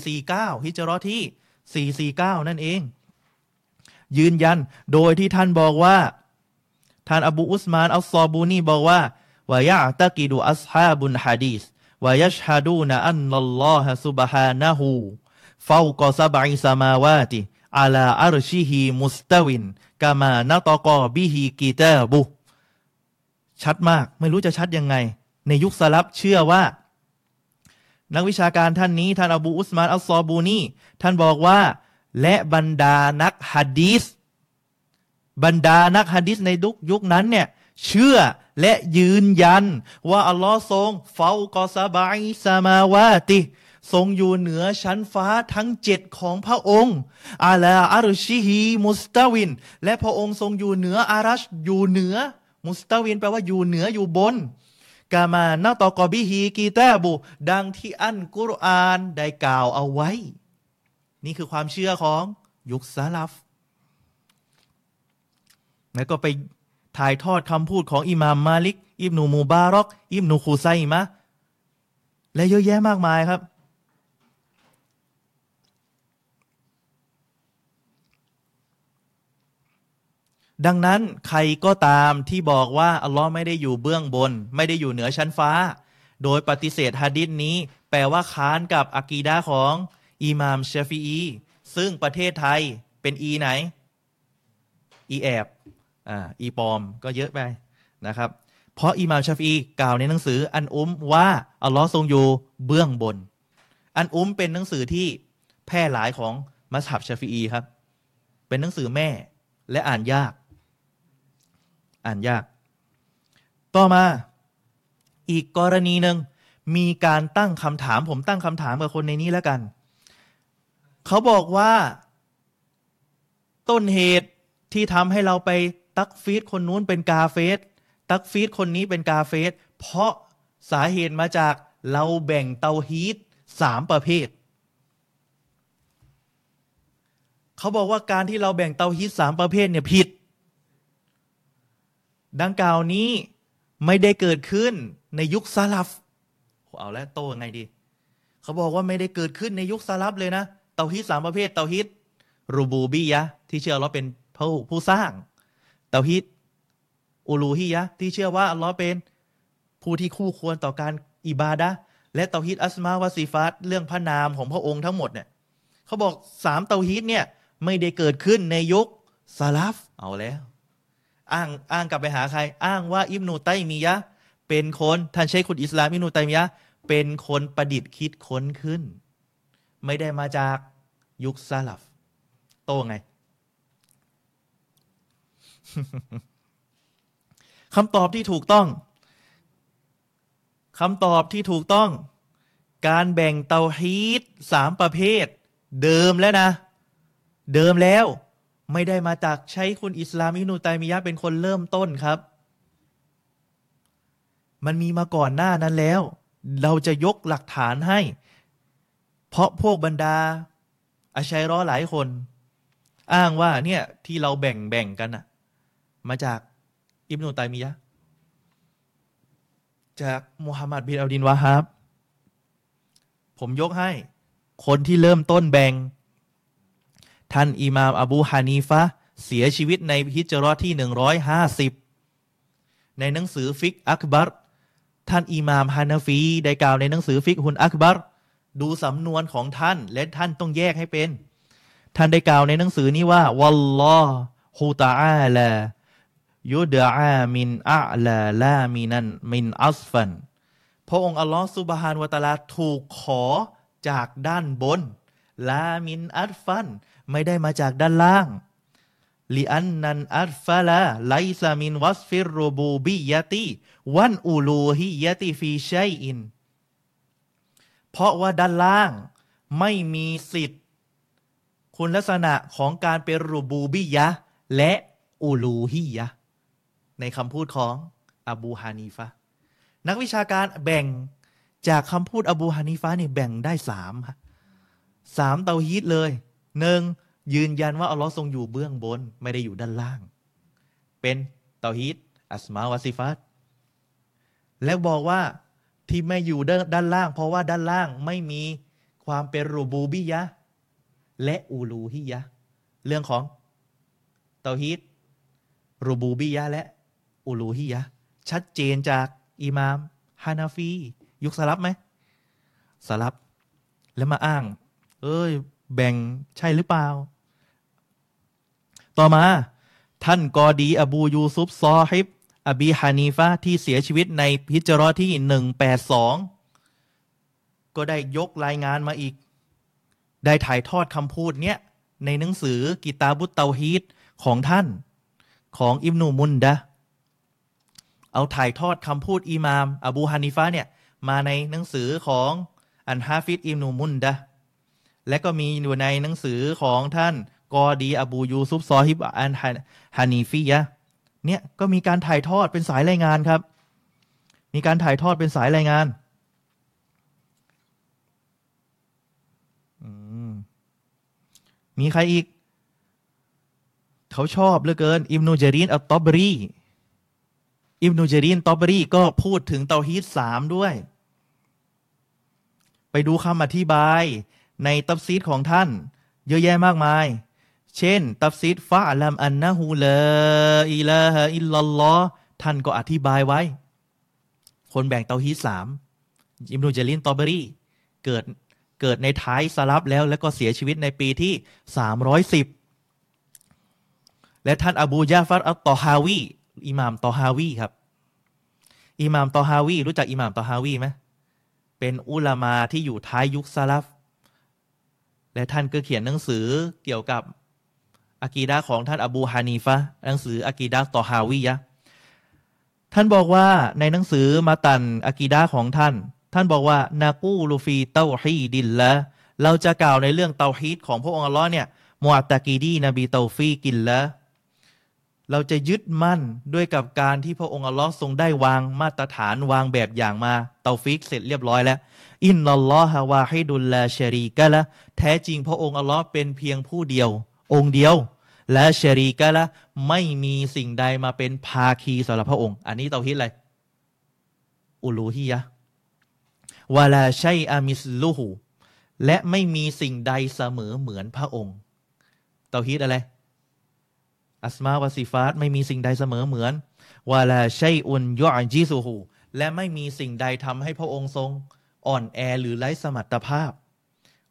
Speaker 2: 449 ฮิจรอที่ 449 นั่นเอง ยืนยัน โดยที่ท่านบอกว่า ท่านอบูอุสมานอัลซอบูนีบอกว่าวายะตะกิดูอัสฮาบุนฮะดีสวายัชฮะดูนะอันนัลลอฮะซุบฮานะฮูฟาวกอซบะอิสมาวาติอาลาอารชิฮีมุสตวินกามานตกอบิฮีกีเตบุชัดมากไม่รู้จะชัดยังไง ในยุคสลับเชื่อว่า นักวิชาการท่านนี้ ท่านอบูอุสมานอัลซอบูนีท่านบอกว่า และบรรดานักฮะดีสบรรดานักฮะดีสในยุคยุคนั้นเนี่ยเชื่อและยืนยัน ว่าอัลลอฮ์ทรงเฝ้ากอซาบายสมาวาติ ทรงอยู่เหนือชั้นฟ้าทั้งเจ็ดของพระองค์على عرشه مستو และพระองค์ทรงอยู่เหนืออารัชอยู่เหนือ مستوแปลว่าอยู่เหนืออยู่บนكما نطق به كتابه ดังที่อัลกุรอานได้กล่าวเอาไว้ นี่คือความเชื่อของยุคสะลัฟแล้วก็ไปถ่ายทอดคำพูดของอิหม่ามมาลิก อิบนุมูบารอก อิบนูคูไซมะ และเยอะแยะมากมายครับ ดังนั้นใครก็ตามที่บอกว่า อัลลอฮ์ไม่ได้อยู่เบื้องบน ไม่ได้อยู่เหนือชั้นฟ้า โดยปฏิเสธฮะดิษนี้ แปลว่าค้านกับอากีดาของ อิหม่ามชฟีอีซึ่งประเทศไทยเป็นอีไหนอีแอบอ่าอีปอมก็เยอะไปนะครับ เพราะอิหม่ามชาฟีกล่าวในหนังสืออันอุมว่าอัลลอฮ์ทรงอยู่เบื้องบน อันอุมเป็นหนังสือที่แพร่หลายของมัสฮับชาฟีครับ เป็นหนังสือแม่และอ่านยาก อ่านยาก ต่อมาอีกกรณีหนึ่งมีการตั้งคำถาม ผมตั้งคำถามกับคนในนี้แล้วกัน เขาบอกว่า ต้นเหตุที่ทำให้เราไปตักฟีดคนนู้นเป็นกาเฟสตักฟีดคนนี้เป็นกาเฟสเพราะสาเหตุมาจากเราแบ่งเตาฮีตสามประเภท เขาบอกว่าการที่เราแบ่งเตาฮีตสามประเภทเนี่ยผิด ดังกล่าวนี้ไม่ได้เกิดขึ้นในยุคซาลัฟเอาแล้วโตยังไงดี เขาบอกว่าไม่ได้เกิดขึ้นในยุคซาลัฟเลยนะ เตาฮิดสามประเภท เตาฮิดรูบูบียะที่เชื่อเราเป็นผู้ผู้สร้าง เตาฮิดอูลูฮียะที่เชื่อว่าอัลลอฮ์เป็นผู้ที่คู่ควรต่อการอิบาดะและเตาฮิดอัสมาวาซีฟัตเรื่องพระนามของพระองค์ทั้งหมดเนี่ยเขาบอกสามเตาฮิดเนี่ยไม่ได้เกิดขึ้นในยุคซาลัฟเอาแล้ว อ้างอ้างกลับไปหาใคร อ้างว่าอิบนูไตมียะเป็นคนท่านใช้คุณอิสลามอิบนูไตมียะเป็นคนประดิษฐ์คิดค้นขึ้น ไม่ได้มาจากยุคซาลัฟ โตไงคำตอบที่ถูกต้องคำตอบที่ถูกต้อง การแบ่งเตาฮีตสามประเภท เดิมแล้วนะ เดิมแล้ว ไม่ได้มาจากใช้คุณอิสลามอินูตัยมียะเป็นคนเริ่มต้นครับ มันมีมาก่อนหน้านั้นแล้ว เราจะยกหลักฐานให้ เพราะพวกบรรดาอาชัยร้อหลายคน อ้างว่าเนี่ยที่เราแบ่งแบ่งกันอะมาจากอิบนุตัยมียะจากมูฮัมหมัดบินอัลดินวาฮับ ผมยกให้ คนที่เริ่มต้นแบ่ง ท่านอิมามอบูฮานีฟะเสียชีวิตในฮิจราะห์ที่ 150 ในหนังสือฟิกฮุลอักบัรท่านอิมามฮานาฟี ได้กล่าวในหนังสือฟิกฮุลอักบัร ดูสำนวนของท่าน และท่านต้องแยกให้เป็น ท่านได้กล่าวในหนังสือนี้ว่าوالله تعالى يدعى من أعلى لا من من أسفلพระองค์อัลลอฮฺسبحانه وتعالىถูกขอจากด้านบนلا من أسفل ไม่ได้มาจากด้านล่างลิอันนันอัสฟาลาไลซามินวัสฟิรโรบูบิยะตีวันอูลูฮิยะตีฟีชัยอิน เพราะว่าด้านล่างไม่มีสิทธิ์ คุณลักษณะของการเป็นรูบูบิยะ และอูลูฮียะ ในคำพูดของอบูฮานีฟะนักวิชาการแบ่งจากคำพูดอบูฮานีฟะเนี่ยแบ่งได้สามฮะสามเตาฮีดเลยหนึ่งยืนยันว่าอัลลอฮ์ทรงอยู่เบื้องบน ไม่ได้อยู่ด้านล่าง เป็นเตาฮีดอัสมาวาซิฟัตแล้วบอกว่า ที่ไม่อยู่ด้านล่าง เพราะว่าด้านล่างไม่มีความเป็นรูบูบิยะ และอูลูฮิยะ เรื่องของเตาฮีดรูบูบิยะและอูลูฮิยะ ชัดเจนจากอิมามฮานาฟี ยุคสลับไหมสลับ แล้วมาอ้าง เอ้ย แบ่งใช่หรือเปล่า ต่อมา ท่านกอดี อบูยูซุบซอฮิบ อบีฮานีฟะที่เสียชีวิตในพิจารอที่หนึ่งแปดสองก็ได้ยกรายงานมาอีก ได้ถ่ายทอดคำพูดเนี้ย ในหนังสือกิตาบุตเตาฮีดของท่านของอิบนูมุนดะเอาถ่ายทอดคำพูดอิมาม อบูฮานิฟะเนี่ย มาในหนังสือของอันฮาฟิดอิบนูมุนดะและก็มีอยู่ในหนังสือของท่านกอดี อบูยูซุบซอฮิบอันฮานีฟียะ เนี่ยก็มีการถ่ายทอดเป็นสายรายงานครับ มีการถ่ายทอดเป็นสายรายงานมีใครอีก เขาชอบเหลือเกิน อิบนูญะรีรอัตตอบรีอิบนูญะรีรอัตตอบรีก็พูดถึงเตาฮีดสามด้วย ไปดูคำอธิบายในตัฟซีรของท่าน เยอะแยะมากมาย เช่น ตับซีดฟะลัมอันนะฮูลาอิลาฮอิลลัลลอฮ์ท่านก็อธิบายไว้ คนแบ่งเตาฮีดสามอิบนูญะรีรอัตตอบรีเกิดเกิดในท้ายสลัฟแล้วแล้วก็เสียชีวิตในปีที่ 310 และท่านอบูญะฟัรอัตตอฮาวีอิหม่ามตอฮาวีครับอิหม่ามตอฮาวีรู้จักอิหม่ามตอฮาวีไหมเป็นอุลามาที่อยู่ท้ายยุคสลัฟและท่านก็เขียนหนังสือเกี่ยวกับ อากีดะของท่านอบูฮานีฟะหนังสืออากีดะตอฮาวียะท่านบอกว่าในหนังสือมาตันอากีดะของท่าน ท่านบอกว่าنقول في توحيد الله เราจะกล่าวในเรื่องเตาฮีดของพระองค์อัลลอฮ์เนี่ย معتقدين بتوفيق الله เราจะยึดมั่นด้วยกับการที่พระองค์อัลลอฮ์ทรงได้วางมาตรฐานวางแบบอย่างมาเตาฟิกเสร็จเรียบร้อยแล้ว إن الله واحد لا شريك له แท้จริงพระองค์อัลลอฮ์เป็นเพียงผู้เดียว องค์เดียว لا شريك لهไม่มีสิ่งใดมาเป็นภาคีสำหรับพระองค์ อันนี้เตาฮิดอะไร อุลูฮียะวาลาชัยอามิสลูหูและไม่มีสิ่งใดเสมอเหมือนพระองค์ เตาฮีดอะไร อัสมาวาสิฟาตไม่มีสิ่งใดเสมอเหมือนวาลาชัยอุนยอจิซูหูและไม่มีสิ่งใดทำให้พระองค์ทรง อ่อนแอหรือไร้สมรรถภาพ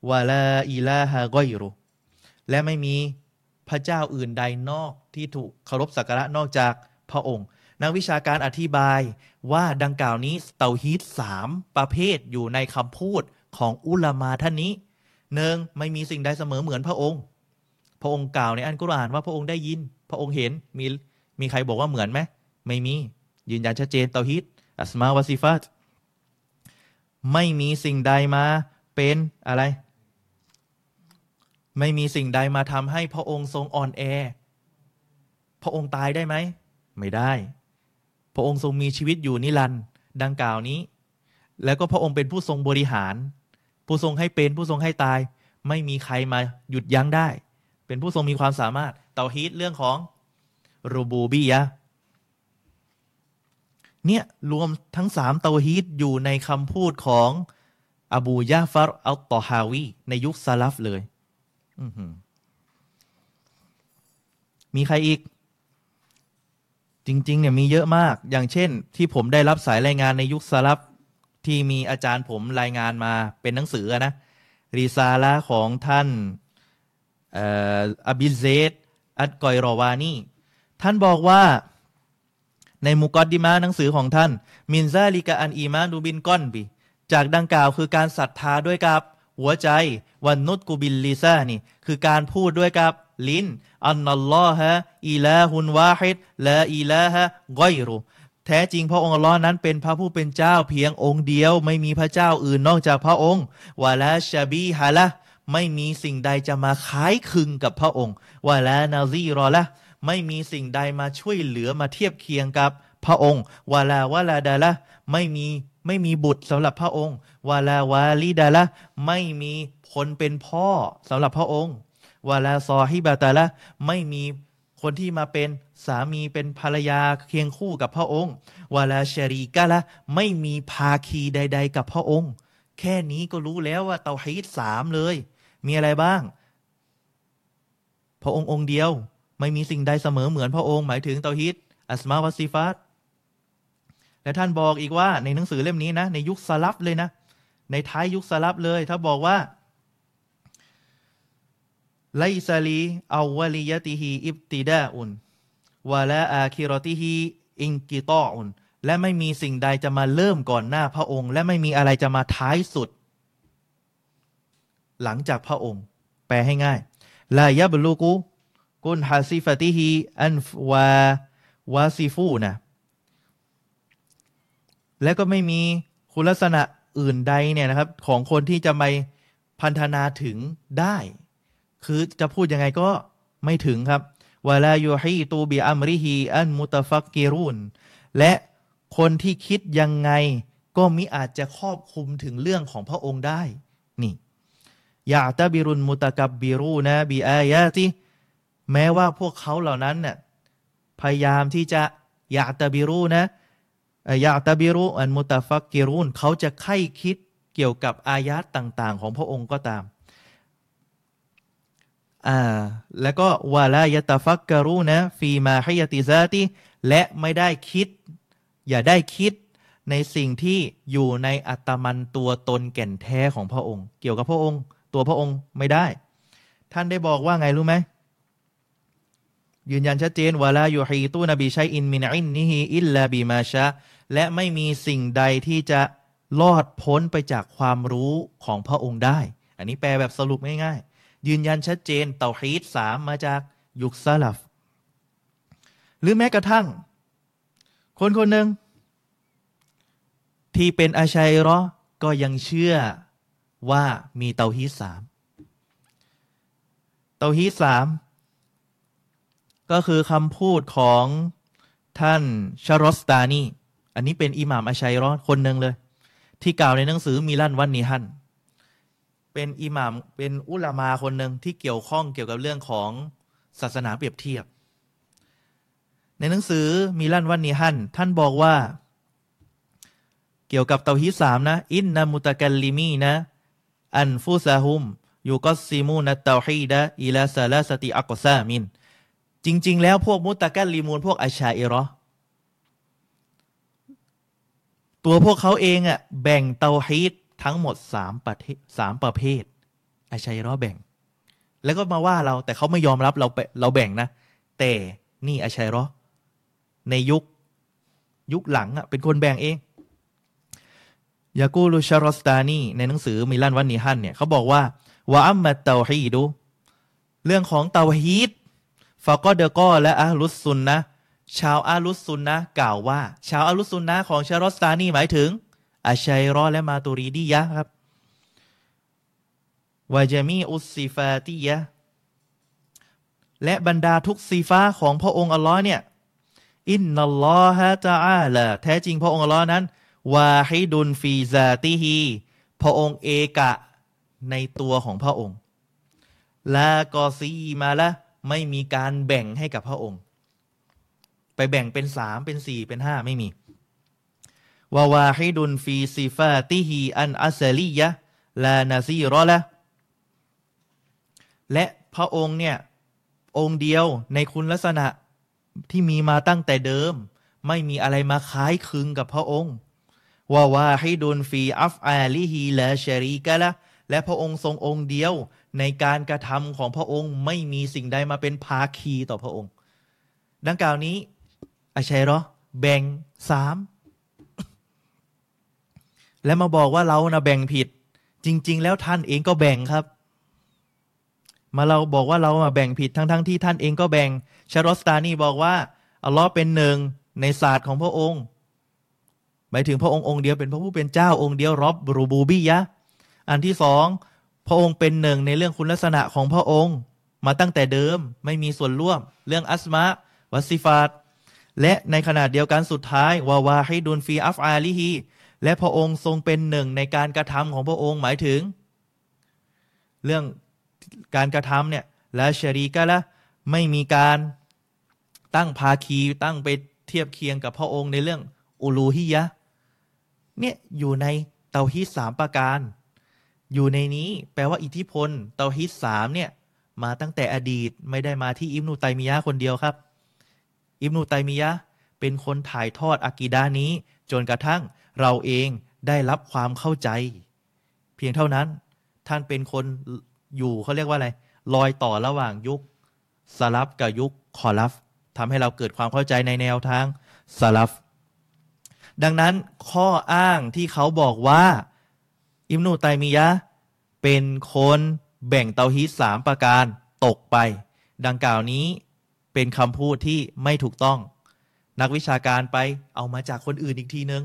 Speaker 2: วาลาอิลาฮะกอยรุและไม่มี พระเจ้าอื่นใดนอกที่ถูกเคารพสักการะนอกจากพระองค์ นักวิชาการอธิบายว่าดังกล่าวนี้เตาฮีตสามประเภทอยู่ในคำพูดของอุลามาท่านนี้หนึ่งไม่มีสิ่งใดเสมอเหมือนพระองค์ พระองค์กล่าวในอันกุรอานว่าพระองค์ได้ยิน พระองค์เห็นมีมีใครบอกว่าเหมือนไหมไม่มียืนยันชัดเจนเตาฮิตอัสมาวาซิฟัตไม่มีสิ่งใดมาเป็นอะไร ไม่มีสิ่งใดมาทำให้พระองค์ทรงอ่อนแอ พระองค์ตายได้ไหม ไม่ได้ พระองค์ทรงมีชีวิตอยู่นิรันดร์ดังกล่าวนี้ แล้วก็พระองค์เป็นผู้ทรงบริหาร ผู้ทรงให้เป็นผู้ทรงให้ตาย ไม่มีใครมาหยุดยั้งได้ เป็นผู้ทรงมีความสามารถ เตาฮีตเรื่องของรูบูบียะเนี่ยรวมทั้งสามเตาฮีตอยู่ในคำพูดของอบูยาฟารอัลตอฮาวีในยุคซาลฟเลย มีใครอีก จริง ๆ เนี่ยมีเยอะมาก อย่างเช่น ที่ผมได้รับสายรายงานในยุคซาลฟที่มีอาจารย์ผมรายงานมาเป็นหนังสือนะรีซาละของท่านอับิเซตอัลกอยรอวานีท่านบอกว่าในมุกอดดิมาหนังสือของท่าน من ذلك الإيمان بالقلب จากดังกล่าวคือการศรัทธาด้วยกับ หัวใจوالنطق باللسان คือการพูดด้วยกับลิ้นอันนัลลอฮะอีลาฮุนวาฮิดละอีลาฮะกอยรุแท้จริงพระองค์ลอฮ์นั้นเป็นพระผู้เป็นเจ้าเพียงองค์เดียว ไม่มีพระเจ้าอื่นนอกจากพระองค์ولا شبيه لهไม่มีสิ่งใดจะมาคล้ายคลึงกับพระองค์วาลานาซีรอละไม่มีสิ่งใดมาช่วยเหลือมาเทียบเคียงกับพระองค์วาลาวาลาดาละไม่มี ไม่มีบุตรสำหรับพระองค์วาลาวาลีดาละไม่มีคนเป็นพ่อสำหรับพระองค์วาลาซอฮิบาตาละไม่มีคนที่มาเป็นสามีเป็นภรรยาเคียงคู่กับพระองค์วาลาชรีกะละไม่มีภาคีใด ๆ กับพระองค์ แค่นี้ก็รู้แล้วว่าเตาฮีดสามเลย มีอะไรบ้าง พระองค์องค์เดียว ไม่มีสิ่งใดเสมอเหมือนพระองค์หมายถึงเตาฮิดอัสมาวาซิฟัต และท่านบอกอีกว่าในหนังสือเล่มนี้นะในยุคสลับเลยนะ ในท้ายยุคสลับเลย ถ้าบอกว่าไลซาลีอาวลียติฮีอิบติดาอุนวาลาอาคิรติฮีอิงกิตออุนและไม่มีสิ่งใดจะมาเริ่มก่อนหน้าพระองค์ และไม่มีอะไรจะมาท้ายสุด หลังจากพระองค์ แปลให้ง่ายลายะบลูกูกุนฮาซิฟติฮีอันวาวาซิฟูนะ และก็ไม่มีคุณลักษณะอื่นใดเนี่ยนะครับ ของคนที่จะไปพันธนาถึงได้ คือจะพูดยังไงก็ไม่ถึงครับวลายูฮีตูบีอัมริฮีอันมุตฟักกิรุนและคนที่คิดยังไงก็มิอาจจะครอบคุมถึงเรื่องของพระองค์ได้ นี่ยาตาบิรุนมุตกับบิรูนะบีอายะที่แม้ว่าพวกเขาเหล่านั้นเนี่ยพยายามที่จะอยากตะบิรูนะ ยาตะบิรูอันมุตฟักกิรุนเขาจะไข้คิดเกี่ยวกับอายาตต่างๆ ของพระองค์ก็ตามอ่าแล้วก็วาลายตฟักกรูนะฟีมาให้ยติซาติและไม่ได้คิด อย่าได้คิดในสิ่งที่อยู่ในอัตมันตัวตนแก่นแท้ของพระองค์ เกี่ยวกับพระองค์ ตัวพระองค์ไม่ได้ ท่านได้บอกว่าไงรู้ไหมยืนยันชัดเจนวาลายูฮีตูนบีชัยอินมินอินนิฮีอิลลาบีมาชะ และไม่มีสิ่งใดที่จะลอดพ้นไปจากความรู้ของพระองค์ได้ อันนี้แปลแบบสรุปง่ายๆ ยืนยันชัดเจนเตาฮีดสามมาจากยุคซาลฟ หรือแม้กระทั่ง คนคนหนึ่ง ที่เป็นอาชัยรอก็ยังเชื่อว่ามีเตาฮีดสามเตาฮีดสามก็คือคำพูดของท่านชารอสตานี อันนี้เป็นอิหม่ามอชัยรอคนหนึ่งเลย ที่กล่าวในหนังสือมิลัลวันนิฮัลเป็นอิหม่ามเป็นอุลามาคนหนึ่งที่เกี่ยวข้องเกี่ยวกับเรื่องของศาสนาเปรียบเทียบ ในหนังสือมิลัลวันนิฮัลท่านบอกว่า เกี่ยวกับเตาฮีสามนะ อินนามุตะกัลลิมีนะ อันฟุซาฮุมยูกอซิมูนัตเตาฮีดะอิลาซาลาสติอักซามิน จริง ๆ แล้วพวกมุตะกัลลิมูนพวกอาชาอิรอ ตัวพวกเขาเองอะ่ะแบ่งเตาฮีดทั้งหมดสามประเภทสามประเภทอาชัยรอแบ่ง แล้วก็มาว่าเราแต่เขาไม่ยอมรับเราเราแบ่งนะ แต่นี่อาชัยรอในยุคยุคหลังอะ่ะเป็นคนแบ่งเองยากูลุชารอสตานีในหนังสือมิลันวันนีฮันเนี่ยเขาบอกว่าوأما التوحيد เรื่องของเตาฮีดفقد قال أهل السنة ชาวอาลุสซุนนะกล่าวว่า ชาวอาลุสซุนนะของชารอสตานีหมายถึงอาชัยรอและมาตูรีดียะครับوجميع الصفاتية และบรรดาทุกซีฟัตของพระองค์อัลลอฮ์เนี่ย إن الله تعالى แท้จริงพระองค์อัลลอฮ์นั้น วาฮิดุนฟีซาติฮีพระองค์เอกะในตัวของพระองค์ลากอซีมาละไม่มีการแบ่งให้กับพระองค์ ไปแบ่งเป็นสามเป็นสี่เป็นห้าไม่มีวาวาฮิดุนฟีซิฟาติฮีอันอัสลียะลานาซีรอละและพระองค์เนี่ย องค์เดียวในคุณลักษณะที่มีมาตั้งแต่เดิม ไม่มีอะไรมาคล้ายคลึงกับพระองค์วาวาฮิดุนฟีอัฟอาลีฮีและชรีกะละและพระองค์ทรงองค์เดียวในการกระทำของพระองค์ไม่มีสิ่งใดมาเป็นภาคีต่อพระองค์ ดังกล่าวนี้ อาชัยรอแบ่งสามและมาบอกว่าเรานะแบ่งผิด จริง ๆ แล้วท่านเองก็แบ่งครับ มาเราบอกว่าเราแบ่งผิดทั้งๆทที่ท่านเองก็แบ่งชารอสตานีบอกว่าอัลลอฮ์เป็นหนึ่งในศาสตร์ของพระองค์หมายถึงพระองค์องค์เดียวเป็นพระผู้เป็นเจ้าองค์เดียวรอบรูบูบียะอันที่สองพระองค์เป็นหนึ่งในเรื่องคุณลักษณะของพระองค์ มาตั้งแต่เดิมไม่มีส่วนร่วม เรื่องอัสมาวัสิฟาต และในขณะเดียวกันสุดท้ายวาวาให้ดุนฟีอัฟอาลีฮีและพระองค์ทรงเป็นหนึ่งในการกระทำของพระองค์หมายถึง เรื่องการกระทำเนี่ยและชรีกะละไม่มีการตั้งภาคีตั้งไปเทียบเคียงกับพระองค์ในเรื่องอูลูฮิยะเนี่ยอยู่ในเตาฮิตสามประการ อยู่ในนี้แปลว่าอิทธิพล เตาฮิตสามเนี่ยมาตั้งแต่อดีตไม่ได้มาที่อิบนุตัยมียะคนเดียวครับ อิบนุตัยมียะเป็นคนถ่ายทอดอากีดานี้ จนกระทั่งเราเองได้รับความเข้าใจ เพียงเท่านั้น ท่านเป็นคนอยู่เขาเรียกว่าอะไรลอยต่อระหว่างยุคสลับกับยุคคอลัฟทำให้เราเกิดความเข้าใจในแนวทางสลับดังนั้นข้ออ้างที่เขาบอกว่า อิมนุตัยมียะเป็นคนแบ่งเตาฮีสามประการตกไป ดังกล่าวนี้ เป็นคำพูดที่ไม่ถูกต้อง นักวิชาการไปเอามาจากคนอื่นอีกทีนึง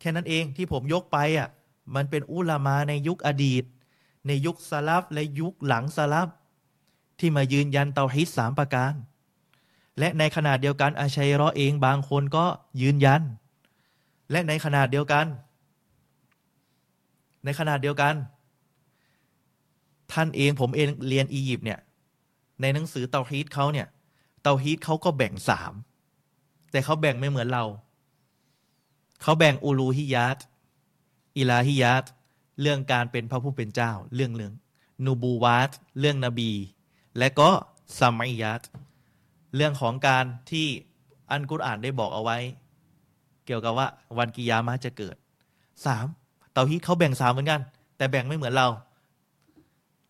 Speaker 2: แค่นั้นเองที่ผมยกไปอะมันเป็นอุลามาในยุคอดีต ในยุคสลับและยุคหลังสลับที่มายืนยันเตาฮิตสามประการ และในขนาดเดียวกันอาชัยรอเองบางคนก็ยืนยัน และในขนาดเดียวกัน ในขนาดเดียวกัน ท่านเองผมเองเรียนอียิปต์เนี่ย ในหนังสือเตาฮีตเขาเนี่ย เตาฮีตเขาก็แบ่งสามแต่เขาแบ่งไม่เหมือนเรา เขาแบ่งอูลูฮิยาตอิลาฮิยาตเรื่องการเป็นพระผู้เป็นเจ้า เรื่องเรื่องนูบูวาตเรื่องนบี และก็ซัมัยยาตเรื่องของการที่อันกุรอานได้บอกเอาไว้ เกี่ยวกับว่าวันกิยามาจะเกิดสามเตาฮีตเขาแบ่งสามเหมือนกัน แต่แบ่งไม่เหมือนเรา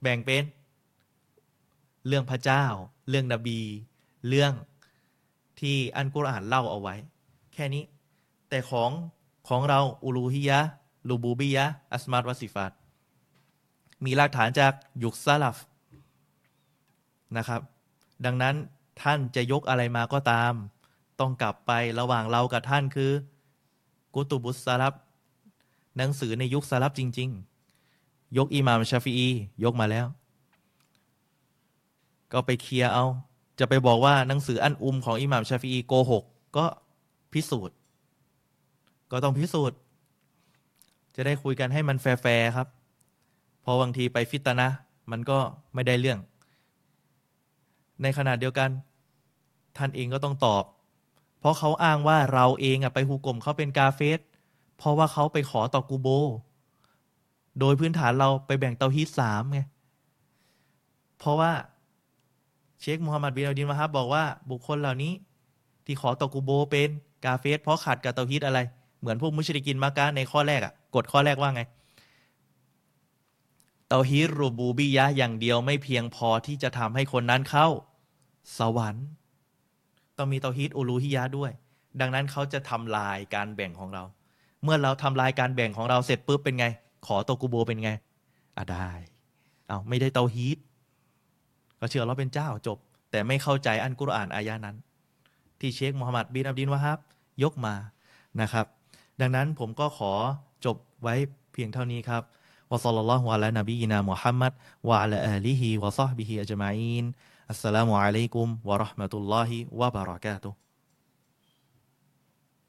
Speaker 2: แบ่งเป็น เรื่องพระเจ้า เรื่องนบี เรื่องที่อันกุรอานเล่าเอาไว้ แค่นี้ แต่ของของเราอูลูฮิยะลูบูบียะอัสมาตวสิฟัตมีหลักฐานจากยุคซาลฟนะครับ ดังนั้นท่านจะยกอะไรมาก็ตาม ต้องกลับไประหว่างเรากับท่านคือ กุตุบุสซาลับหนังสือในยุคซาลับจริง ๆ ยกอิหม่ามชาฟีอี ยกมาแล้ว ก็ไปเคลียร์เอา จะไปบอกว่าหนังสืออันอุมของอิหม่ามชาฟีโกหก ก็พิสูจน์ ก็ต้องพิสูจน์ จะได้คุยกันให้มันแฟร์ครับ พอบางทีไปฟิตนะ มันก็ไม่ได้เรื่อง ในขณะเดียวกัน ท่านเองก็ต้องตอบ เพราะเขาอ้างว่าเราเองอะไปฮุกลมเขาเป็นกาเฟสเพราะว่าเขาไปขอต่อกูโบ โดยพื้นฐานเราไปแบ่งเตาฮีดสามไง เพราะว่า คมูฮัมหมัดบินอัลดินวะฮับบอกว่าบุคคลเหล่านี้ ที่ขอตอกูโบเป็นกาเฟสเพราะขาดกับเตาฮีดอะไร เหมือนพวกมุชริกินมากาในข้อแรกอะกฎข้อแรกว่าไงเตาฮีดรูบูบียะอย่างเดียวไม่เพียงพอที่จะทำให้คนนั้นเข้า สวรรค์ต้องมีเตาฮีดอูลูฮิยะด้วย ดังนั้นเขาจะทำลายการแบ่งของเรา เมื่อเราทำลายการแบ่งของเราเสร็จปุ๊บเป็นไง ขอตัวกูโบเป็นไงอะได้เอาไม่ได้เตาฮีด ก็เชื่อเราเป็นเจ้าจบ แต่ไม่เข้าใจอันกุรอานอายะนั้น ที่เชคมูฮัมหมัดบินอับดินวะฮับยกมานะครับ ดังนั้นผมก็ขอจบไว้เพียงเท่านี้ครับวะซัลลัลลอฮุอะลานบีนามุฮัมมัดวะอะลาอาลีฮิวะซอฮบิฮิอัจมาอีนอัสสลามุอะลัยกุมวะเราะห์มะตุลลอฮิวะบะเราะกาตุฮ์